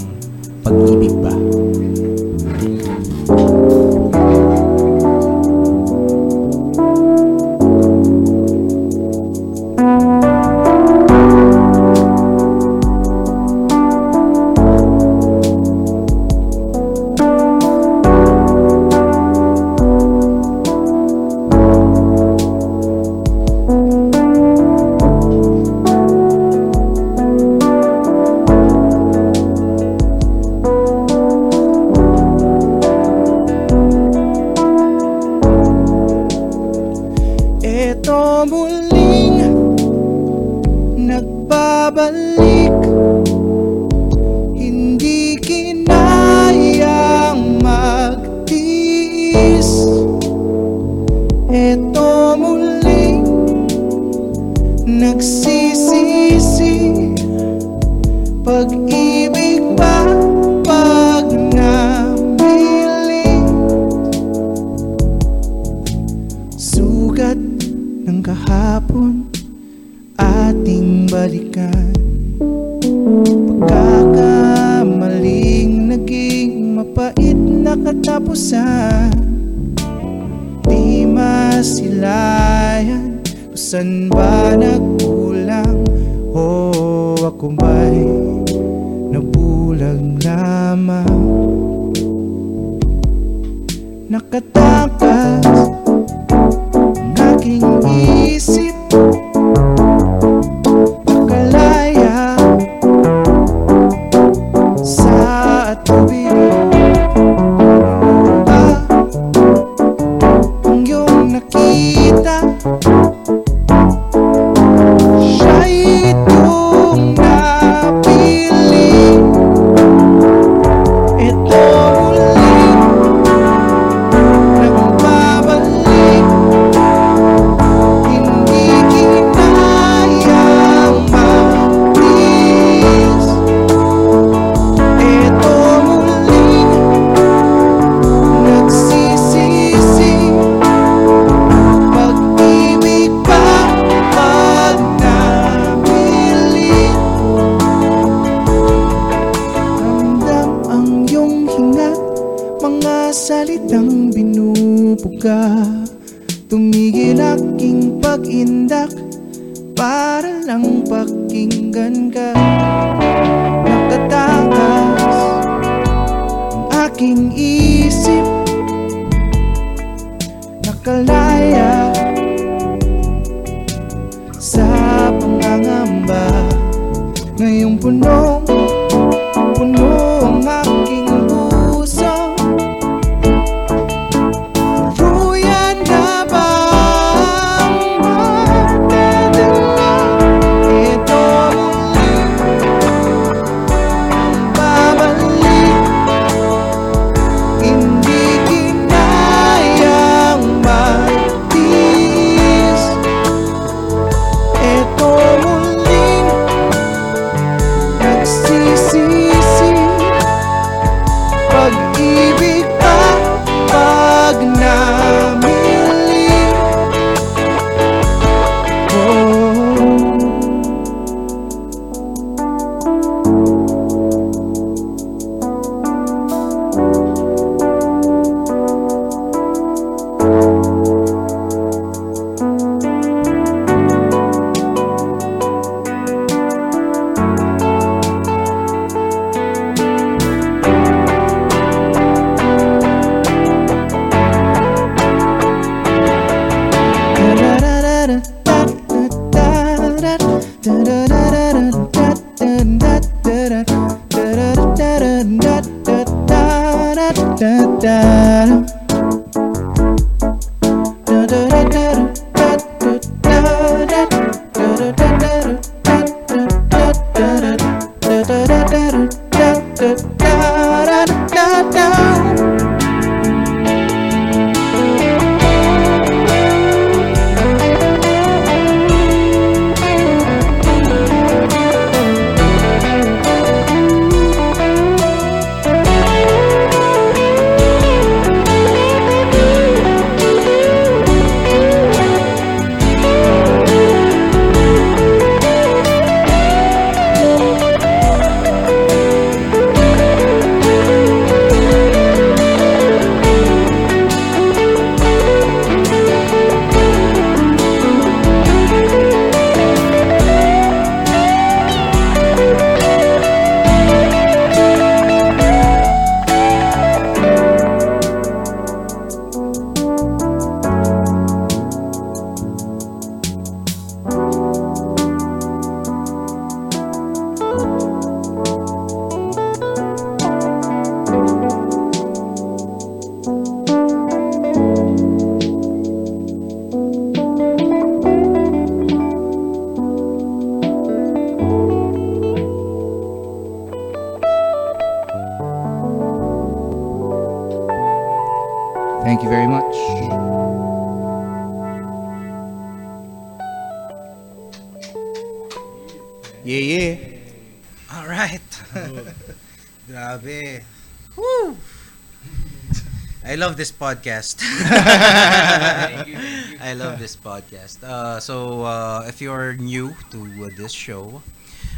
podcast. Uh, so, uh, if you're new to uh, this show,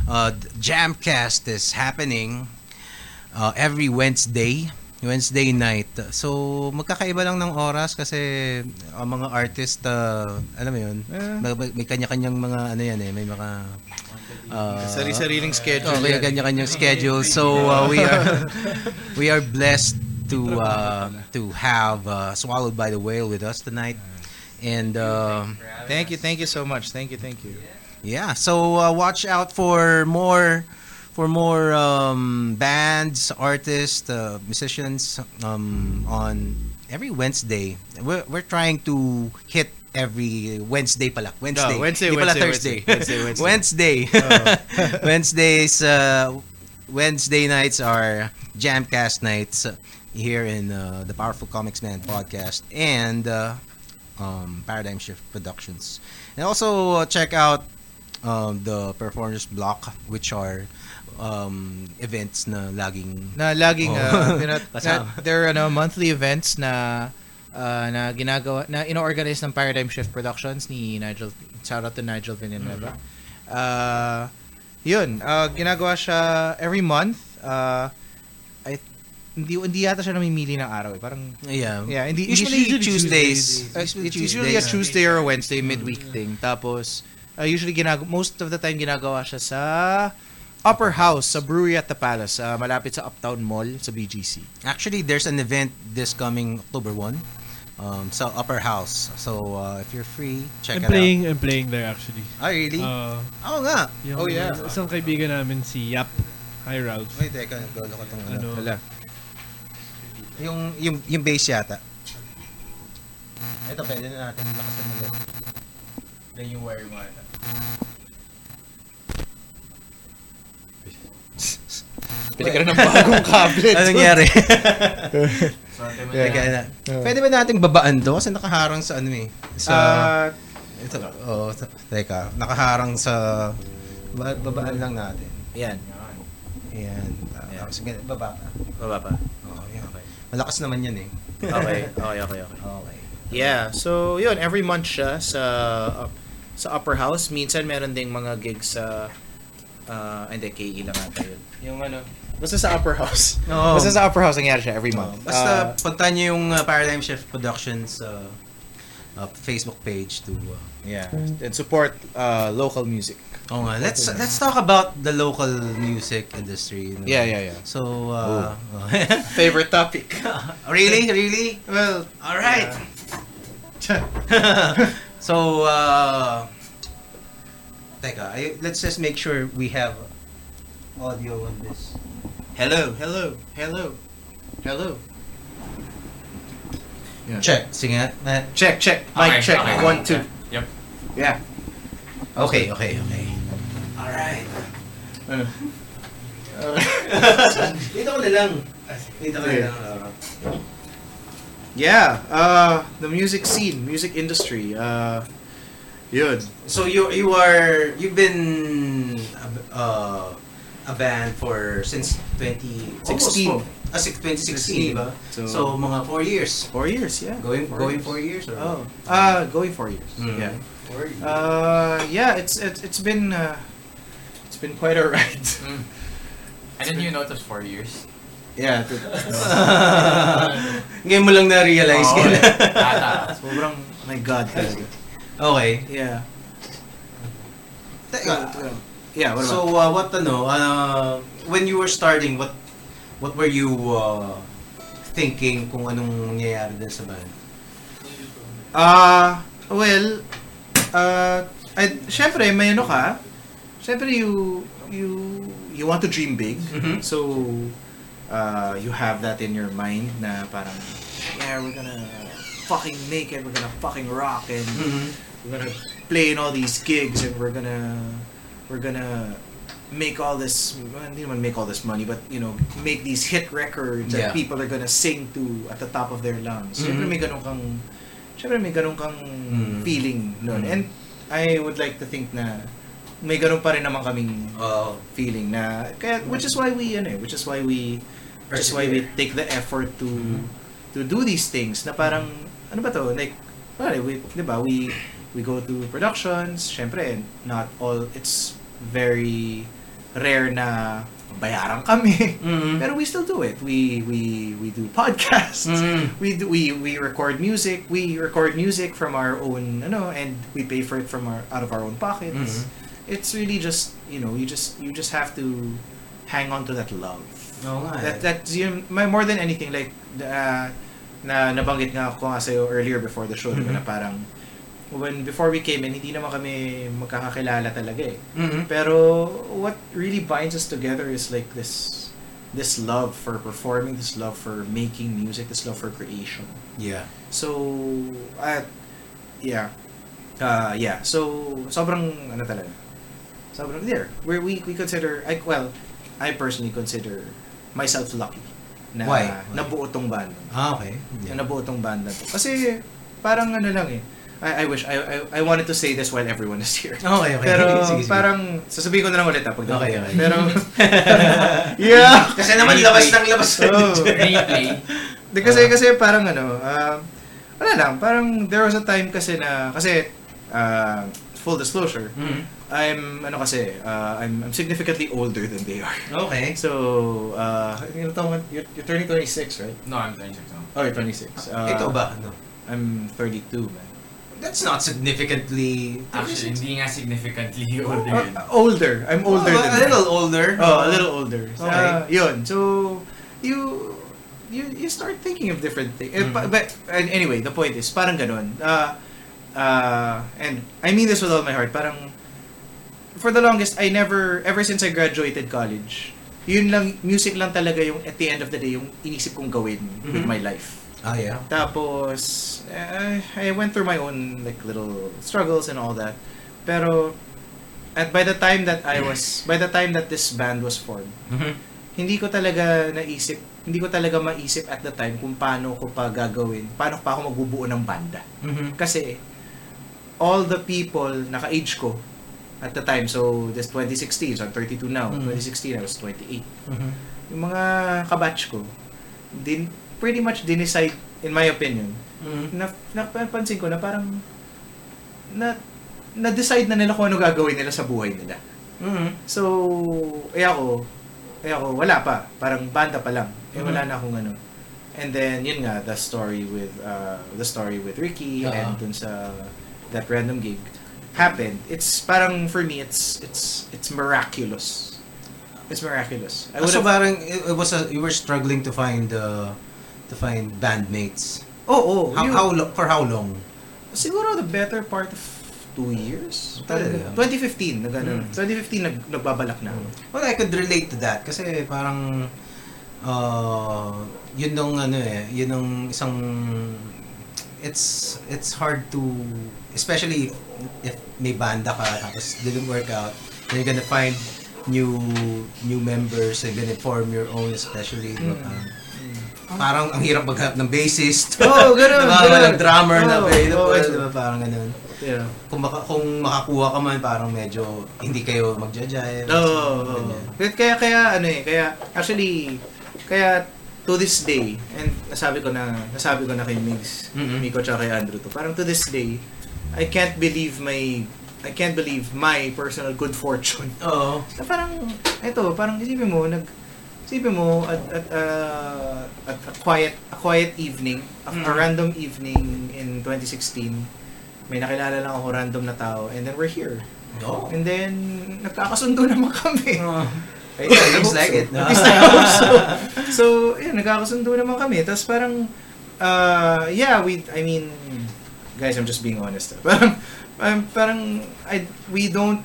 uh, Jamcast is happening uh, every Wednesday Wednesday night. So, magkakaiba lang ng oras kasi ang mga artist, uh, alam mo yun, Eh. may, may kanya-kanyang mga, ano yan eh, may mga... Uh, Sari-sariling schedule. Oh, may yan. kanya-kanyang schedule. So, uh, we are we are blessed to uh, to have uh, Swallowed by the Whale with us tonight. And uh, Thank you, thank you so much. Thank you, thank you. yeah, so uh, watch out for more for more um, bands, artists, uh, musicians um, on every Wednesday. We're, we're trying to hit every Wednesday pala. Wednesday. No, Wednesday, Di pala Wednesday, Thursday. Wednesday, Wednesday, Wednesday. Oh. Wednesdays uh, Wednesday nights are Jamcast nights here in uh, the Powerful Comics Man podcast and uh, um, Paradigm Shift Productions. And also uh, check out um, the Performers Block which are um, events na laging Na laging Oh. uh, pina- Kasama. na, there are ano, monthly events na uh, na ginagawa na ino-organize ng Paradigm Shift Productions ni Nigel shout out to Nigel Villanueva. Uh, yun, uh, ginagawa siya every month. Uh, hindi hindi yata siya namimili ng araw eh. Parang yeah. yeah, hindi Usually, hindi- Tuesdays. Uh, Usually it's usually a Tuesday or a Wednesday midweek thing. Tapos, uh, usually ginag most of the time ginagawa siya sa Upper House, sa brewery at the Palace, uh, malapit sa Uptown Mall, sa BGC. Actually, there's an event this coming October 1 um, sa Upper House. So, uh, if you're free, check I'm it playing, I'm playing there actually. out. Ah, really? Uh, Oo nga. yung Oh, yeah. Isang kaibigan namin si Yap. Hi Ralph. Wait, teka, naglolo ko tong ano. Ano? Yung, yung, yung bass yata. Ito, pwede na natin lakasan ulit. Then yung wire mo ata. Pili ka na ng bagong cabinet. Ano nangyari? So, mo Teka, na. na. Pwede ba nating babaan to? Kasi nakaharang sa ano eh. Sa... Uh, ito, oh, teka, nakaharang sa... Ba- babaan lang natin. yan. Ayan. Ayan. Tapos, baba ka. Baba pa. Malakas naman yan eh. Okay, okay, okay, okay. Okay. Yeah, so yun, every month siya sa up- sa Upper House. Minsan meron ding mga gigs sa uh, hindi, KE lang ata yun. Yung ano, basta sa Upper House. Oo. Basta sa Upper House, nangyari siya every Oh, month. basta Uh, punta niyo yung uh, Paradigm Shift Productions uh, uh, Facebook page to uh, yeah, and support uh, local music. Oh nga, let's let's talk about the local music industry. you know. Yeah, yeah, yeah. So uh, Favorite topic. really, really? well, All right. so uh Teka, I, let's just make sure we have audio on this. hello, hello, hello, hello. Yeah. Check. Sige nga. Matt. Check, check. Mic Okay, check. okay. One, two. Yep. Yeah. Okay, okay, okay. All right. Ano? Dito ko na lang. Dito ko na lang. uh, Yeah, uh, the music scene, music industry. Uh, yun. So you you are you've been a, uh, a band for since 2016. 16. Ah, six- 2016, diba? So, So, mga four years. four years, yeah. Going Four going years. four years or Oh, uh, going four years. Mm. Yeah. Four years. Uh, yeah, it's it's it's been uh, it's been quite a ride. Mm. I didn't even notice four years. yeah. Ngayon mo lang na-realize. Ata. Sobrang, my God talaga. okay. Yeah. Teka, Yeah, what about? so uh, what ano, uh, when you were starting, what what were you uh, thinking kung anong nangyayari din sa band? Uh, well, uh, I, syempre, may ano ka. Syempre, you, you, you want to dream big. Mhm. So, uh, you have that in your mind na parang, yeah, we're gonna fucking make it, we're gonna fucking rock, and Mm-hmm. we're gonna play in all these gigs, and we're gonna, we're gonna make all this, well, hindi naman make all this money, but, you know, make these hit records Yeah. that people are gonna sing to at the top of their lungs. Syempre, Mhm. may ganun kang, syempre, may ganun kang Mm. feeling nun. Mm. And I would like to think na may ganun pa rin naman kaming Uh, feeling na kaya which is why we ano eh, which is why we which is why we take the effort to to do these things na parang ano ba to like pare we 'di ba we we go to productions syempre not all it's very rare na bayaran kami. Mhm. Pero we still do it. We we we do podcasts. Mhm. We do, we we record music. We record music from our own ano and we pay for it from our out of our own pockets. Mhm. It's really just, you know, you just you just have to hang on to that love. Oo nga. That eh. that's yun, my- more than anything like uh, na nabanggit nga ako nga sa'yo earlier before the show, diba, Mhm. na parang when before we came in, hindi naman kami magkakakilala talaga eh. Mhm. Pero what really binds us together is like this this love for performing, this love for making music, this love for creation. Yeah. So, at yeah. Uh, yeah. So, sobrang ano talaga. Sobrang there. Where we we consider I well, I personally consider myself lucky na Why? nabuo tong banda. Ah, okay. Na nabuo tong banda to. Kasi parang ano lang eh. I, I wish I, I I wanted to say this while everyone is here. Okay, okay. Pero Sige, sige. parang sasabihin ko na lang ulit ha pag Okay, okay. Pero yeah. Kasi naman labas ng labas na Oh. Replay. Kasi Ah. kasi parang ano, uh, wala lang, parang there was a time kasi na kasi uh, full disclosure, Mhm. I'm ano kasi, uh, I'm, I'm significantly older than they are. Okay. So, uh, you're, you're turning 26, right? No, I'm 26 now. Oh, you're 26. Uh, Ito ba? Ano? I'm 32, man. That's not significantly... Actually, hindi nga significantly Oh, older uh, older. I'm older Oh, than a little older. Oh, a little older. Okay. Uh, yun. So, you you you start thinking of different things. Eh, Mhm. But, and anyway, the point is, parang ganun. Uh, uh, and I mean this with all my heart. Parang, for the longest, I never, ever since I graduated college, yun lang, music lang talaga yung, at the end of the day, yung inisip kong gawin with Mhm. my life. Ah, yeah. Tapos, eh, I went through my own like little struggles and all that. Pero, at by the time that I was, by the time that this band was formed, Mhm. hindi ko talaga naisip, hindi ko talaga maisip at the time kung paano ko pa gagawin, paano pa ako magbubuo ng banda. Mhm. Kasi, all the people naka-age ko at the time, so this 2016, so I'm 32 now, Mhm. 2016 I was 28. Mhm. Yung mga kabatch ko, din, pretty much dinicide, in my opinion, Mhm. na napansin ko na parang na na-decide na nila kung ano gagawin nila sa buhay nila. Mhm. So, eh ako, eh ako, wala pa. Parang banda pa lang. Eh wala na akong ano. And then, yun nga, the story with, uh, the story with Ricky Oo. and dun sa, that random gig happened. It's parang, for me, it's, it's, it's miraculous. It's miraculous. I Ah, so parang it, was a, you were struggling to find uh, to find bandmates. oh, oh, How, yun. how lo- for how long? Siguro the better part of two years. Talaga? 2015, nag, ano, Hmm. 2015 nag, nagbabalak na. ako. Well, I could relate to that kasi parang uh, yun nung ano eh, yun nung isang it's it's hard to especially if, if may banda ka tapos didn't work out then you're gonna find new new members and gonna form your own especially di ba, Mm. parang, parang ang hirap maghanap ng bassist Oo, ganun, diba, ganun. drummer na Oo, available oo. diba, parang ganun Yeah. kung, maka, kung makakuha ka man parang medyo hindi kayo magja-jive Oo. oo. ganyan. Kaya kaya ano eh, kaya actually kaya to this day and nasabi ko na nasabi ko na kay Migs, Mhm. Miko tsaka kay Andrew to. Parang to this day I can't believe my I can't believe my personal good fortune. Oo. Na parang eto, parang isipin mo nag isipin mo at at, uh, at a quiet a quiet evening, a, a Mhm. random evening in 2016 may nakilala lang ako random na tao and then we're here. Oo. And then, nagkakasundo naman kami. Ay, yeah, looks like it. At least I hope so. So, yun, nagkakasundo naman kami. Tapos parang, uh, yeah, we, I mean, guys, I'm just being honest. Parang, um, parang, I, we don't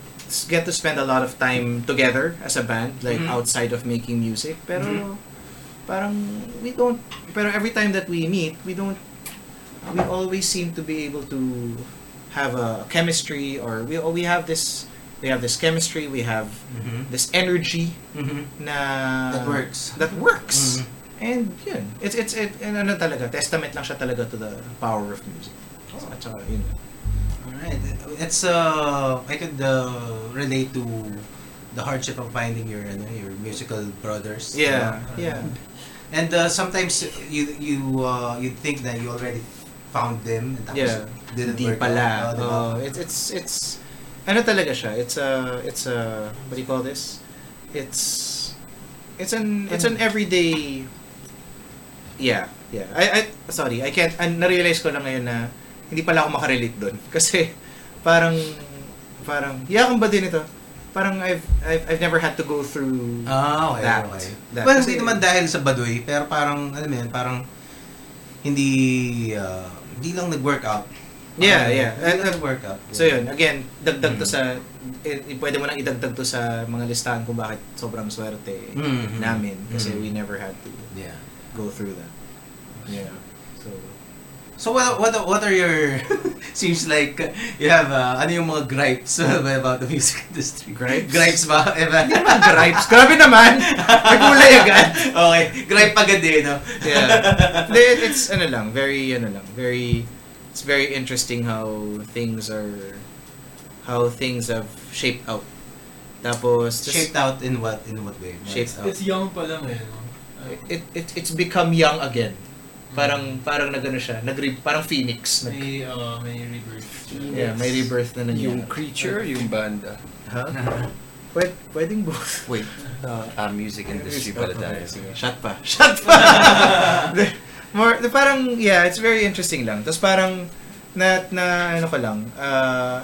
get to spend a lot of time together as a band, like Mhm. outside of making music. Pero, Mhm. parang, we don't, pero every time that we meet, we don't, we always seem to be able to have a chemistry or we we have this we have this chemistry we have Mhm. this energy Mhm. na That works. that works Mhm. and yun it's it's it and ano talaga testament lang siya talaga to the power of music Yun. Alright. It's uh I could uh, relate to the hardship of finding your ano, your musical brothers. yeah yeah. And uh, sometimes you you uh, you think that you already found them and yeah. didn't hindi work pala. out. Oh, oh it's it's it's ano talaga siya? It's a it's a what do you call this? It's it's an it's an everyday yeah yeah. I, I sorry I can't I na-realize ko lang ngayon na hindi pala ako makarelate doon kasi parang parang yakan ba din ito parang I've I've, I've never had to go through Ah, okay, that, okay. that. well, Kasi- hindi naman dahil sa Baduy, pero parang, alam mo yun, parang hindi, ah, hindi lang nag-workout. Yeah, Parang yeah. Hindi And- lang and- nag-workout. So yun, again, dagdag to sa, eh, pwede mo nang idagdag to sa mga listahan kung bakit sobrang swerte Mhm. namin kasi Mhm. we never had to Yeah. go through that. Yeah. So, So what what what are your seems like uh, you have uh, ano yung mga gripes about the music industry? Gripes? Gripes ba? Eh, ba? hindi naman gripes. Grabe naman! May kulay agad. okay, gripe agad eh, no? Yeah. Hindi, it's ano lang, very ano lang, very it's very interesting how things are how things have shaped out. Tapos just- Shaped out in what in what way? Shaped out. It's young pa lang eh. No? it, it it's become young again. Parang parang nagano siya, nag parang phoenix. Nag, May, uh, may rebirth. yeah, may rebirth na nangyari. Yung creature, yung banda. Ha? Pwede, pwedeng both. Wait, ah, music industry pala tayo. Sige, shot pa. Shot pa! The- More, the parang, yeah, it's very interesting lang. Tapos parang, na, na ano ko lang, uh,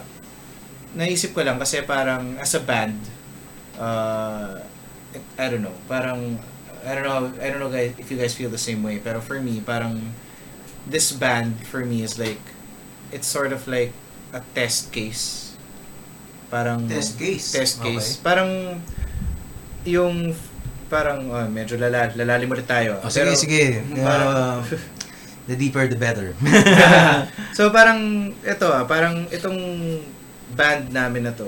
naisip ko lang kasi parang as a band, uh, I don't know, parang, I don't know, I don't know guys, if you guys feel the same way, pero for me, parang, this band for me is like, it's sort of like a test case. Parang, Test case. test Okay. case. Parang yung parang oh, medyo lala, lalalim ulit tayo. Oh, sige, Pero- sige. parang- Uh, the deeper the better. so parang ito ah, parang itong band namin na to.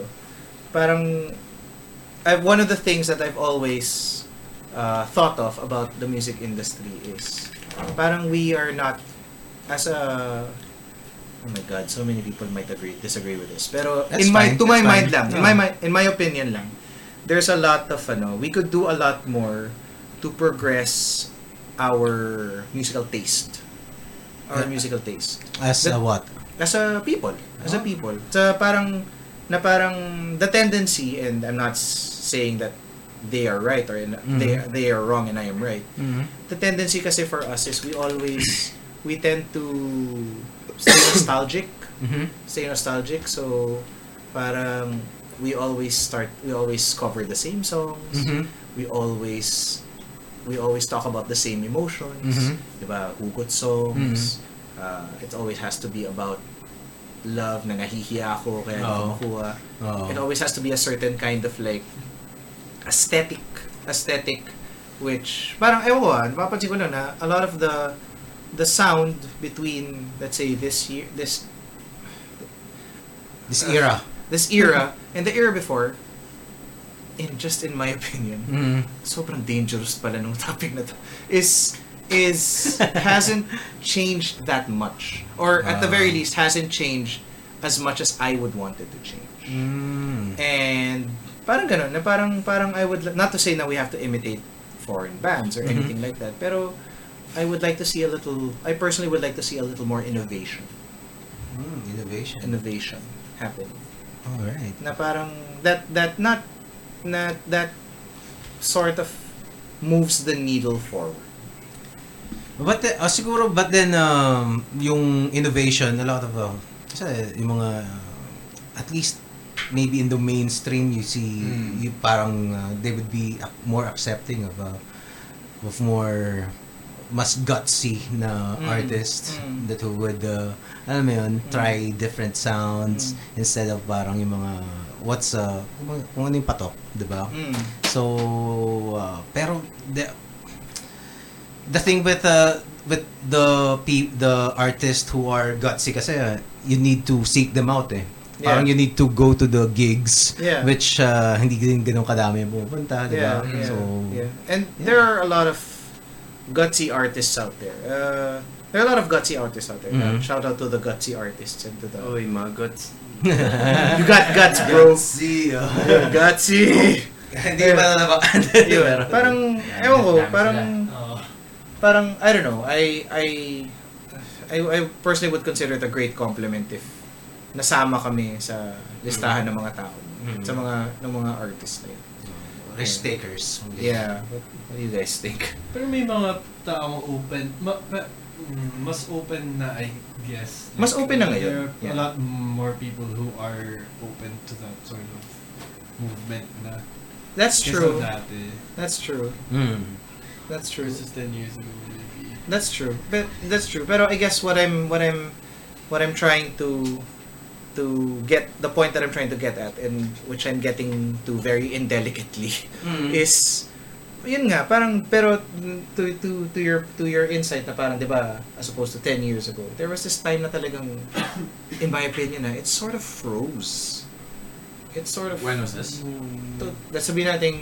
Parang I one of the things that I've always uh, thought of about the music industry is parang we are not as a Oh my god, so many people might agree disagree with this. Pero That's in my fine, to my that's mind fine. lang, in No. my in my opinion lang, there's a lot of ano, we could do a lot more to progress our musical taste. Our Yeah. musical taste. As That- a what? As a people, as a Oh. people. Sa parang na parang the tendency and I'm not saying that they are right or in, they they are wrong and I am right. The tendency kasi for us is we always we tend to stay nostalgic Mm-hmm. stay nostalgic so parang we always start we always cover the same songs Mm-hmm. we always we always talk about the same emotions Mhm. diba hugot songs Mm-hmm. uh, it always has to be about love na nahihiya ako kaya hindi ko Oo. makuha Oh. it always has to be a certain kind of like aesthetic aesthetic which parang ewan ko napapansin ko lang na a lot of the the sound between let's say this year this This era. this era and the era before in just in my opinion Mm-hmm. sobrang dangerous pala nung topic na to is is hasn't changed that much or at the very Ah. least hasn't changed as much as I would want it to change Mm. and parang ganun na parang parang I would not to say na we have to imitate foreign bands or Mhm. anything like that pero I would like to see a little I personally would like to see a little more innovation Mm, innovation. innovation happen All right. na parang that that not not that sort of moves the needle forward But ah, siguro but then um yung innovation a lot of uh, yung mga uh, at least maybe in the mainstream you see Mm. you parang uh, they would be more accepting of uh, of more mas gutsy na Mm. artist Mm. that who would uh, alam mo yun, Mm. try different sounds instead of parang yung mga what's uh kung, ano- yung patok, 'di ba? mm. So, uh, pero the the thing with uh, with the the artists who are gutsy kasi uh, you need to seek them out eh. Parang Yeah. you need to go to the gigs Yeah. which uh, hindi din ganun kadami yung pumupunta, di ba? yeah, yeah, So, yeah. and there are a lot of gutsy artists out there uh, there are a lot of gutsy artists out there Mhm. shout out to the gutsy artists and to the Oy, mga guts. you got guts bro Gutsy. oh. You're gutsy Hindi pa na Yun. parang ewan ko parang Oo. parang I don't know I I I, I personally would consider it a great compliment if nasama kami sa listahan ng mga tao Mhm. sa mga ng mga artists na yun. risk takers. Yeah. What, what do you guys think? Pero may mga taong open, ma, ma- mm, mas open na I guess. Mas open na ngayon. There are Yeah. a lot more people who are open to that sort of movement na. That's true. dati. That's true. Mm. That's true. Versus 10 years ago maybe. That's true. But that's true. Pero I guess what I'm what I'm what I'm trying to to get the point that I'm trying to get at and which I'm getting to very indelicately Mm. is yun nga parang pero to to to your to your insight na parang 'di ba as opposed to 10 years ago there was this time na talagang in my opinion na it sort of froze it sort of When was this? to, let's sabihin natin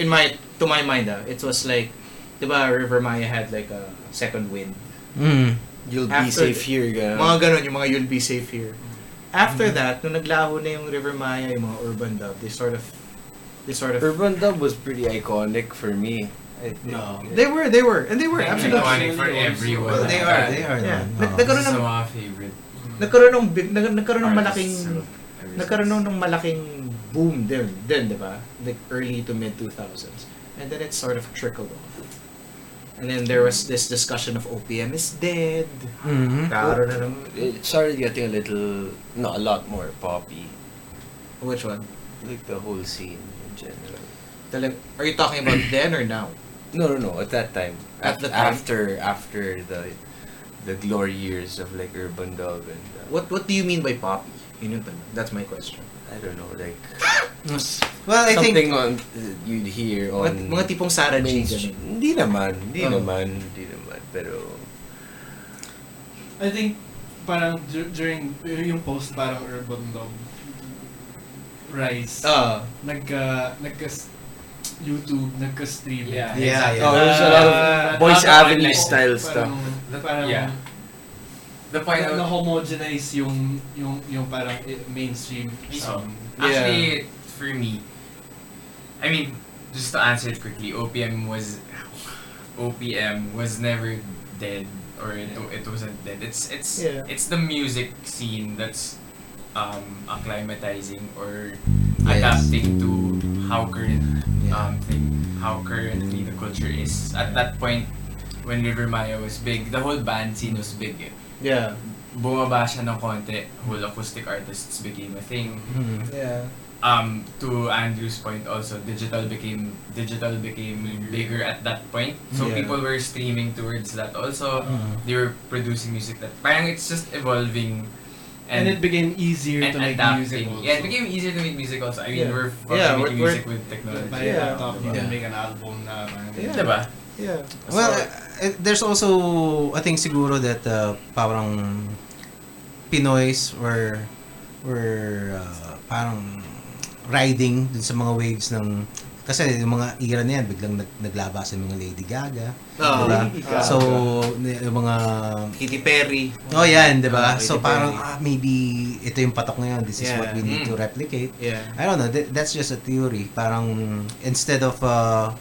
in my to my mind ah it was like 'di ba River Maya had like a second wind Mm. You'll be After- safe here, gano'n. mga ganon yung mga you'll be safe here after that nung naglaho na yung River Maya yung mga urban dub they sort of they sort of Urban Dub was pretty iconic for me. I think. No. they were they were and they were absolutely iconic for everyone. Well, they are, they are. Yeah. no. Nag- nagkaroon This is ng mga favorite nagkaroon ng big nag, nagkaroon ng malaking nagkaroon ng malaking boom din din 'di ba like early to mid 2000s and then it sort of trickled off and then there was this discussion of OPM is dead Mhm. Karoon na ng It started getting a little, not a lot more poppy. which one Like the whole scene in general. Talag, are you talking about then or now No, no, no. At that time, At Af- the time? after after the the glory years of like urban dub and uh, what what do you mean by poppy yun yung tanong. that's my question I don't know, like Well, I think something on you'd hear on mga tipong Sarah ganun. Hindi naman, hindi Oh. naman, hindi naman. Pero I think parang dur- during yung post parang urban dub rise Ah. nagka nagka YouTube nagka-stream Yeah, Yeah, exactly. yeah. Oh, there's a lot of Uh, Boys Avenue style parang, stuff. parang Yeah. The point na, of homogenize yung yung yung parang mainstream So, um, actually, for me, I mean, just to answer it quickly, OPM was OPM was never dead or it, it wasn't dead. It's it's Yeah. it's the music scene that's um acclimatizing or Yes. adapting to how current Yeah. um thing how currently the culture is. At that point, when River Maya was big, the whole band scene was big. Eh. Yeah Bumaba siya ng konti, whole acoustic artists became a thing. Mhm. yeah Um, to Andrew's point also, digital became digital became bigger at that point. So Yeah. people were streaming towards that also. Mhm. They were producing music that parang it's just evolving and, it became easier and to make adapting. music also. Yeah, it became easier to make music also. I mean, Yeah. we're fucking Yeah, making we're- music with technology. by Yeah. laptop you Yeah. can make an album na parang Yeah. Diba? yeah Well, So- there's also I think siguro that uh, parang Pinoys were were uh, parang riding dun sa mga waves ng kasi yung mga era na yan biglang nag, naglaba sa mga Lady Gaga. Oh, diba? Lady Gaga. So yung mga Katy Perry Oh yan, 'di ba? Oh, so Katy parang Perry. ah, maybe ito yung patok ngayon. This is Yeah. what we need to Mm. replicate. yeah I don't know, th- that's just a theory. Parang instead of uh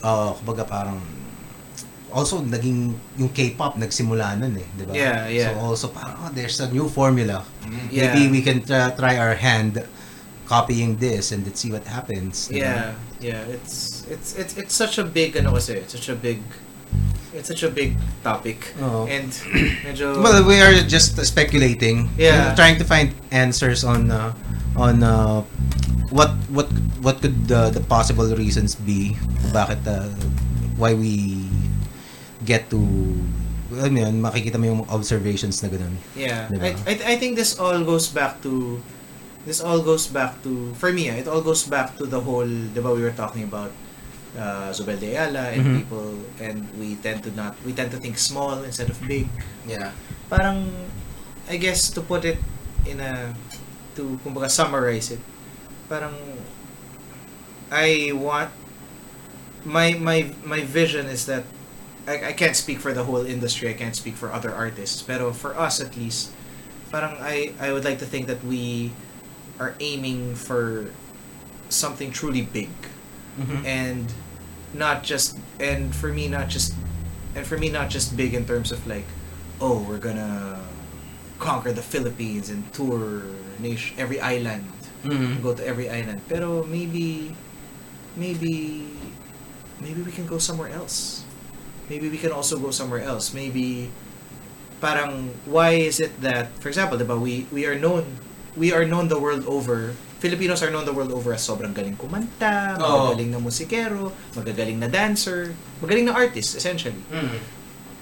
uh kumbaga parang also naging yung K-pop nagsimula nun eh, 'di ba? Yeah, yeah. So also parang oh, there's a new formula. Yeah. Maybe we can try, try our hand copying this and let's see what happens. 'di ba? Yeah, yeah. It's it's it's it's such a big ano kasi, it's such a big it's such a big topic. Oo. And medyo Well, we are just speculating. Yeah. Trying to find answers on uh, on uh, what what what could uh, the possible reasons be bakit uh, why we get to mo yun, makikita mo yung observations na ganun. yeah. Diba? I, I I think this all goes back to this all goes back to for me, ah, it all goes back to the whole 'di ba we were talking about uh, Zubel de Ayala and Mhm. people and we tend to not we tend to think small instead of big. Yeah. Parang I guess to put it in a to kumbaga summarize it. Parang I want my my my vision is that I, I can't speak for the whole industry, I can't speak for other artists, pero for us at least, parang I I would like to think that we are aiming for something truly big Mhm. and not just and for me not just and for me not just big in terms of like oh we're gonna conquer the Philippines and tour nation every island Mhm. go to every island pero maybe maybe maybe we can go somewhere else. Maybe we can also go somewhere else. Maybe parang why is it that for example, 'di ba, we we are known we are known the world over Filipinos are known the world over as sobrang galing kumanta, Oo. magagaling na musikero, magagaling na dancer, magaling na artist essentially. Mm.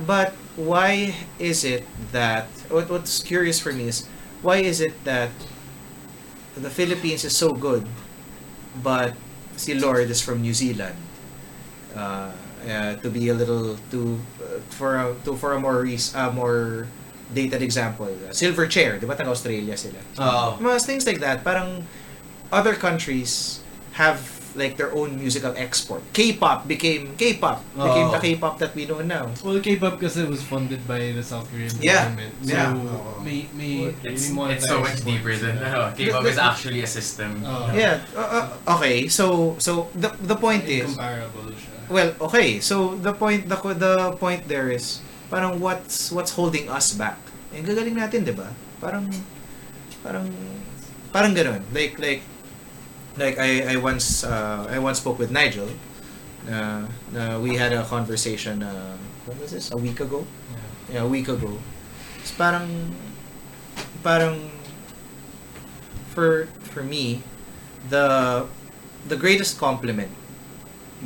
But why is it that what what's curious for me is why is it that the Philippines is so good, but si Lord is from New Zealand? Uh, uh, to be a little to uh, for a to for a more res- uh, more dated example, uh, Silverchair, di ba taga Australia sila? Oo. Mga things like that, parang other countries have like their own musical export. K-pop became K-pop became the K-pop that we know now. Well, K-pop kasi was funded by the South Korean Yeah. government. So, Yeah. may, may, It's, may it's so much deeper than that. K-pop is actually a system. Oh. Yeah. Uh, uh, okay. So so the the point is Incomparable siya. Well okay. So the point the the point there is parang what's what's holding us back. Eh gagaling natin, 'di ba? Parang parang parang ganoon. Like like like I I once uh, I once spoke with Nigel. Uh, uh, we had a conversation uh, when was this? A week ago. Yeah. yeah, a week ago. It's parang parang for for me the the greatest compliment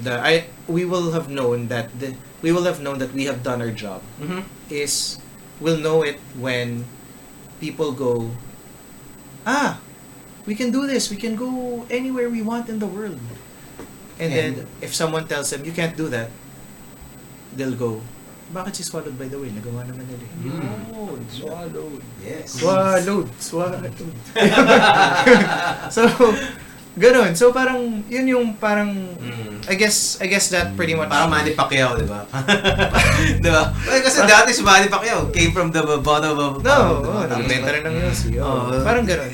the I we will have known that the we will have known that we have done our job Mhm. is we'll know it when people go ah we can do this we can go anywhere we want in the world and, then if someone tells them you can't do that they'll go bakit si Swallowed by the Whale nagawa naman nila eh." Oh, swallowed. Yes. Swallowed. Swallowed. so, ganun. So, parang, yun yung parang, Mm. I guess, I guess that pretty much, Parang Manny Pacquiao, di ba? di ba? Kasi dati si Manny Pacquiao came from the bottom of... no, oh, nagbenta rin ng music. Oh, Oh, parang ganun.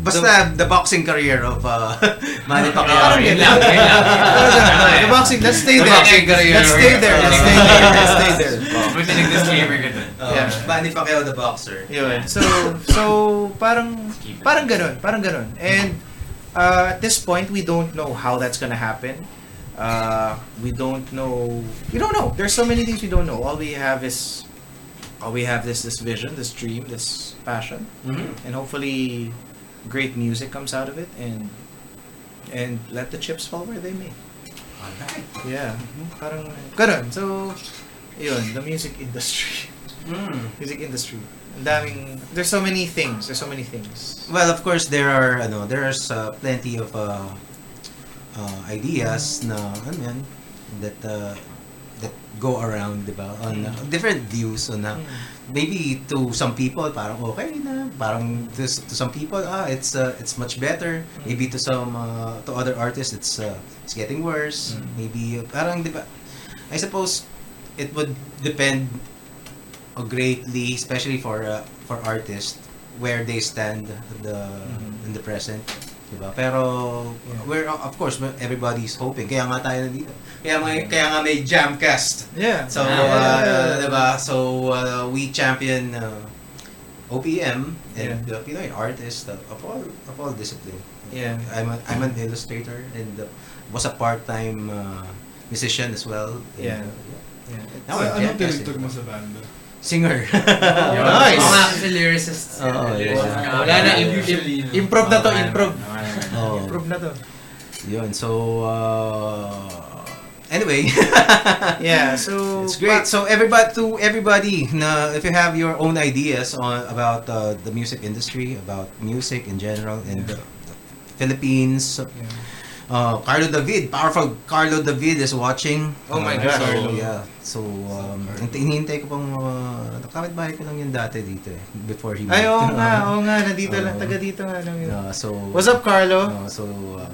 Basta the boxing career of uh, Manny Parang Pacquiao. lang, yun lang. Parang ganun. The boxing, let's stay The there. boxing career. Let's stay there. Let's stay there. Let's stay there. Buti nag-disclaimer ka dun. Uh, Yeah. Manny Pacquiao, the boxer. Yun. So, so, parang, parang ganun. Parang ganun. And, uh, at this point, we don't know how that's gonna happen. Uh, we don't know. We don't know. There's so many things we don't know. All we have is, all we have is this vision, this dream, this passion, Mhm. and hopefully, great music comes out of it, and and let the chips fall where they may. Alright. Yeah. Parang ganun. So, yun, the music industry. Mm. music industry. Daming, there's so many things. There's so many things. Well, of course, there are, ano, there's uh, plenty of uh, uh, ideas na, ano yan, that uh, that go around, di ba? On uh, different views on uh, maybe to some people parang okay na parang to, to some people ah it's uh, it's much better maybe to some uh, to other artists it's uh, it's getting worse maybe uh, parang di ba I suppose it would depend greatly especially for uh, for artists where they stand the Mhm. in the present di ba pero Yeah. we're uh, of course everybody's hoping kaya nga tayo nandito kaya may kaya nga may Jamcast Yeah. So, Ah, uh, yeah. diba? So, uh, we champion uh, OPM and Yeah. uh, Pinoy artists uh, of all of all discipline. Yeah. I'm a, I'm an illustrator and uh, was a part-time uh, musician as well. And, Yeah. uh, Yeah. Now So, anong Jamcast, eh. mo sa banda? Singer. Yun. Nice. Oo nga, kasi lyricist. Oo, Lyricist. yeah. Wala na, usually, no? Improv na to, Wala improv. naman, wala naman. Oh. Improve na to. Yun. So, uh, anyway. Yeah, so... It's great. So everybody, to everybody, na if you have your own ideas on about uh, the music industry, about music in general, in the, the Philippines, Yeah. Uh, Carlo David, powerful Carlo David is watching. Oh my Uh, gosh. So, Carlo. yeah. So, um, hintay- hinihintay ko pang, uh, kapit bahay ko lang yun dati dito eh, before he Ay, oo moved. nga, oo nga. Nandito lang, Oo. taga dito nga lang yun. Uh, so, What's up, Carlo? uh, so, uh,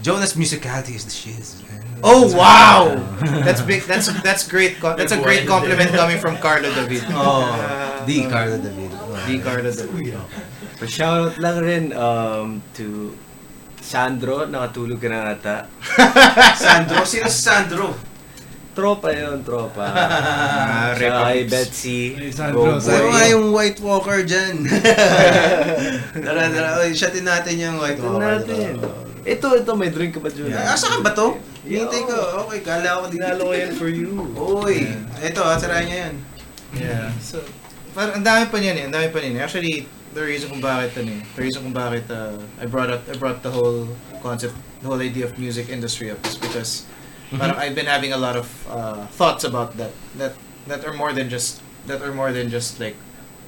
Jonas' musicality is the shiz, man. Oh, wow! That's big. That's that's great. That's a great compliment coming from Carlo David. Oh, Uh, the Carlo David. Uh, Di Carlo David. Pa-shoutout lang rin um, to Sandro, nakatulog ka na ata. Sandro, sino si Sandro? Tropa yun, tropa. Ah, Tsaka kay. Betsy. Sandro, Go Sino boy. nga yung White Walker dyan? tara, tara. Oy, shotin natin yung White Shotin Walker. natin. Ito, ito, may drink ka ba, Jun? Ah, saan ba to? Yeah. Hintay ko. Okay, kala ko dito. Dinalo ko yan for you. Uy, ito, ah, niya yan. Yeah. So, parang ang dami pa niyan eh. Ang dami pa niyan. Actually, the reason kung bakit ano eh, the reason kung bakit uh, I brought up I brought the whole concept, the whole idea of music industry up is because parang I've been having a lot of uh, thoughts about that that that are more than just that are more than just like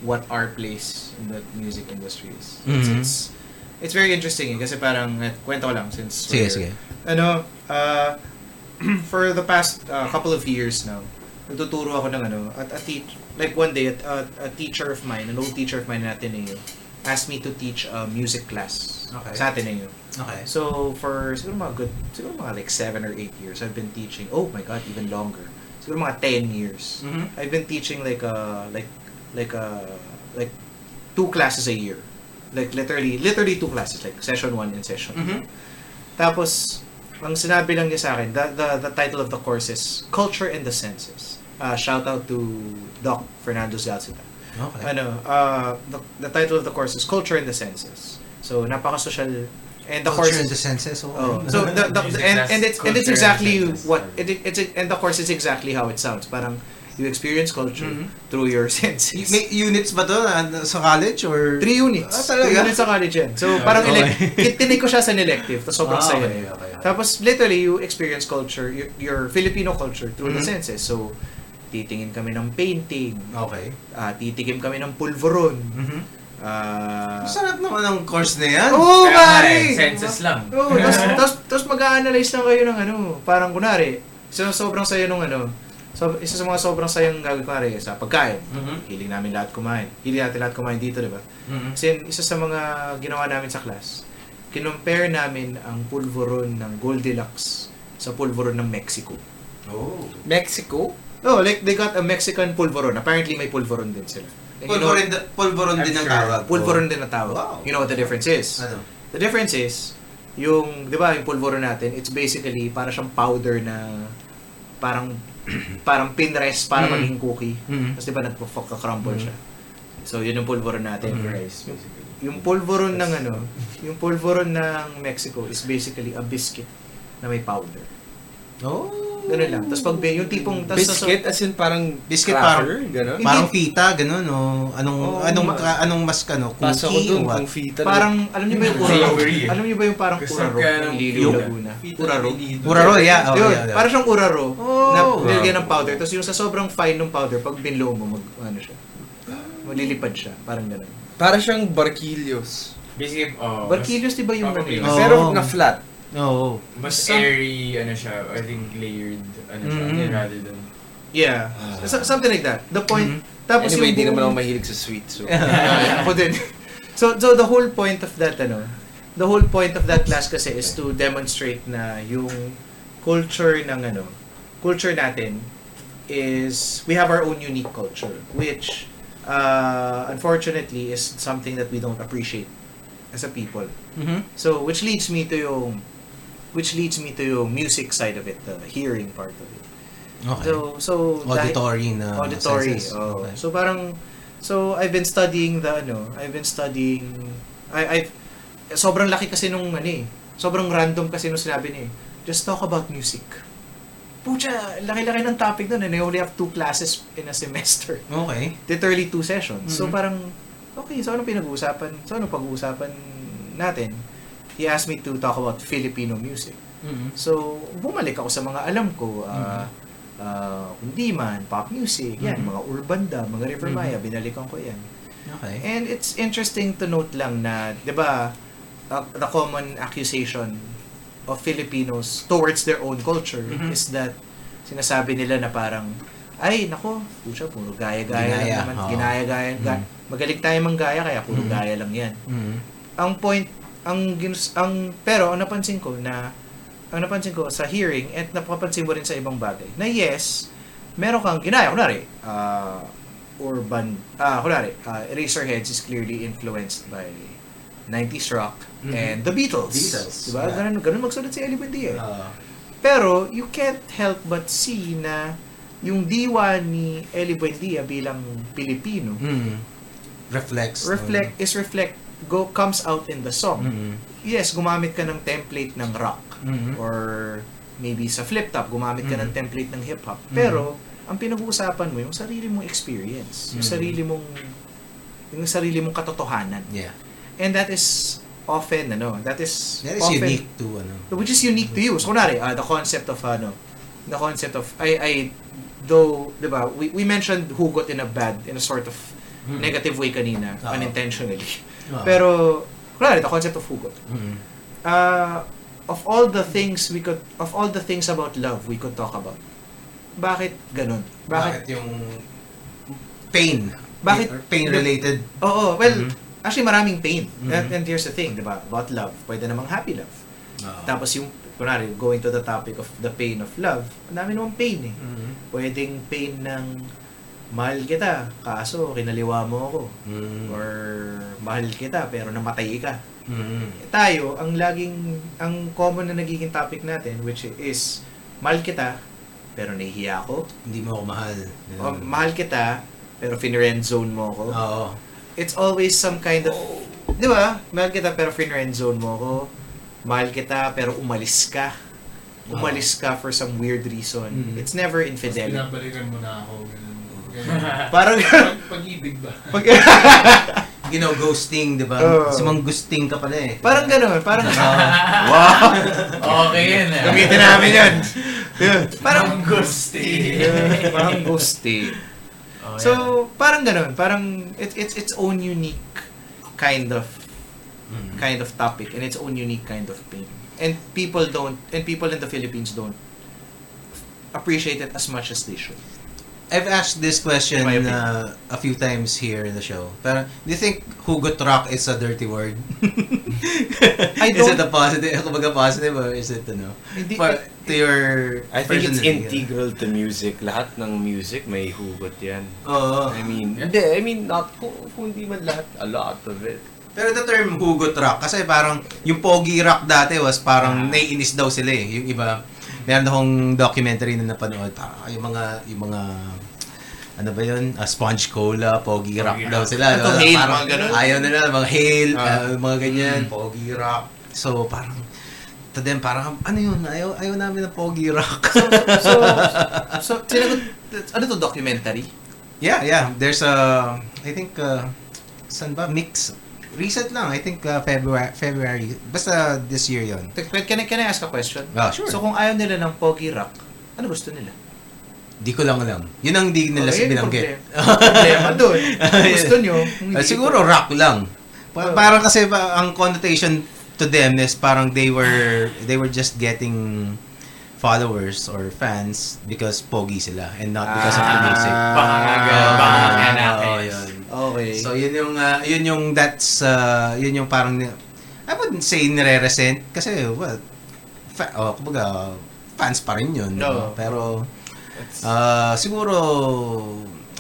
what our place in the music industry is. It's, Mhm. it's it's very interesting eh, kasi parang eh, kwento ko lang since Sige, sige. ano, uh, for the past uh, couple of years now, nagtuturo ako ng ano, at a teach, like one day, at, a, a teacher of mine, an old teacher of mine at Ateneo, asked me to teach a music class Okay. sa Ateneo. Okay. So, for siguro mga good, siguro mga like 7 or 8 years, I've been teaching, oh my god, even longer. Siguro mga 10 years. Mhm. I've been teaching like a, like, like a, like two classes a year. Like literally, literally two classes, like session 1 and session 2. Mhm. Tapos, ang sinabi lang niya sa akin, the, the, the title of the course is Culture and the Senses. Uh, shout out to Doc Fernando Zalcita. Okay. Ano, uh, the, the title of the course is Culture and the Senses. So, napaka-social. And the Culture course in is... the senses. Okay. Oh, so the, the, Music and, and it's and it's exactly senses. what it, it's and the course is exactly how it sounds. Parang you experience culture Mhm. through your senses. May units ba to na- sa college or? Three units. Ah, talaga? Three units sa college yan. So, Yeah, parang okay. elect, tinig ko siya sa elective. Tapos sobrang Ah, saya. okay, okay, okay. Tapos, literally, you experience culture, your, your Filipino culture through the Mhm. senses. So, titingin kami ng painting, Okay. ah titigim kami ng pulveron. Mhm. ah Masarap naman ang course na yan. Oo, nga pare! eh, senses lang. Oo, tapos, tapos, tapos mag-a-analyze lang kayo ng ano, parang kunwari, isa sa sobrang saya nung ano, so, isa sa mga sobrang sayang gagawin kunwari sa pagkain. Mhm. Hiling namin lahat kumain. Hiling natin lahat kumain dito, di ba? Mhm. Kasi isa sa mga ginawa namin sa class, kinumpare namin ang pulveron ng Goldilocks sa pulveron ng Mexico. Oh. Mexico? Oh, like they got a Mexican pulveron. Apparently may pulveron din sila. And you know- Pulveron, din ang tawag. Pulveron din na tawag. Wow. You know what the difference is? Ano? The difference is, yung, di ba, yung pulveron natin, it's basically para siyang powder na parang parang pinrest para Mm. maging cookie. Mhm. Tapos di ba nagpo-crumble Mm. siya. So, yun yung pulveron natin. Mhm. Rice, basically. Yung pulveron ng ano, yung pulveron ng Mexico is basically a biscuit na may powder. Oh. Ganun lang. Tapos pag yung tipong tas Biscuit, as in parang Biscuit cracker, gano'n? Parang fita, ganun, o anong, Oo, anong, ma- ka- anong mas, ano, Pasok ko cookie dun o what? kung fita. parang alam niyo ba yung? Savory eh. alam niyo ba yung parang uraro yung- Laguna? Uraro. Uraro, yeah. Oh, yeah, yeah. parang siyang uraro Oh. na nilagyan ng powder. Tapos yung sa sobrang fine ng powder, pag binlow mo, mag, ano siya, malilipad siya. Parang gano'n. Para siyang barquillos. Basically, oh, Barquillos, di ba yung. Pero na flat. Oo. mas, mas Some- airy, ano siya, I think layered, ano siya, Mhm. rather than Yeah. So- something like that. The point, tapos Anyway, yung hindi naman ako mahilig sa sweet. So, ako din. So, so the whole point of that, ano, the whole point of that class kasi is to demonstrate na yung culture ng ano, culture natin is, we have our own unique culture, which, uh, unfortunately, is something that we don't appreciate as a people. Mhm. So, which leads me to yung, which leads me to yung music side of it, the hearing part of it. Okay. So, so, auditory na auditory. senses. Oh. Okay. So parang so I've been studying the ano, I've been studying I I've sobrang laki kasi nung ano eh. Sobrang random kasi nung sinabi niya eh. Just talk about music. Pucha, laki-laki ng topic nun and I only have two classes in a semester. Okay. Literally two sessions. So Mhm. parang okay, so ano pinag-uusapan? So ano pag-uusapan natin? He asked me to talk about Filipino music. Mhm. So, bumalik ako sa mga alam ko. ah ah, kundiman, pop music, yan, Mhm. mga urbanda, mga River Mhm. Maya, binalikan ko yan. Okay. And it's interesting to note lang na, di ba, uh, the common accusation of Filipinos towards their own culture Mhm. is that sinasabi nila na parang, ay, nako, pucha, puro gaya-gaya lang naman. oo. Ginaya-gaya. ga- Mhm. Magaling tayo manggaya, kaya puro Mhm. gaya lang yan Mhm. ang point ang ginus, ang pero ang napansin ko na ang napansin ko sa hearing at napapansin mo rin sa ibang bagay na yes meron kang ginaya kunwari uh, urban ah kunwari uh, Eraserheads is clearly influenced by 90s rock Mhm. and the Beatles, Beatles, diba yeah. ganun ganun magsulat si Ellie Buendia eh. Ah. pero you can't help but see na yung diwa ni Ellie Buendia bilang Pilipino Mhm. Reflects. reflect is reflect go comes out in the song. Mhm. Yes, gumamit ka ng template ng rock Mhm. or maybe sa flip top gumamit ka ng Mhm. template ng hip hop. Mhm. Pero ang pinag-uusapan mo yung sarili mong experience, yung Mhm. sarili mong yung sarili mong katotohanan. Yeah. And that is often ano, that is That is often, unique to ano. which is unique to you. So kunwari, ah, the concept of ano, the concept of I I though, 'di ba? We we mentioned hugot in a bad in a sort of Mhm. negative way kanina, Oo. unintentionally. Oo. Pero kunwari, the concept of hugot. Mhm. Uh, of all the things we could of all the things about love we could talk about. Bakit ganun? Bakit Bakit? yung pain? Bakit- Or pain related? Oo, well, Mhm. actually maraming pain. Mhm. And, and here's the thing, 'di ba? About love, pwede namang happy love. Oo. Tapos yung kunwari, going to the topic of the pain of love, ang dami namang pain eh. Mhm. Pwedeng pain ng mahal kita, kaso kinaliwa mo ako. Mhm. Or mahal kita, pero namatay ka. Mhm. Tayo, ang laging, ang common na nagiging topic natin, which is, mahal kita, pero nahihiya ako. Hindi mo ako mahal. O, mahal kita, pero finrend zone mo ako. Oo. It's always some kind of, di ba? Mahal kita, pero finrend zone mo ako. Mahal kita, pero umalis ka. Umalis ka for some weird reason. Mhm. It's never Tapos infidelity. pinabalikan mo na ako. Ganun. Parang, Pag- Pag-ibig ba? pag, Gino-ghosting, di ba? Oo. Kasi mang ghosting ka pala eh. parang gano'n, parang, wow! okay yun eh. gamitin namin. Yeah. Parang, ghosting. Yeah, parang ghosting. Oh, So, yeah. parang ganun. Parang, it, it's its own unique kind of Mhm. kind of topic and its own unique kind of pain. And people don't, and people in the Philippines don't appreciate it as much as they should. I've asked this question uh, a few times here in the show. Pero, do you think hugot rock is a dirty word? I is it don't- a positive, kumbaga positive or is it ano? Hindi, For, to your I think it's integral to music. Lahat ng music may hugot yan. Oo. I mean, hindi, I mean, not kung, kung hindi man lahat, a lot of it. Pero the term hugot rock, kasi parang yung pogi rock dati was parang Ah. naiinis daw sila eh. Yung iba, meron akong documentary na napanood, parang yung mga, yung mga, ano ba yun? Ah, sponge cola, pogi rock Pogi daw sila. Ito, no? Hale, Parang mga ganun. Ayaw nila, mga hail, Ah. ah, mga ganyan, Mm. pogi rock. So, parang, to them, parang, ano yun, ayaw, ayaw namin ng pogi rock. so, so, sinagot, ano to, documentary? yeah, yeah. There's a, I think, uh, saan ba? Mix. Recent lang, I think uh, February, February. Basta this year yon. Can I, can I ask a question? Ah, sure. So, kung ayaw nila ng pogi rock, ano gusto nila? Di ko lang alam. Yun ang di nila Okay, binanggit. Problema, problema doon. Gusto nyo, hindi siguro rock lang. Pa- Oh. parang kasi ang connotation to them is parang they were they were just getting followers or fans because pogi sila and not because of the Ah. music. Ah, nga oo, nakakais. yun. Okay. So yun yung uh, yun yung that's uh, yun yung parang I wouldn't say nire-resent kasi well fa- oh, kumbaga fans pa rin yun. No. no? Pero uh, siguro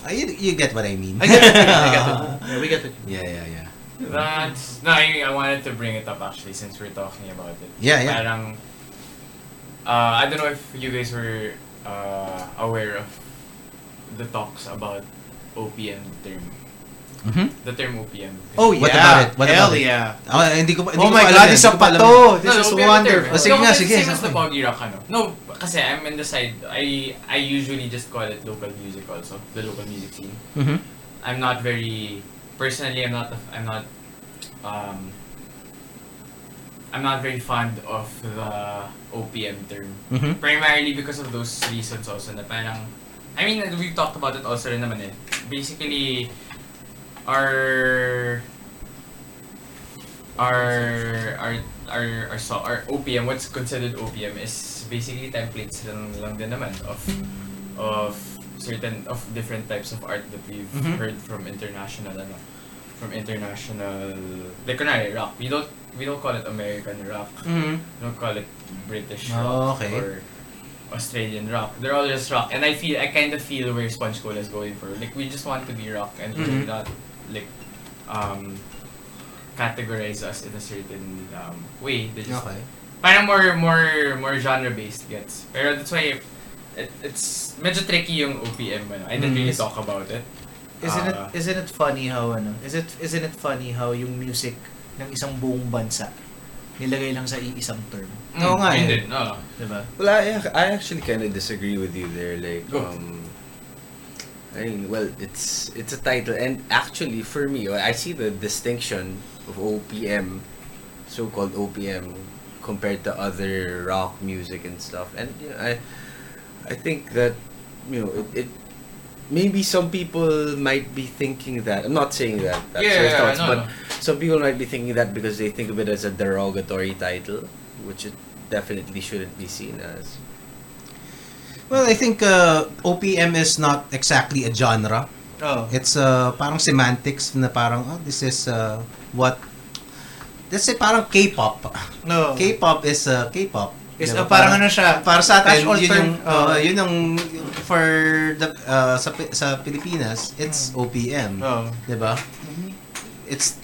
uh, you, you get what I mean. I get it. I get it. Yeah, we get it. yeah, yeah, yeah. That's, no, I, I wanted to bring it up actually since we're talking about it. Yeah, yeah. Parang, uh, I don't know if you guys were uh, aware of the talks about OPM term. Mhm. The term OPM. Oh, yeah. What about it? What Hell about it? yeah. Ah, hindi ko hindi Oh ko my God, yan. isa Hindi ko pa to. yan. This is OPM term. wonderful. Oh, sige nga, it's sige, Same as sige. the Pogi Rock, ano. No, kasi I'm in the side, I, I usually just call it local music also. The local music scene. Mhm. I'm not very personally I'm not I'm not um I'm not very fond of the OPM term. Mhm. Primarily because of those reasons also na parang I mean we've talked about it also rin naman eh. Basically our our our our our, so, our OPM what's considered OPM is basically templates lang, lang din naman of of certain of different types of art that we've Mhm. heard from international ano from international like kunwari rock we don't we don't call it American rock Mhm. we don't call it British Oh, rock okay. or Australian rock they're all just rock and I feel I kind of feel where Sponge Cola is going for like we just want to be rock and Mhm. we're not like um categorize us in a certain um, way they just Okay. parang more more more genre based gets. Pero that's why it, it's medyo tricky yung OPM ano. I didn't really Mm. talk about it. Isn't it Ah. isn't it funny how ano? Is it isn't it funny how yung music ng isang buong bansa nilagay lang sa iisang term, Oo nga yun eh. din, oo. 'di ba? Well, I, I actually kind of disagree with you there. Like, Go. um, I mean, well, it's it's a title, and actually, for me, I see the distinction of OPM, so-called OPM, compared to other rock music and stuff. And you know, I, I think that, you know, it, it maybe some people might be thinking that. I'm not saying that. That's Yeah, your yeah, thoughts, no, but no. some people might be thinking that because they think of it as a derogatory title, which it definitely shouldn't be seen as. Well, I think uh, OPM is not exactly a genre. Oh. It's uh, parang semantics na parang, oh, this is uh, what... Let's say parang K-pop. No. K-pop is uh, K-pop. Is Diba? oh, parang ano siya? Para sa atin, yun yung, uh, yun yung, for the, uh, sa, sa Pilipinas, it's OPM. Oh. Diba? It's,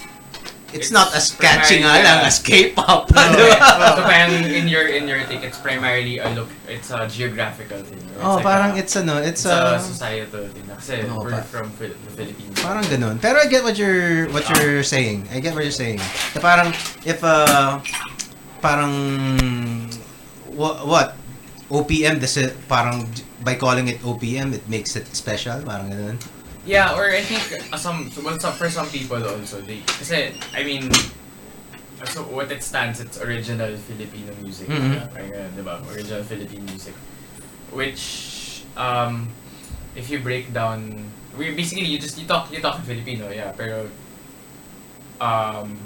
it's, It's not as catchy nga lang uh, as K-pop. No. diba? so parang in your in your take, it's primarily a look, it's a geographical thing. or Oh, like parang a, it's ano, it's, it's a uh, societal thing. Kasi Oo, we're pa- from Phil- the Philippines. Parang ganun. Pero I get what you're what you're saying. I get what you're saying. Na parang if uh parang what, what OPM this is parang by calling it OPM it makes it special parang ganun. Yeah, or I think uh, some well, some, for some people also they kasi I mean so what it stands it's original Filipino music. Mhm. Ganun, di ba? Original Filipino music. Which um if you break down we basically you just you talk you talk in Filipino, yeah, pero um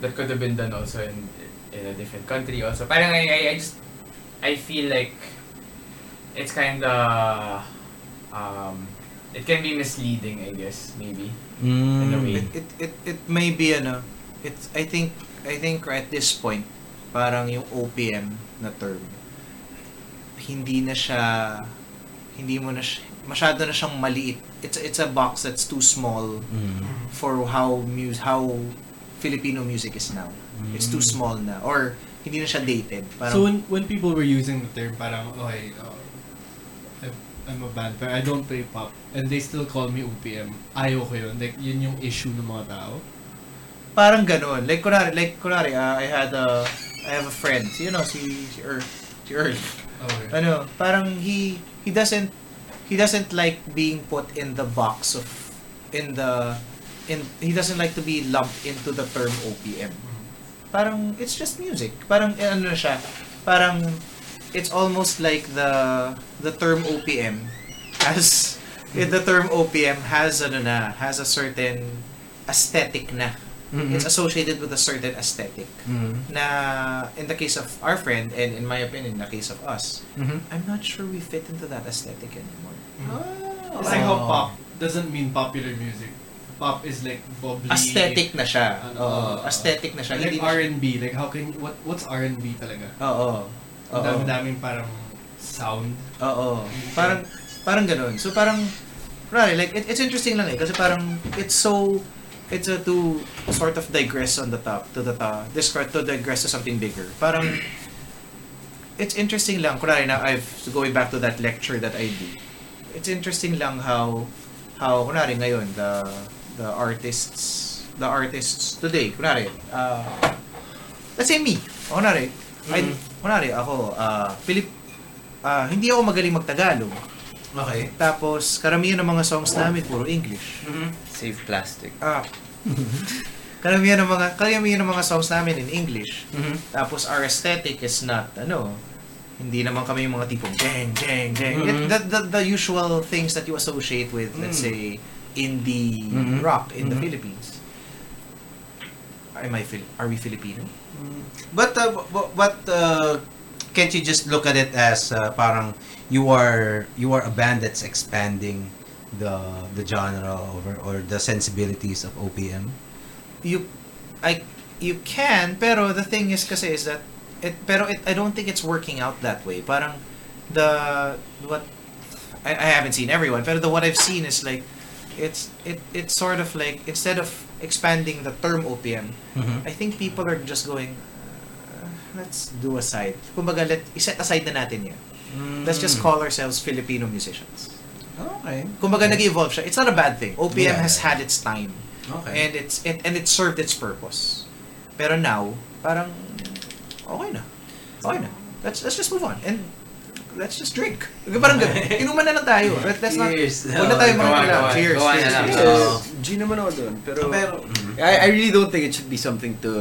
that could have been done also in in a different country also. Parang I I, I just I feel like it's kind of um it can be misleading, I guess, maybe. In a Mm. way. It, it it it may be ano. It's I think I think at this point parang yung OPM na term hindi na siya hindi mo na siya, masyado na siyang maliit. It's it's a box that's too small Mm. for how mus how Filipino music is now. It's too small na or hindi na siya dated. Parang, So when when people were using the term parang okay, uh, I'm, I'm a band pero I don't play pop and they still call me OPM. Ayaw ko yun. Like yun yung issue ng mga tao. Parang ganun. Like, kunwari, like, kunwari, uh, I had a, I have a friend, you know, si, si Earl, si Earl. Okay. Ano, parang he, he doesn't, he doesn't like being put in the box of, in the, in, he doesn't like to be lumped into the term OPM. Parang, it's just music. Parang, eh, ano na siya, parang, it's almost like the, the term OPM has, the term OPM has, ano na, has a certain aesthetic na. Mhm. It's associated with a certain aesthetic. Mm. Na, in the case of our friend, and in my opinion, in the case of us, Mhm. I'm not sure we fit into that aesthetic anymore. It's like how Oh. pop doesn't mean popular music. Pop is like bubbly. Aesthetic na siya. Ano, uh, aesthetic na siya. Like Hindi siya- R&B, like how can what what's R&B talaga? Oo. Ang Oo. dami-daming parang sound. Oo. Parang, parang ganun. So parang, right, like, it, it's interesting lang eh. Kasi parang, it's so, it's a to sort of digress on the top, to the top, this to digress to something bigger. Parang, it's interesting lang, kunwari na I've, going back to that lecture that I do, it's interesting lang how, how, kunwari ngayon, the, the artists, the artists today, kunwari, uh, let's say me, o kunwari, I, Mhm. kunwari ako, uh, Pilip, ah, hindi ako magaling magtagalog. Okay. Tapos, karamihan ng mga songs namin, puro English. Mhm. Save plastic. Ah. karamihan ng mga, karamihan ng mga songs namin in English. Mhm. Tapos, our aesthetic is not, ano, hindi naman kami yung mga tipong jeng, jeng, jeng. Mhm. It- the, the, the usual things that you associate with, let's Mm. say, indie Mhm. rock in the Mhm. Philippines. Am I, Fil- are we Filipino? But uh, but, but uh, can't you just look at it as uh, parang you are you are a band that's expanding the the genre over or the sensibilities of OPM? you I you can pero the thing is kasi is that it pero it I don't think it's working out that way parang the what I, I haven't seen everyone pero the what I've seen is like it's it it's sort of like instead of expanding the term OPM Mhm. I think people are just going uh, let's do aside kumbaga let iset aside na natin yun let's just Mm. call ourselves Filipino musicians Okay. Kumbaga nag-evolve siya. It's not a bad thing. OPM Yeah. has had its time. Okay. And it's it and it served its purpose. Pero now, parang okay na. Okay na. Let's let's just move on and let's just drink. Parang ganun. Inuman na lang tayo. Let, let's not Cheers. Huwag na tayo Gawa, mga gawa. Cheers. Gawa na cheers, lang. cheers. Yes. G naman ako dun. Pero, Pero, I, I really don't think it should be something to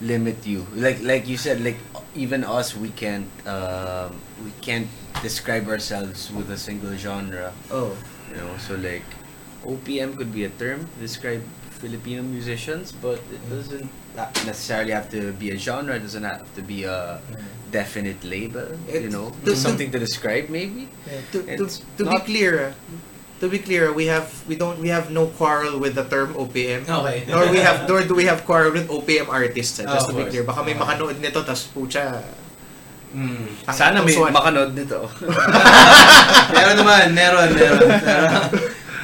limit you. Like like you said, like even us, we can't um, we can't describe ourselves with a single genre. Oh. You know, so like OPM could be a term to describe Filipino musicians, but it doesn't not necessarily have to be a genre. It doesn't have to be a definite label. you know, to- something to describe maybe. Yeah, to, to, to be clear, to be clear, we have we don't we have no quarrel with the term OPM. Okay. Nor we have nor do we have quarrel with OPM artists. ah, Oh, just to of be clear, baka may makanood nito tas pucha. Mm. tang- Sana may tangsuan. makanood nito. meron naman, meron, meron. Pero,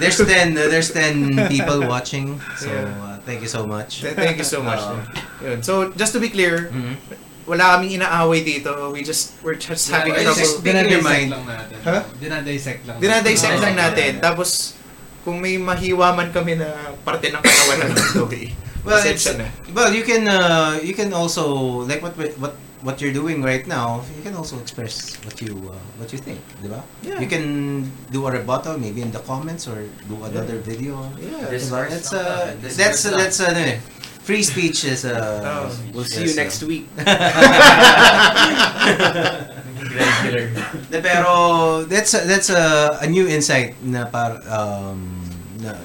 there's 10, uh, there's 10 people watching. So, Yeah. uh, thank you so much. Th- Thank you so much. Uh, Yun. So just to be clear, mhm. wala kaming inaaway dito. We just we're just having Yeah, trouble. in your mind. lang natin. Huh? Dinadissect lang. Dinadissect lang natin. yeah. Tapos kung may mahiwa man kami na parte ng katawan ng Chloe. Well, it's, na. well, you can uh, you can also like what what what you're doing right now. You can also express what you uh, what you think, di ba? Yeah. You can do a rebuttal maybe in the comments or do another video. Yeah. This That's lang uh. This that's verse that's ano eh. Free speech is uh, Oh. We'll see you is, uh, next week. Regular. De, pero that's a, that's a, a new insight na par um na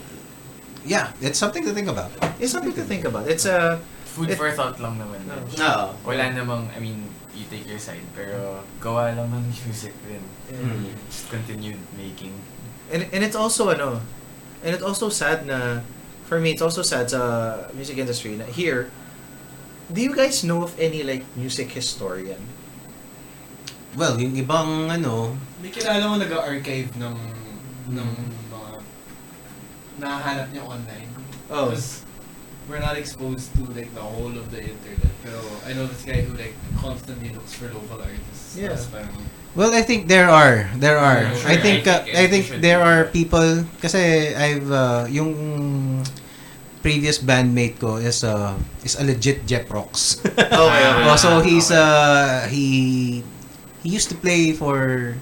yeah, it's something to think about. It's something to think about. It's a Food for thought lang naman. No. No. Wala namang, I mean, you take your side, pero gawa lang ng music din. Mm. Just continued making. and and it's also ano, and it's also sad na for me it's also sad sa music industry na here. Do you guys know of any like music historian? Well, yung ibang ano, May kilala mo nag-archive ng ng mga nahanap niya online. Oh. Because we're not exposed to like the whole of the internet. Pero I know this guy who like constantly looks for local artists. Yeah. Well, I think there are. There are. Yeah, sure. I think I uh, think I think there are people kasi I've uh, yung previous bandmate ko is uh is a legit Jeff Rocks. Okay, okay. oh, so he's uh he he used to play for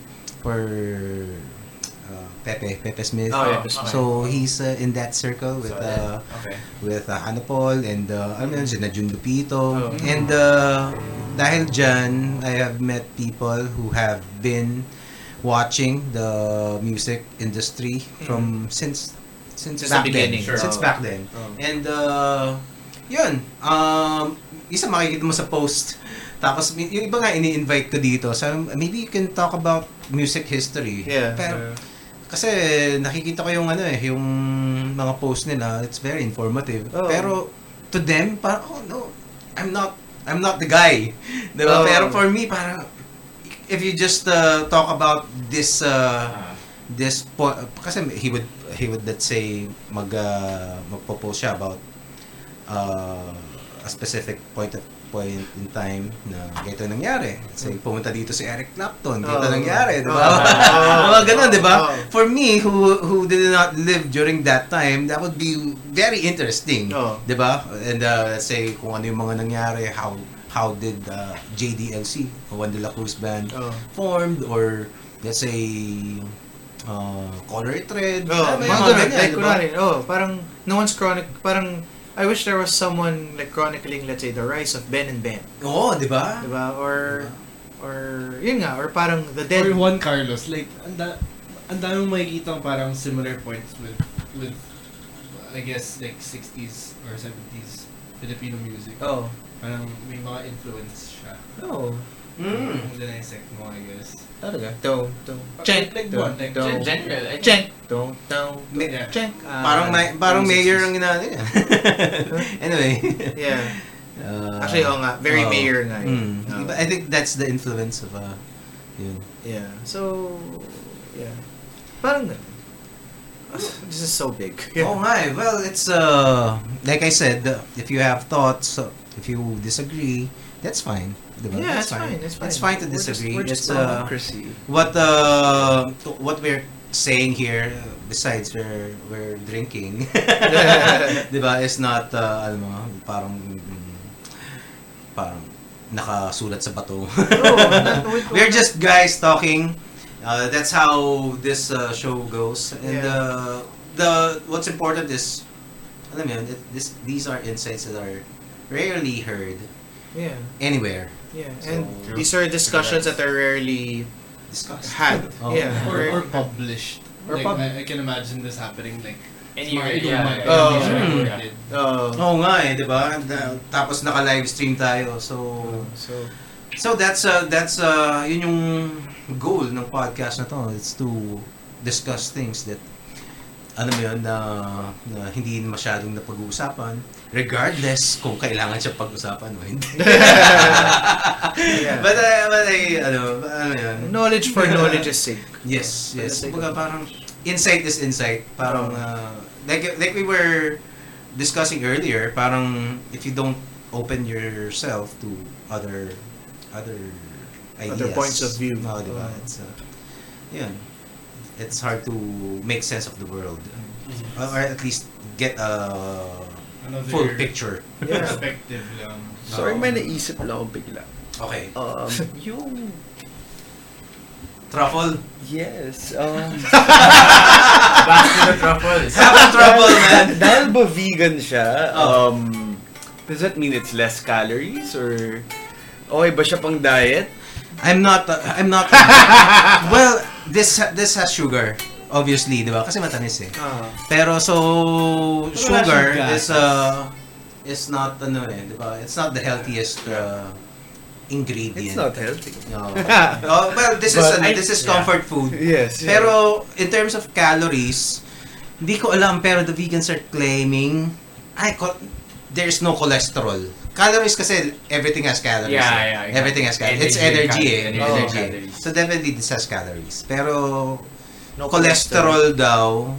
for Pepe Pepe Smith. Oh, yeah. okay. So he's uh, in that circle with So, uh okay. with uh, and uh, ano yun, si Jun Lupito. Oh. And uh, dahil dyan, I have met people who have been watching the music industry from since since Since the back beginning. then. Sure. Since Oh. back then. Oh. And uh, yun, um, isa makikita mo sa post. Tapos yung iba nga ini-invite ko dito. So maybe you can talk about music history. Yeah. Pero kasi nakikita ko yung ano eh, yung mga post nila, it's very informative. Oh. Pero to them, parang, oh no, I'm not, I'm not the guy. Di ba? Oh. Pero for me, parang, if you just uh, talk about this, uh, Ah. this po kasi he would, he would let's say, mag, uh, magpo-post siya about uh, a specific point of point in time na ganito nangyari. Say, pumunta dito si Eric Clapton, ganito Oh. nangyari, di ba? Oh. Mga ganun, di ba? Oh. For me, who who did not live during that time, that would be very interesting. Oh. Di ba? And uh, let's say, kung ano yung mga nangyari, how how did uh, JDLC, Juan de la Cruz Band, Oh. formed, or let's say, uh, Color Thread. Oh, Alam mo mga ganun. Like, di ba? kunwari, oh, parang, no one's chronic, parang, I wish there was someone, like, chronicling, let's say, the rise of Ben and Ben. Oo, di ba? Diba? Or, or, yun nga, or parang the dead. or Juan Carlos, like, ang da- ang dami mong makikita parang similar points with, with, I guess, like, 60s or 70s Filipino music. Oh. Parang may mga influence siya. Oh. Mm. Kung dissect mo, I guess. Talaga? Don't, don't. Like- Check. like don't, what? Like don't. Gen- general, think- Check. Don't, don't. Yeah. Check. Ah, Parang may, parang yung mayor 60s. ang ginano niya. anyway. Yeah. Uh, Actually, oo nga. Very oh. mayor nga. Mm. Oo. Diba, I think that's the influence of uh, yun. Yeah. So, yeah. Parang ganun. This is so big. Oh nga eh. Well, it's uh like I said, uh, if you have thoughts, uh, if you disagree, that's fine. Diba? Yeah, that's it's fine, it's fine. It's fine to We're just- disagree. we're just it's uh, Democracy. what uh what we're saying here, besides we're, we're drinking, di ba, is not, uh, ano mo, parang, parang nakasulat sa bato. we- We're just guys talking. Uh, that's how this uh, show goes. And Yeah. uh, the what's important is, alam mo this, these are insights that are rarely heard Yeah, anywhere. Yeah. So- And these are discussions that are rarely Discussed. had. Oh. Yeah. Or, or published. Or like, pub- I, I can imagine this happening like Anywhere, Smart, yeah, yeah. Oh. are Hmm. Oh. Oo nga eh, di ba? Tapos naka-live stream tayo. So, So, so that's uh, that's uh, yun yung goal ng podcast na to. It's to discuss things that ano mo yun, na, na hindi masyadong napag-uusapan regardless kung kailangan siya pag-usapan o hindi. Yeah. but, uh, but I, ano, ano yun? knowledge for knowledge's sake. Yes, yes. Kumbaga parang insight is insight. Parang uh, like like we were discussing earlier, parang if you don't open yourself to other other ideas, Other points of view. Oh, diba? Oh. It's uh, yun. It's hard to make sense of the world. Mhm. Or at least get a Another full picture. Yeah. perspective lang. Sorry, may naisip lang ako bigla. Okay. Um, yung... Truffle. Yes, um... Back to the truffles. Have trouble, man. Dahil ba vegan siya, Oh. um... Does that mean it's less calories or... Okay ba siya pang diet? I'm not uh, I'm not Well, this this has sugar. Obviously, 'di ba? Kasi matamis eh. Ah. Pero so sugar is uh is not ano eh, 'di ba? It's not the healthiest uh, ingredient. It's not healthy. No. oh, well, this is But ano, I- this is yeah. comfort food. Yes. Pero in terms of calories, hindi ko alam pero the vegans are claiming ay co- there's no cholesterol. Calories kasi everything has calories. Yeah, eh. yeah, yeah. Everything has calories. It's Energy, energy, eh. energy, Energy. calories. So definitely this has calories. Pero No cholesterol daw,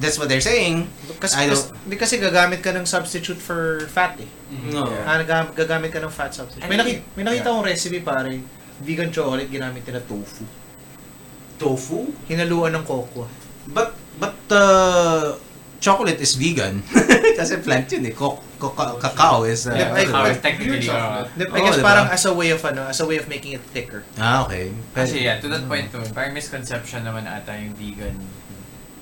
that's what they're saying. Kasi, I kasi, don't- hindi kasi gagamit ka ng substitute for fat eh. No. Ah, nagam- gagamit ka ng fat substitute. May, naki- may nakita akong recipe pare, vegan chocolate ginamit nila tofu. Tofu? Hinaluan ng cocoa. But but uh, chocolate is vegan. kasi plant yun eh. Co- co- cacao is uh, Yeah, I- ano, How I- it's technically uh, chocolate. I guess diba? parang as a way of ano, as a way of making it thicker. Ah, okay. Kasi yeah, to that point naman, parang misconception naman ata yung vegan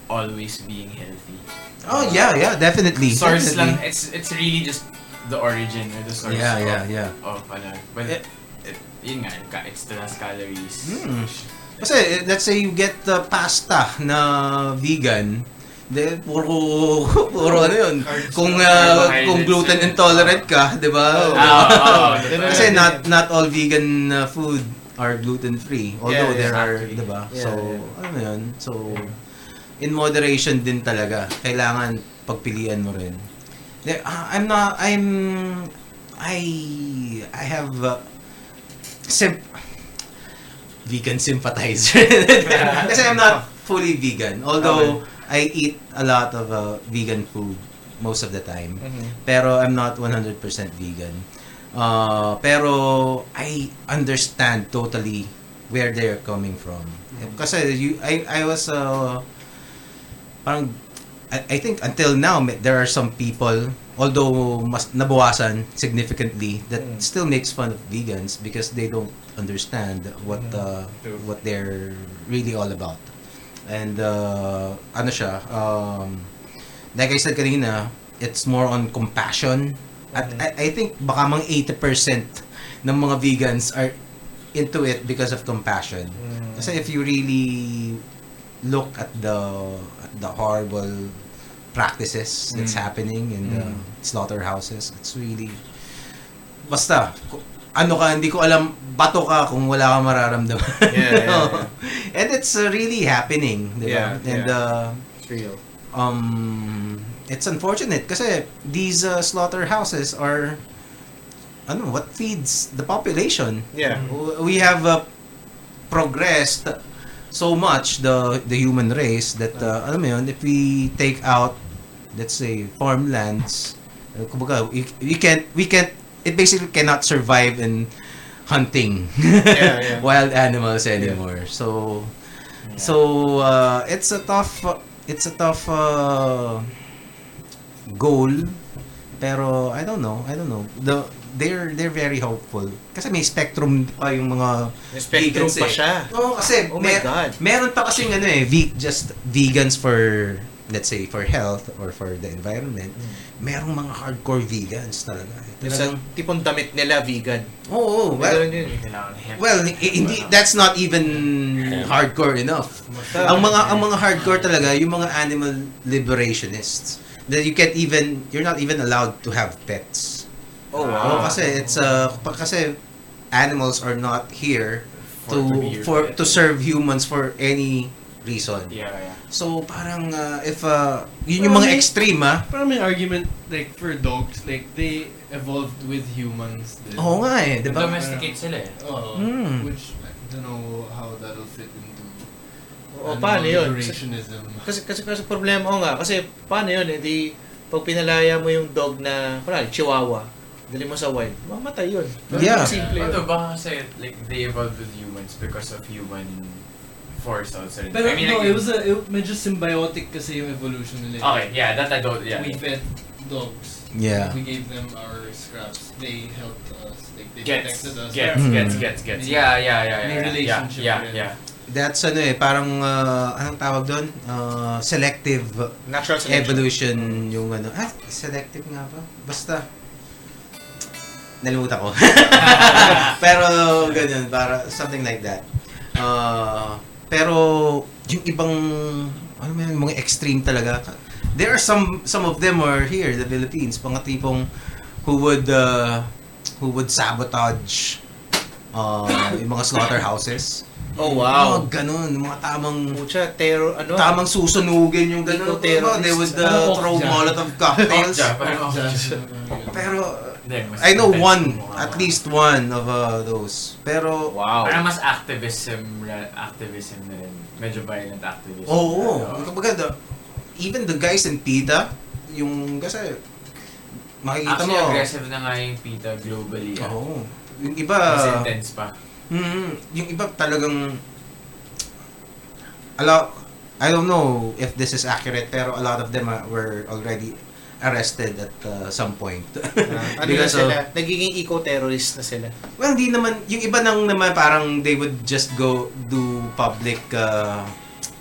always being healthy. Oh, yeah, yeah, definitely. Source definitely. lang, it's it's really just the origin or the source Yeah, of, yeah, yeah. of ano. But Eh, it, yun nga, ka- it still has calories. Hmm. Kasi, eh, let's say you get the pasta na vegan, de puro puro ano yun. Kung uh, kung gluten intolerant ka, 'di ba? Oh. Oo, Ganun Kasi not not all vegan uh, food are gluten free. Although Yeah, there are, exactly. 'di ba? Yeah, so, yeah. ano 'yun? So in moderation din talaga. Kailangan pagpilian mo rin. There, ah, I'm not I'm I I have uh, sim vegan sympathizer. Kasi I'm not fully vegan. Although I eat a lot of uh, vegan food most of the time. Pero I'm not 100% vegan. Uh, pero I understand totally where they're coming from. Kasi you, I, I was uh, parang I, I think until now there are some people although mas nabawasan significantly that Mm. still makes fun of vegans because they don't understand what uh, True. what they're really all about. And uh, ano siya um, like I said kanina it's more on compassion at Mhm. I, I think baka mang 80% ng mga vegans are into it because of compassion. Kasi if you really look at the at the horrible practices that's Mm. happening in the Mm. slaughterhouses, it's really basta ano ka hindi ko alam bato ka kung wala kang mararamdaman. Yeah, yeah, yeah. And it's uh, really happening, di ba? Yeah, And yeah. uh, It's real. um it's unfortunate kasi these uh, slaughterhouses are ano what feeds the population Yeah. We have uh, progressed so much the the human race that uh, alam mo yun if we take out let's say farmlands uh, kumbaga we, we can't we can't it basically cannot survive in hunting Yeah, yeah. wild animals anymore so Yeah. So uh, it's a tough it's a tough uh, goal pero I don't know, I don't know. The they're they're very hopeful. Kasi may spectrum pa yung mga May spectrum vegans pa eh. siya. Oo, kasi Oh my mer- God. meron pa kasing ano eh, ve- just vegans for let's say for health or for the environment. Merong mga hardcore vegans talaga. Yung sa tipong damit nila, vegan. Oo, oh, May well, yun. Well, hindi that's not even hardcore enough. Ang mga ang mga hardcore talaga yung mga animal liberationists. That you can't even you're not even allowed to have pets. Oh, wow. kasi it's uh kasi animals are not here to for to serve humans for any reason. Yeah, yeah. So parang uh, if uh, yun yung mga may- extreme ah. Parang may argument like for dogs, like they evolved with humans. din. Oo nga eh, 'di ba? Domesticate sila eh. Oo. Mm. Which I don't know how that'll fit into O, animal paano yun? Kasi, kasi, kasi problema ko nga, kasi paano yun, eh, di, pag pinalaya mo yung dog na, kunwari, chihuahua, dali mo sa wild, mamatay yun. Yeah. Simple yun. Although baka kasi like they evolved with humans because of human force outside. Pero I mean, no, like, it was a, it, medyo symbiotic kasi yung evolution nila. Okay, yeah, that I don't, yeah. We fed dogs. Yeah. We gave them our scraps. They helped us. Like they Gets, protected us. gets, Hmm. gets, gets, gets. Yeah, yeah, yeah, yeah. yeah, relationship Yeah, rin. yeah, That's ano eh, parang uh, anong tawag doon? Uh, selective Natural selection. evolution yung ano. Ah, selective nga ba? Basta. Nalimutan ko. pero ganyan, para something like that. Uh, pero yung ibang ano yun, mga extreme talaga. There are some some of them are here in the Philippines, mga tipong who would uh, who would sabotage uh, yung mga slaughterhouses. Oh, wow. Mga ganun, mga tamang Pucha, terror, ano? tamang susunugin yung ganun. Eco-terrorist. They would uh, throw. Molotov cocktails. Pero Hindi, mas I know one, at least one of uh, those. Pero Wow. Parang mas activism, ra- activism na rin. Medyo violent activism. oo, Pero- kumbaga the, even the guys in PETA, yung kasi makikita Actually, mo. aggressive na nga yung PETA globally. ah. Oo. Yung iba, Mas intense pa. mm, yung iba talagang a lot, I don't know if this is accurate, pero a lot of them uh, were already arrested at uh, some point. ano na of- sila? Nagiging eco-terrorist na sila. Well, hindi naman, yung iba nang naman parang they would just go do public, uh,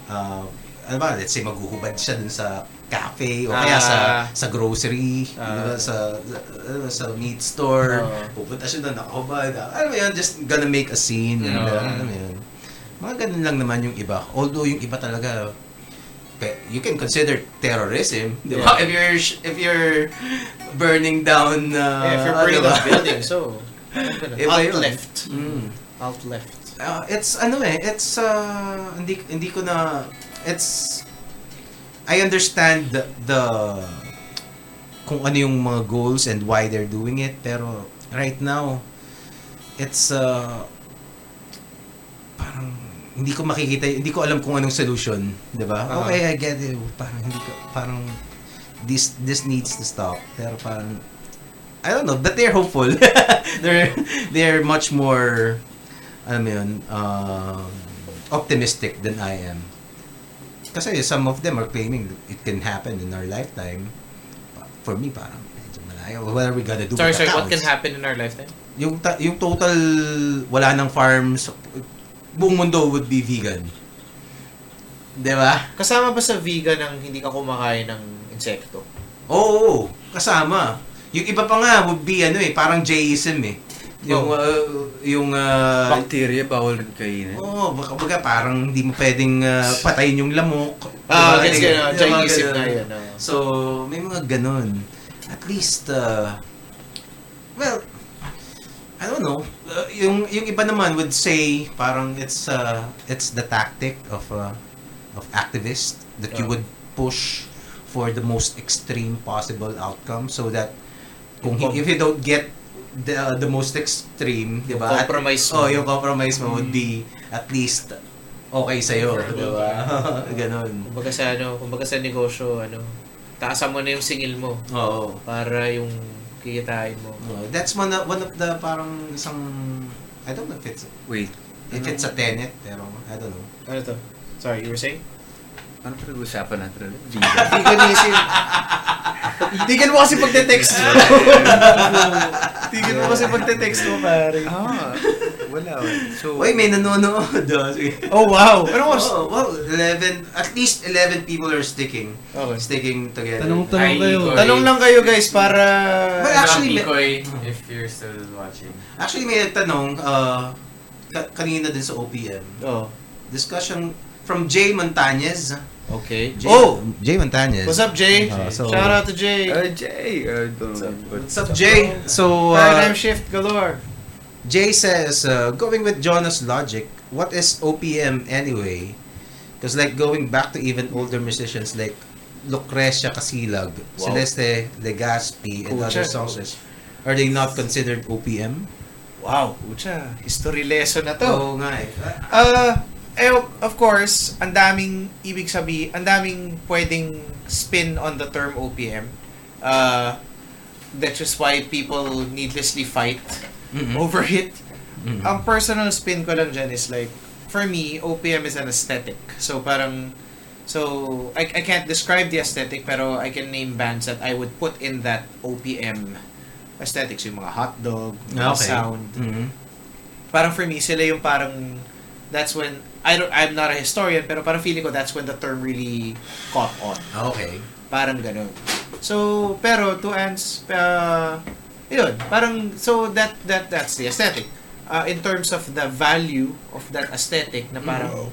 uh, ano ba, let's say maghuhubad siya dun sa cafe o kaya sa Ah. sa grocery, Ah. di ba, sa, sa, ano, sa meat store, Oo. pupunta siya doon, nakahubad, alam mo yun, just gonna make a scene, and, uh, alam mo yun. Mga ganun lang naman yung iba. Although yung iba talaga, you can consider terrorism, di ba? If you're if you're burning down, uh, yeah, if you're burning ba? the building, so, Iba alt yun. left. Mm. Alt left. Uh, it's ano eh, it's uh, hindi hindi ko na it's I understand the, the kung ano yung mga goals and why they're doing it pero right now it's uh, parang hindi ko makikita hindi ko alam kung anong solution, 'di ba? Ah. Okay, I get it. Parang hindi ko parang this this needs to stop. Pero parang I don't know, but they're hopeful. they're they're much more alam mo yun, um, optimistic than I am. Kasi some of them are claiming it can happen in our lifetime. For me, parang medyo malayo. What are we gonna do Sorry, sorry, what can happen in our lifetime? Yung, ta- yung total, wala ng farms, buong mundo would be vegan. Di ba? Kasama ba sa vegan ang hindi ka kumakain ng insekto? Oo, kasama. Yung iba pa nga would be ano eh, parang Jayism eh. Yung, Oh. uh, yung, uh, Bacteria, bawal rin kainin. Oo, oh, baka, baka parang hindi mo pwedeng uh, patayin yung lamok. Ah, Diba? gets ko na. Ganun. na yan. ah. So, may mga ganun. At least, uh, well, I don't know. Uh, yung yung iba naman would say parang it's uh, it's the tactic of uh, of activists that you Yeah. would push for the most extreme possible outcome so that kung hi- if you don't get the the most extreme, 'di ba? At- Compromise Oh, mo. yung compromise mo would be at least okay sa iyo, 'di ba? Ganun. Kumbaga sa ano, kumbaga sa negosyo, ano, taasan mo na yung singil mo Oo. para yung kikitain mo. Oh, that's one of, one of the parang isang I don't know if it's Wait. if it's a tenet pero I don't know. Ano to? Sorry, you were saying? Ano pinag-usapan natin ulit? Vegan is yun. Vegan mo kasi pagte-text mo. Vegan mo kasi pagte-text mo, pare. ah, wala. So, Uy, may nanonood. Oh. Oh, wow. Ano oras? Oh, well, 11, at least 11 people are sticking. Okay. Sticking together. Tanong-tanong Ay, kayo. Ikoy. Tanong lang kayo guys para... But actually, Pikoy, if you're still watching. Actually, may nagtanong, uh, ka- kanina din sa OPM. Oh. Discussion from Jay Montañez. Okay. Jay, Oh! Jay Montañez. What's up, Jay? Uh, so- Shout out to Jay. uh, Jay, uh, don't What's up? What's up, Jay? So, uh, Paradigm shift galore. Jay says, uh, going with Jonas' logic, what is OPM anyway? Because like going back to even older musicians like Lucrecia Casilag, Wow. Celeste Legaspi, and Pucha. other songs, are they not considered OPM? Wow. Pucha. History lesson na to. Oo nga eh. Uh, eh, of course, ang daming ibig sabi, ang daming pwedeng spin on the term OPM. Uh, that's just why people needlessly fight Mhm. over it. Mhm. Ang personal spin ko lang dyan is like, for me, OPM is an aesthetic. So parang, so I, I can't describe the aesthetic pero I can name bands that I would put in that OPM aesthetics. Yung mga hotdog, mga Okay. sound. Mhm. parang for me sila yung parang that's when I don't I'm not a historian pero parang feeling ko that's when the term really caught on. Okay. Parang ganun. So pero to ans uh, yun, parang so that that that's the aesthetic. Uh, in terms of the value of that aesthetic na parang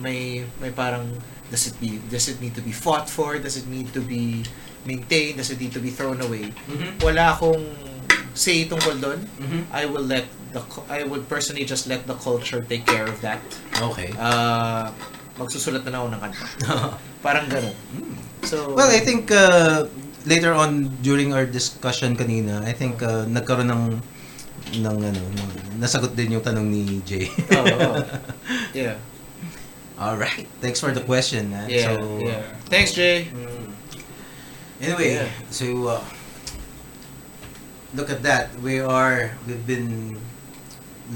may may parang does it be does it need to be fought for does it need to be maintained does it need to be thrown away Mhm. wala akong say tungkol doon Mhm. I will let the I would personally just let the culture take care of that. Okay. Uh, magsusulat na ako ng kanta. Parang ganun. So, Well, I think uh, later on during our discussion kanina, I think uh, nagkaroon ng ng ano, ng- nasagot din yung tanong ni Jay. oh, oh. Yeah. All right. Thanks for the question. ah. Yeah. so, yeah. Thanks, Jay. mm, anyway, Yeah. so uh, look at that. We are we've been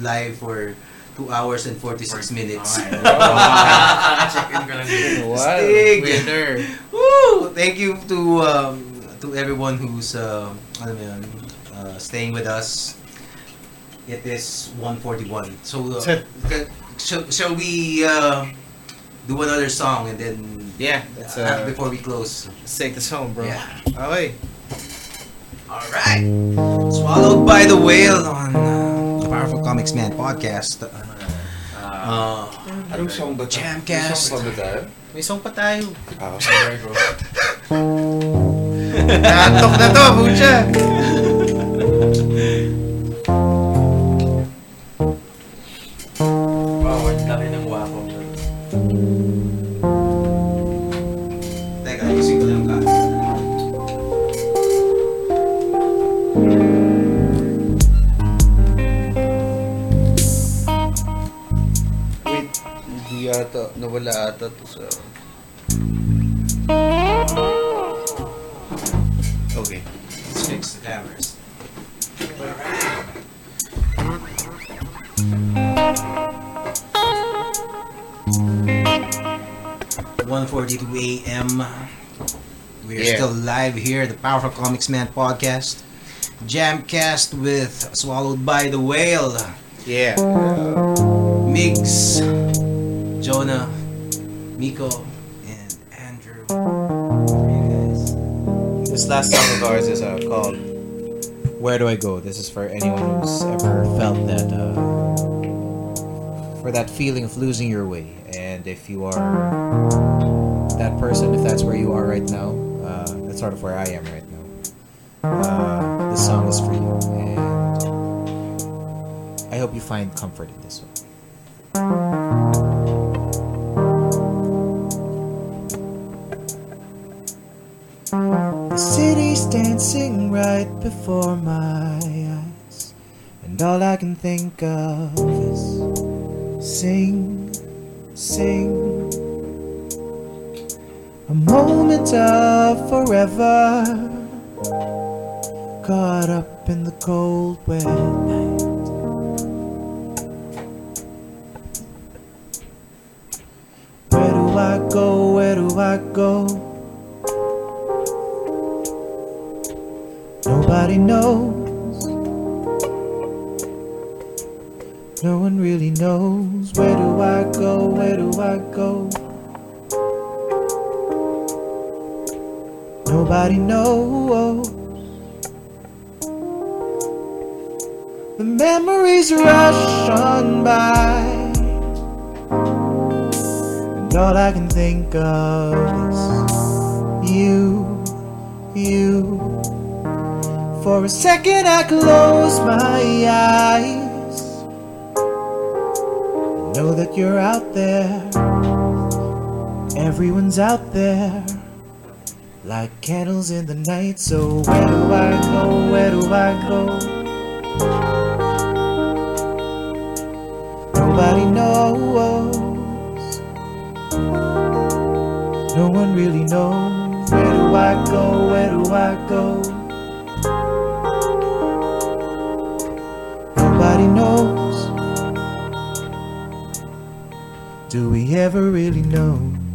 live for 2 hours and 46 minutes. Check in ko lang dito. Wow. Stig. Winner. Woo! Thank you to um, to everyone who's uh, alam mo yun, uh, staying with us. It is 141. So, uh, shall, shall we uh, do another song and then Yeah. That's, uh, uh, before we close? let's take this home, bro. Yeah. Okay. All right. Swallowed by the whale on uh, the Powerful Comics Man podcast. Uh, Anong song ba? Jamcast. May song pa ba tayo? May song pa tayo. Ah, you go. Naantok na to, pucha. ata to sa... Okay. Let's fix the cameras. One forty-two a.m. We are Yeah. still live here, the Powerful Comics Man podcast, Jamcast with Swallowed by the Whale, Yeah. Migs, Jonah, And Andrew. This last song of ours is uh, called Where Do I Go? This is for anyone who's ever felt that, uh, for that feeling of losing your way. And if you are that person, if that's where you are right now, uh, that's sort of where I am right now. Uh, this song is for you. And I hope you find comfort in this one. Right before my eyes, and all I can think of is sing, sing. A moment of forever, caught up in the cold, wet night. Knows. Where do I go? Where do I go? Nobody knows. The memories rush on by. And all I can think of is you, you. For a second I close my eyes. That you're out there. Everyone's out there. Like candles in the night. So where do I go? Where do I go? Nobody knows. No one really knows. Where do I go? Where do I go? Do we ever really know?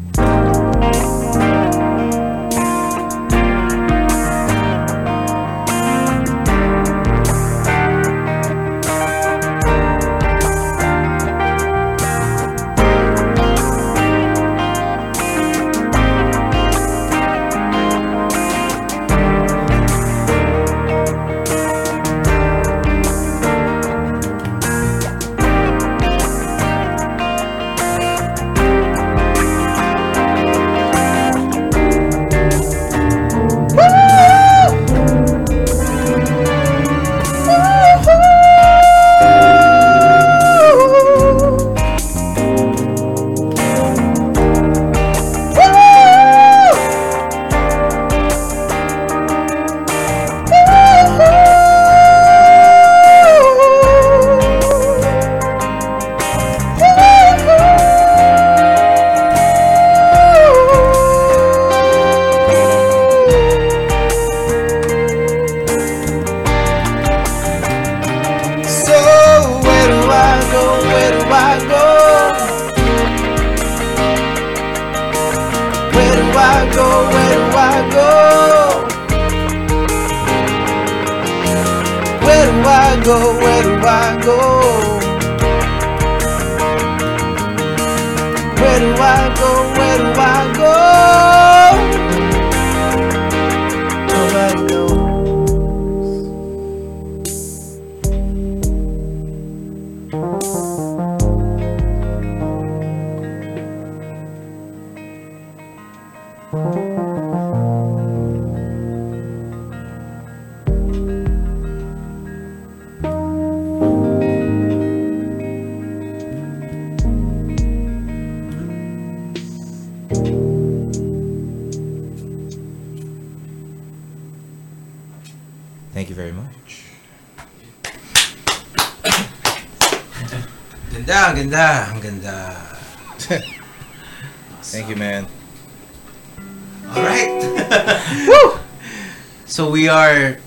We are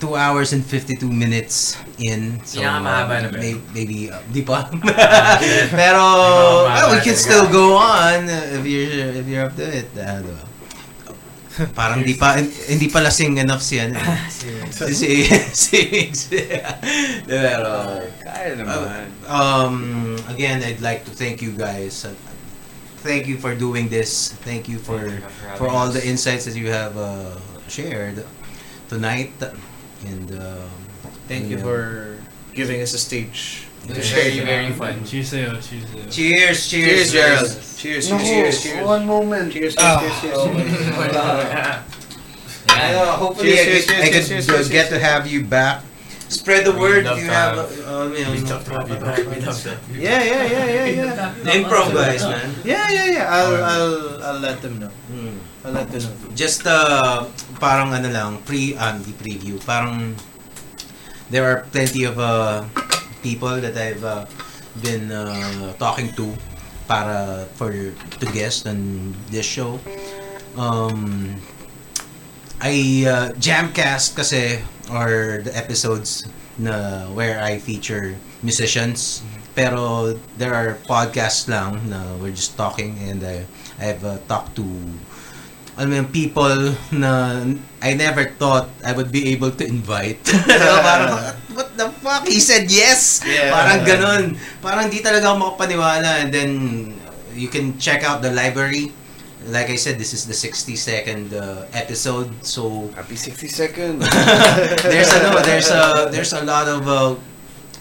2 hours and 52 minutes in. So, Pinakamahaba na may- Maybe, uh, di pa. Pero, well, we can still go on uh, if you're, if you're up to it. Uh, diba? Parang di pa, hindi pa lasing enough si ano. si, si, si Migs. Pero, Kaya naman. um, again, I'd like to thank you guys. Uh, Thank you for doing this. Thank you for for all the insights that you have uh, shared tonight. And um, Thank you yeah. for giving us a stage. It was very, very fun. Cheers cheers cheers, cheers, Cheers, Gerald. Cheers, cheers, cheers, cheers. one moment. Cheers, cheers, cheers, cheers. Uh, hopefully, Cheers, I, could, cheers, I cheers, could cheers, uh, cheers, get to have you back. Spread the word. love You to have, have- uh, you know, Yeah, yeah, yeah, yeah, yeah. the improv guys, man. Yeah, yeah, yeah. I'll, I'll, I'll let them know. Mm. Them know. Just uh, parang ano lang, pre, um, the preview. Parang there are plenty of uh, people that I've uh, been uh, talking to para for to guest on this show. Um, I uh, jamcast kasi or the episodes na where I feature musicians pero there are podcasts lang na we're just talking and I, I've uh, talked to alam mo yung people na I never thought I would be able to invite. parang, what the fuck? He said yes! Yeah. Parang ganun. Parang di talaga ako makapaniwala. And then, you can check out the library. Like I said, this is the 60-second uh, episode. So, Happy 60 seconds. there's ano, there's a there's a lot of uh,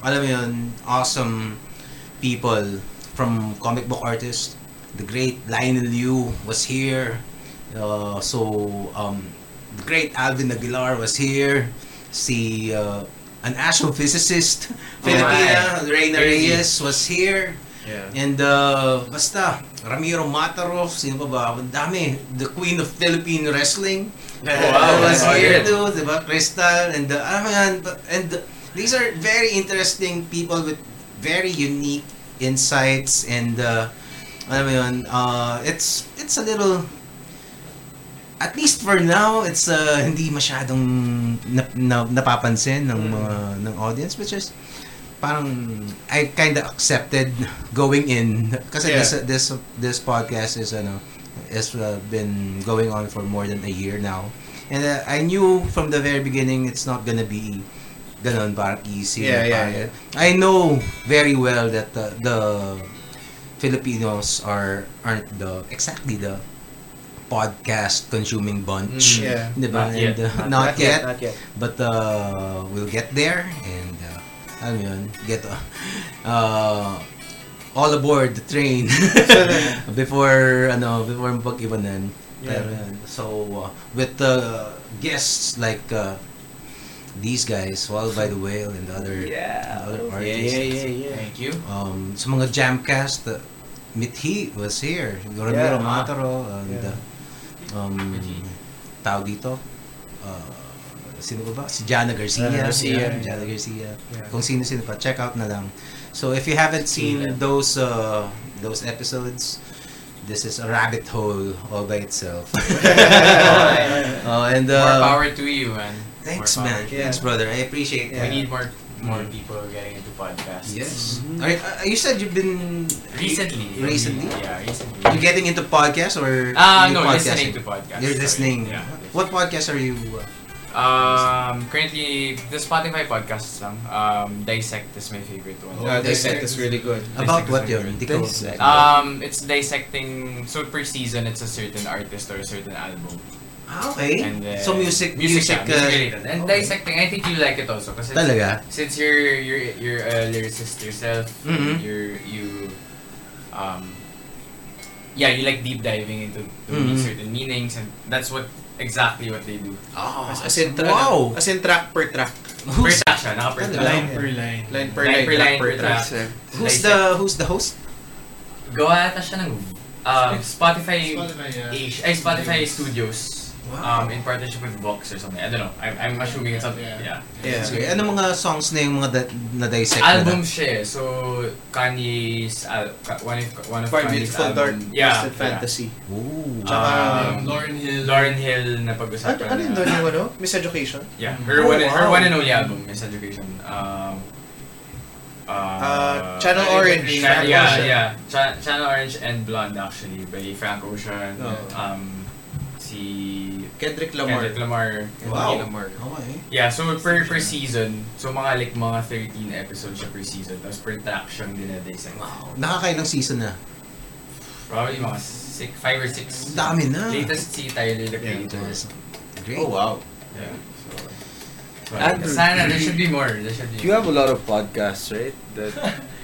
alam mo yun, awesome people from comic book artists. The great Lionel Liu was here. Uh, so um, the great Alvin Aguilar was here. Si uh, an astrophysicist, Filipina, Reyna Crazy. Reyes was here. Yeah. And uh, basta, Ramiro Mataro, sino pa ba? Ang dami. The Queen of Philippine Wrestling. wow, was oh, here too, diba? Crystal, and uh, ano yan, and these are very interesting people with very unique insights and uh, alam mo yun, uh, it's it's a little at least for now it's uh, hindi masyadong nap, na, napapansin ng mga ng audience which is parang I kind of accepted going in. Kasi Yeah. this this this podcast is ano has uh, been going on for more than a year now. And uh, I knew from the very beginning it's not gonna be ganon parang easy Yeah, yeah, parang- I know very well that uh, the Filipinos are aren't the exactly the podcast consuming bunch Mm, yeah. diba? Not yet. And, uh, Not not, yet, Not yet. but uh, we'll get there and uh, ano yun get uh, uh, all aboard the train before ano before pag-iwanan Yeah. Pero yun. so uh, with the guests like uh, these guys Wild by the Whale and the other Yeah. other artists yeah, yeah, yeah. yeah. Thank you. um, sa mga Jamcast, uh, Mithi was here. Ramiro Yeah. Mataro, and Yeah. uh, um, tao dito, uh, sino ba ba? Si Jana Garcia. Jana Garcia. Yeah, Jana Garcia. Yeah. Kung sino-sino pa, check out na lang. So if you haven't seen Yeah. those uh, those episodes, this is a rabbit hole all by itself. uh, and more uh, power to you, man. Thanks, man. Yeah. Thanks, brother. I appreciate Yeah. it. We need more more people getting into podcasts. Yes. Mhm. Alright, uh, you said you've been Recently. Recently? Yeah, recently. You getting into podcasts or you no, podcasting? listening to podcasts. You're sorry. listening. Yeah. What podcast are you? uh, Um, currently, the Spotify podcasts lang. Um, Dissect is my favorite one. Uh, Dissect is really good. About Dissect what is yun? my Hindi ko. Dissect. Um, it's dissecting. So per season, it's a certain artist or a certain album. Ah, okay. And then, so music, music, yeah, uh, related. And okay. dissecting, I think you like it also kasi Talaga? since you're you're you're a lyricist yourself, Mhm. you're you um yeah, you like deep diving into to Mhm. certain meanings and that's what exactly what they do. Oh, As, as in, tra- wow. as in track per track. Per Who's, track siya, naka per track. Line per line. Line per Line line, per track line per per track. track. who's the who's the host? Gawa ata siya ng um, Spotify, Spotify, yeah. Asia, ay, Spotify Studios. Wow. Um, in partnership with Vox or something. I don't know. I'm, I'm assuming it's something. Yeah. Yeah. Yeah. That's great. Ano mga songs na yung mga da- na-dissect Album na? siya eh. So, Kanye's, al- one of, one of Quite Kanye's beautiful album. dark yeah, twisted fantasy. Ooh. Tsaka, Um, Lauren Hill. Lauren Hill na Ano, pag-usapan ano yun na- doon yung ano? Miseducation? Yeah, her Oh, one her one and only album, Miss Education. Um, uh, Uh, Channel Orange. Cha- Frank yeah, Ocean. yeah. Cha- Channel Orange and Blonde actually by Frank Ocean. Oh. Um, si Kendrick Lamar. Kendrick Lamar. Wow. Lamar. Okay. Yeah, so per per season, so mga like mga 13 episodes siya per season, tapos per track siyang dinadissect. Wow. Nakakailang season na? Probably mga six, five or six. Ang dami na. Latest si Tyler the Yeah, Creator. Great. Oh, wow. Yeah. So, Andrew. sana there should be more. There should be You have a lot of podcasts, right? That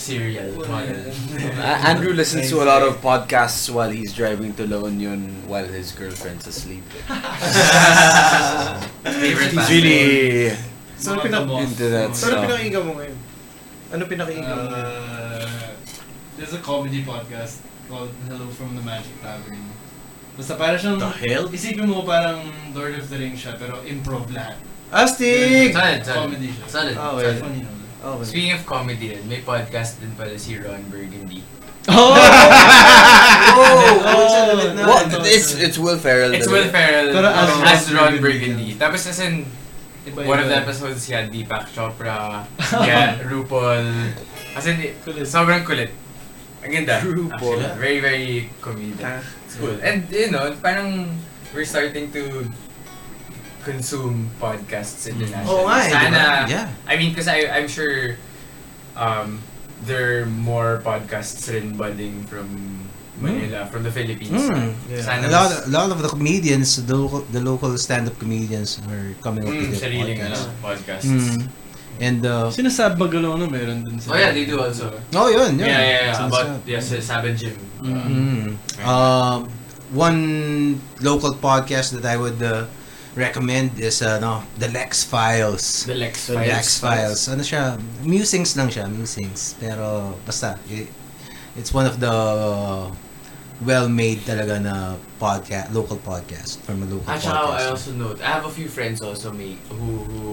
serial. Andrew listens to a lot of podcasts while he's driving to La Union while his girlfriend's asleep. Favorite He's band. really So, Mga pinak- kamof. into that So, ano stuff. pinakinggan mo ngayon? Ano pinakinggan mo ngayon? Uh, there's a comedy podcast called Hello from the Magic Tavern. Basta para siyang... The hell? Isipin mo parang Lord of the Rings siya, pero improv lahat. Astig! Solid, solid. Comedy siya. Solid. Ah, It's well. funny naman. Oh, well. Speaking of comedy may podcast din pala si Ron Burgundy. Oh! Oh! oh! What? It's it's Will Ferrell. It's Will Ferrell Pero as, as Ron Burgundy. Tapos as in, Iba one of the episodes, he had Deepak Chopra, had RuPaul, As in, eh, sobrang kulit. Ang ganda. True, actually. Very, very comedic. Ah, It's cool. And, you know, parang we're starting to consume podcasts internationally. Oo nga eh, di? Sana, Yeah. I mean, kasi I, I'm sure um, there are more podcasts rin budding from Manila, from the Philippines. Mm. Yeah. A lot, a lot of the comedians, the local, the local stand-up comedians are coming up Mm, with their sariling ano, podcasts. podcasts. Mm. And, uh, Sinasab Magalono meron dun sa... Oh yeah, they do also. oh, yun, yun. Yeah, yeah, yeah. Sounds About, good. yes, Sabbath Gym. Mm. Um, one local podcast that I would uh, recommend is uh, no, the Lex Files. The Lex The Files. Lex Files. Ano siya? Musings lang siya, musings. Pero basta, i- it's one of the well-made talaga na podcast, local podcast from a local At saka podcast. I also note, I have a few friends also make who who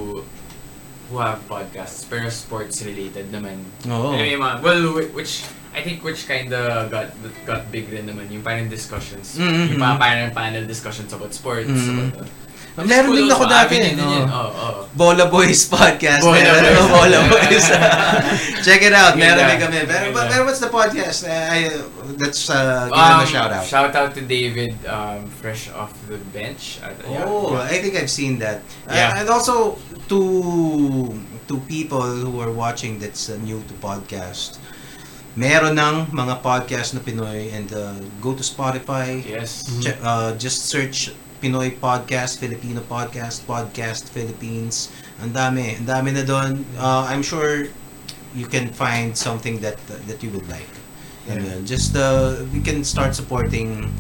who have podcasts pero sports related naman. Oo. Yung mga- well, which I think which kinda got got big rin naman yung parang discussions. Mm-hmm. Yung mga parang panel discussions about sports. Mm. About, uh, Meron din ako dati. Din no? yun. Oo, oo. Bola Boys podcast. Bola Meron Boys. Bola Boys. Check it out. Meron din kami. Pero, Ganda. pero what's the podcast? Uh, I, let's uh, give him a shout out. Um, Shout out to David, um, fresh off the bench. At, yeah. Oh, I think I've seen that. Yeah. Uh, and also to to people who are watching that's uh, new to podcast. Meron ng mga podcast na Pinoy and uh, go to Spotify. Yes. Check, uh, just search Pinoy podcast, Filipino podcast, podcast Philippines. Ang dami, ang dami na doon. Uh, I'm sure you can find something that that you would like. And uh, just uh, we can start supporting.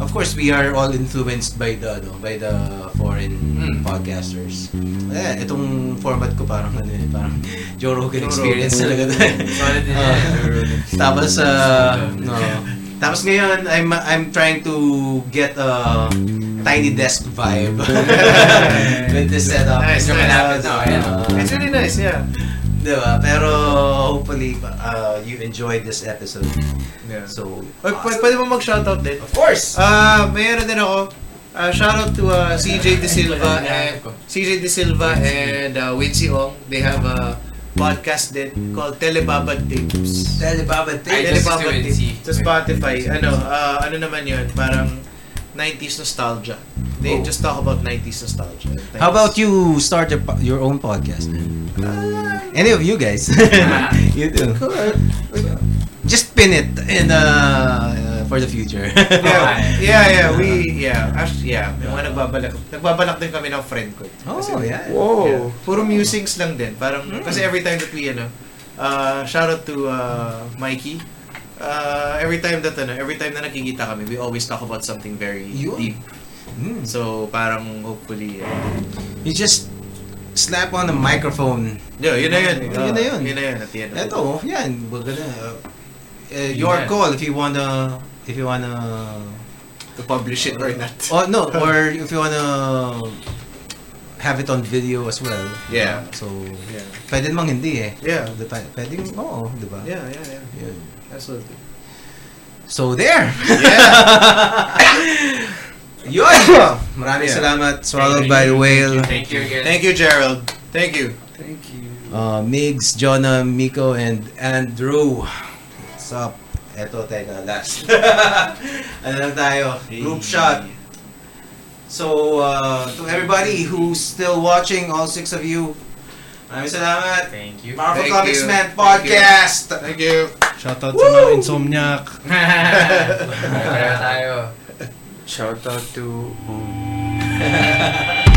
Of course, we are all influenced by the ano, by the foreign Mm. podcasters. Eh, itong format ko parang ano eh, parang Joe Rogan Joe experience talaga. Solid din yan. Tapos uh, no. Tapos ngayon I'm I'm trying to get a tiny desk vibe with this setup. Nice, Medyo nice. malapit na. Ayan. Uh, It's really nice, yeah. diba? Pero hopefully uh, you enjoyed this episode. yeah. So, Pwede, pwede, pwede mo mag-shoutout din? of course. Ah, mayroon din ako. Uh, shoutout to uh, CJ De Silva and CJ De Silva and uh, Wincy Ong. They have a podcast din called Telebabad Tapes. Telebaba I Tapes. just Telebabad do it. Tapes. Sa Spotify. Ano, uh, ano naman yun? Parang 90s nostalgia. They Oh. just talk about 90s nostalgia. How about you start your, your own podcast? Any of you guys? you do. Just pin it in uh, uh, for the future. yeah, yeah, yeah, we, yeah, actually, yeah, yung mga nagbabalak, nagbabalak din kami ng friend ko. oh, yeah. Yeah. Puro musings lang din. Parang, kasi every time that we, ano, uh, shout out to uh, Mikey. Uh, every time that, ano, every time na nakikita kami, we always talk about something very Yun. deep. Mm. So, parang hopefully, uh, You just slap on the microphone. yun, yun na yun. Yun na yun. Yun na yun at the end of yan. We're gonna, uh, uh, your Yeah. call if you wanna, if you wanna, To publish it or not. oh no, or if you wanna have it on video as well. Yeah. So, Yeah. pwede namang hindi eh. Yeah. Pwede, oo, di ba? Yeah, yeah, yeah. Yun. Absolutely. So, there! Yun! Maraming Yeah. salamat. Swallowed by the whale. Thank you again. Thank you, Gerald. Thank you. Thank you. Uh, Migs, Jonah, Miko, and Andrew. What's up? Eto, teka, last. ano lang tayo? Group shot. So, uh, to everybody who's still watching, all six of you, maraming salamat. Thank you. Marvel Thank Comics you. Man Thank you. Podcast! Thank you. Shoutout sa mga insomniac. Pareho tayo. Shout out to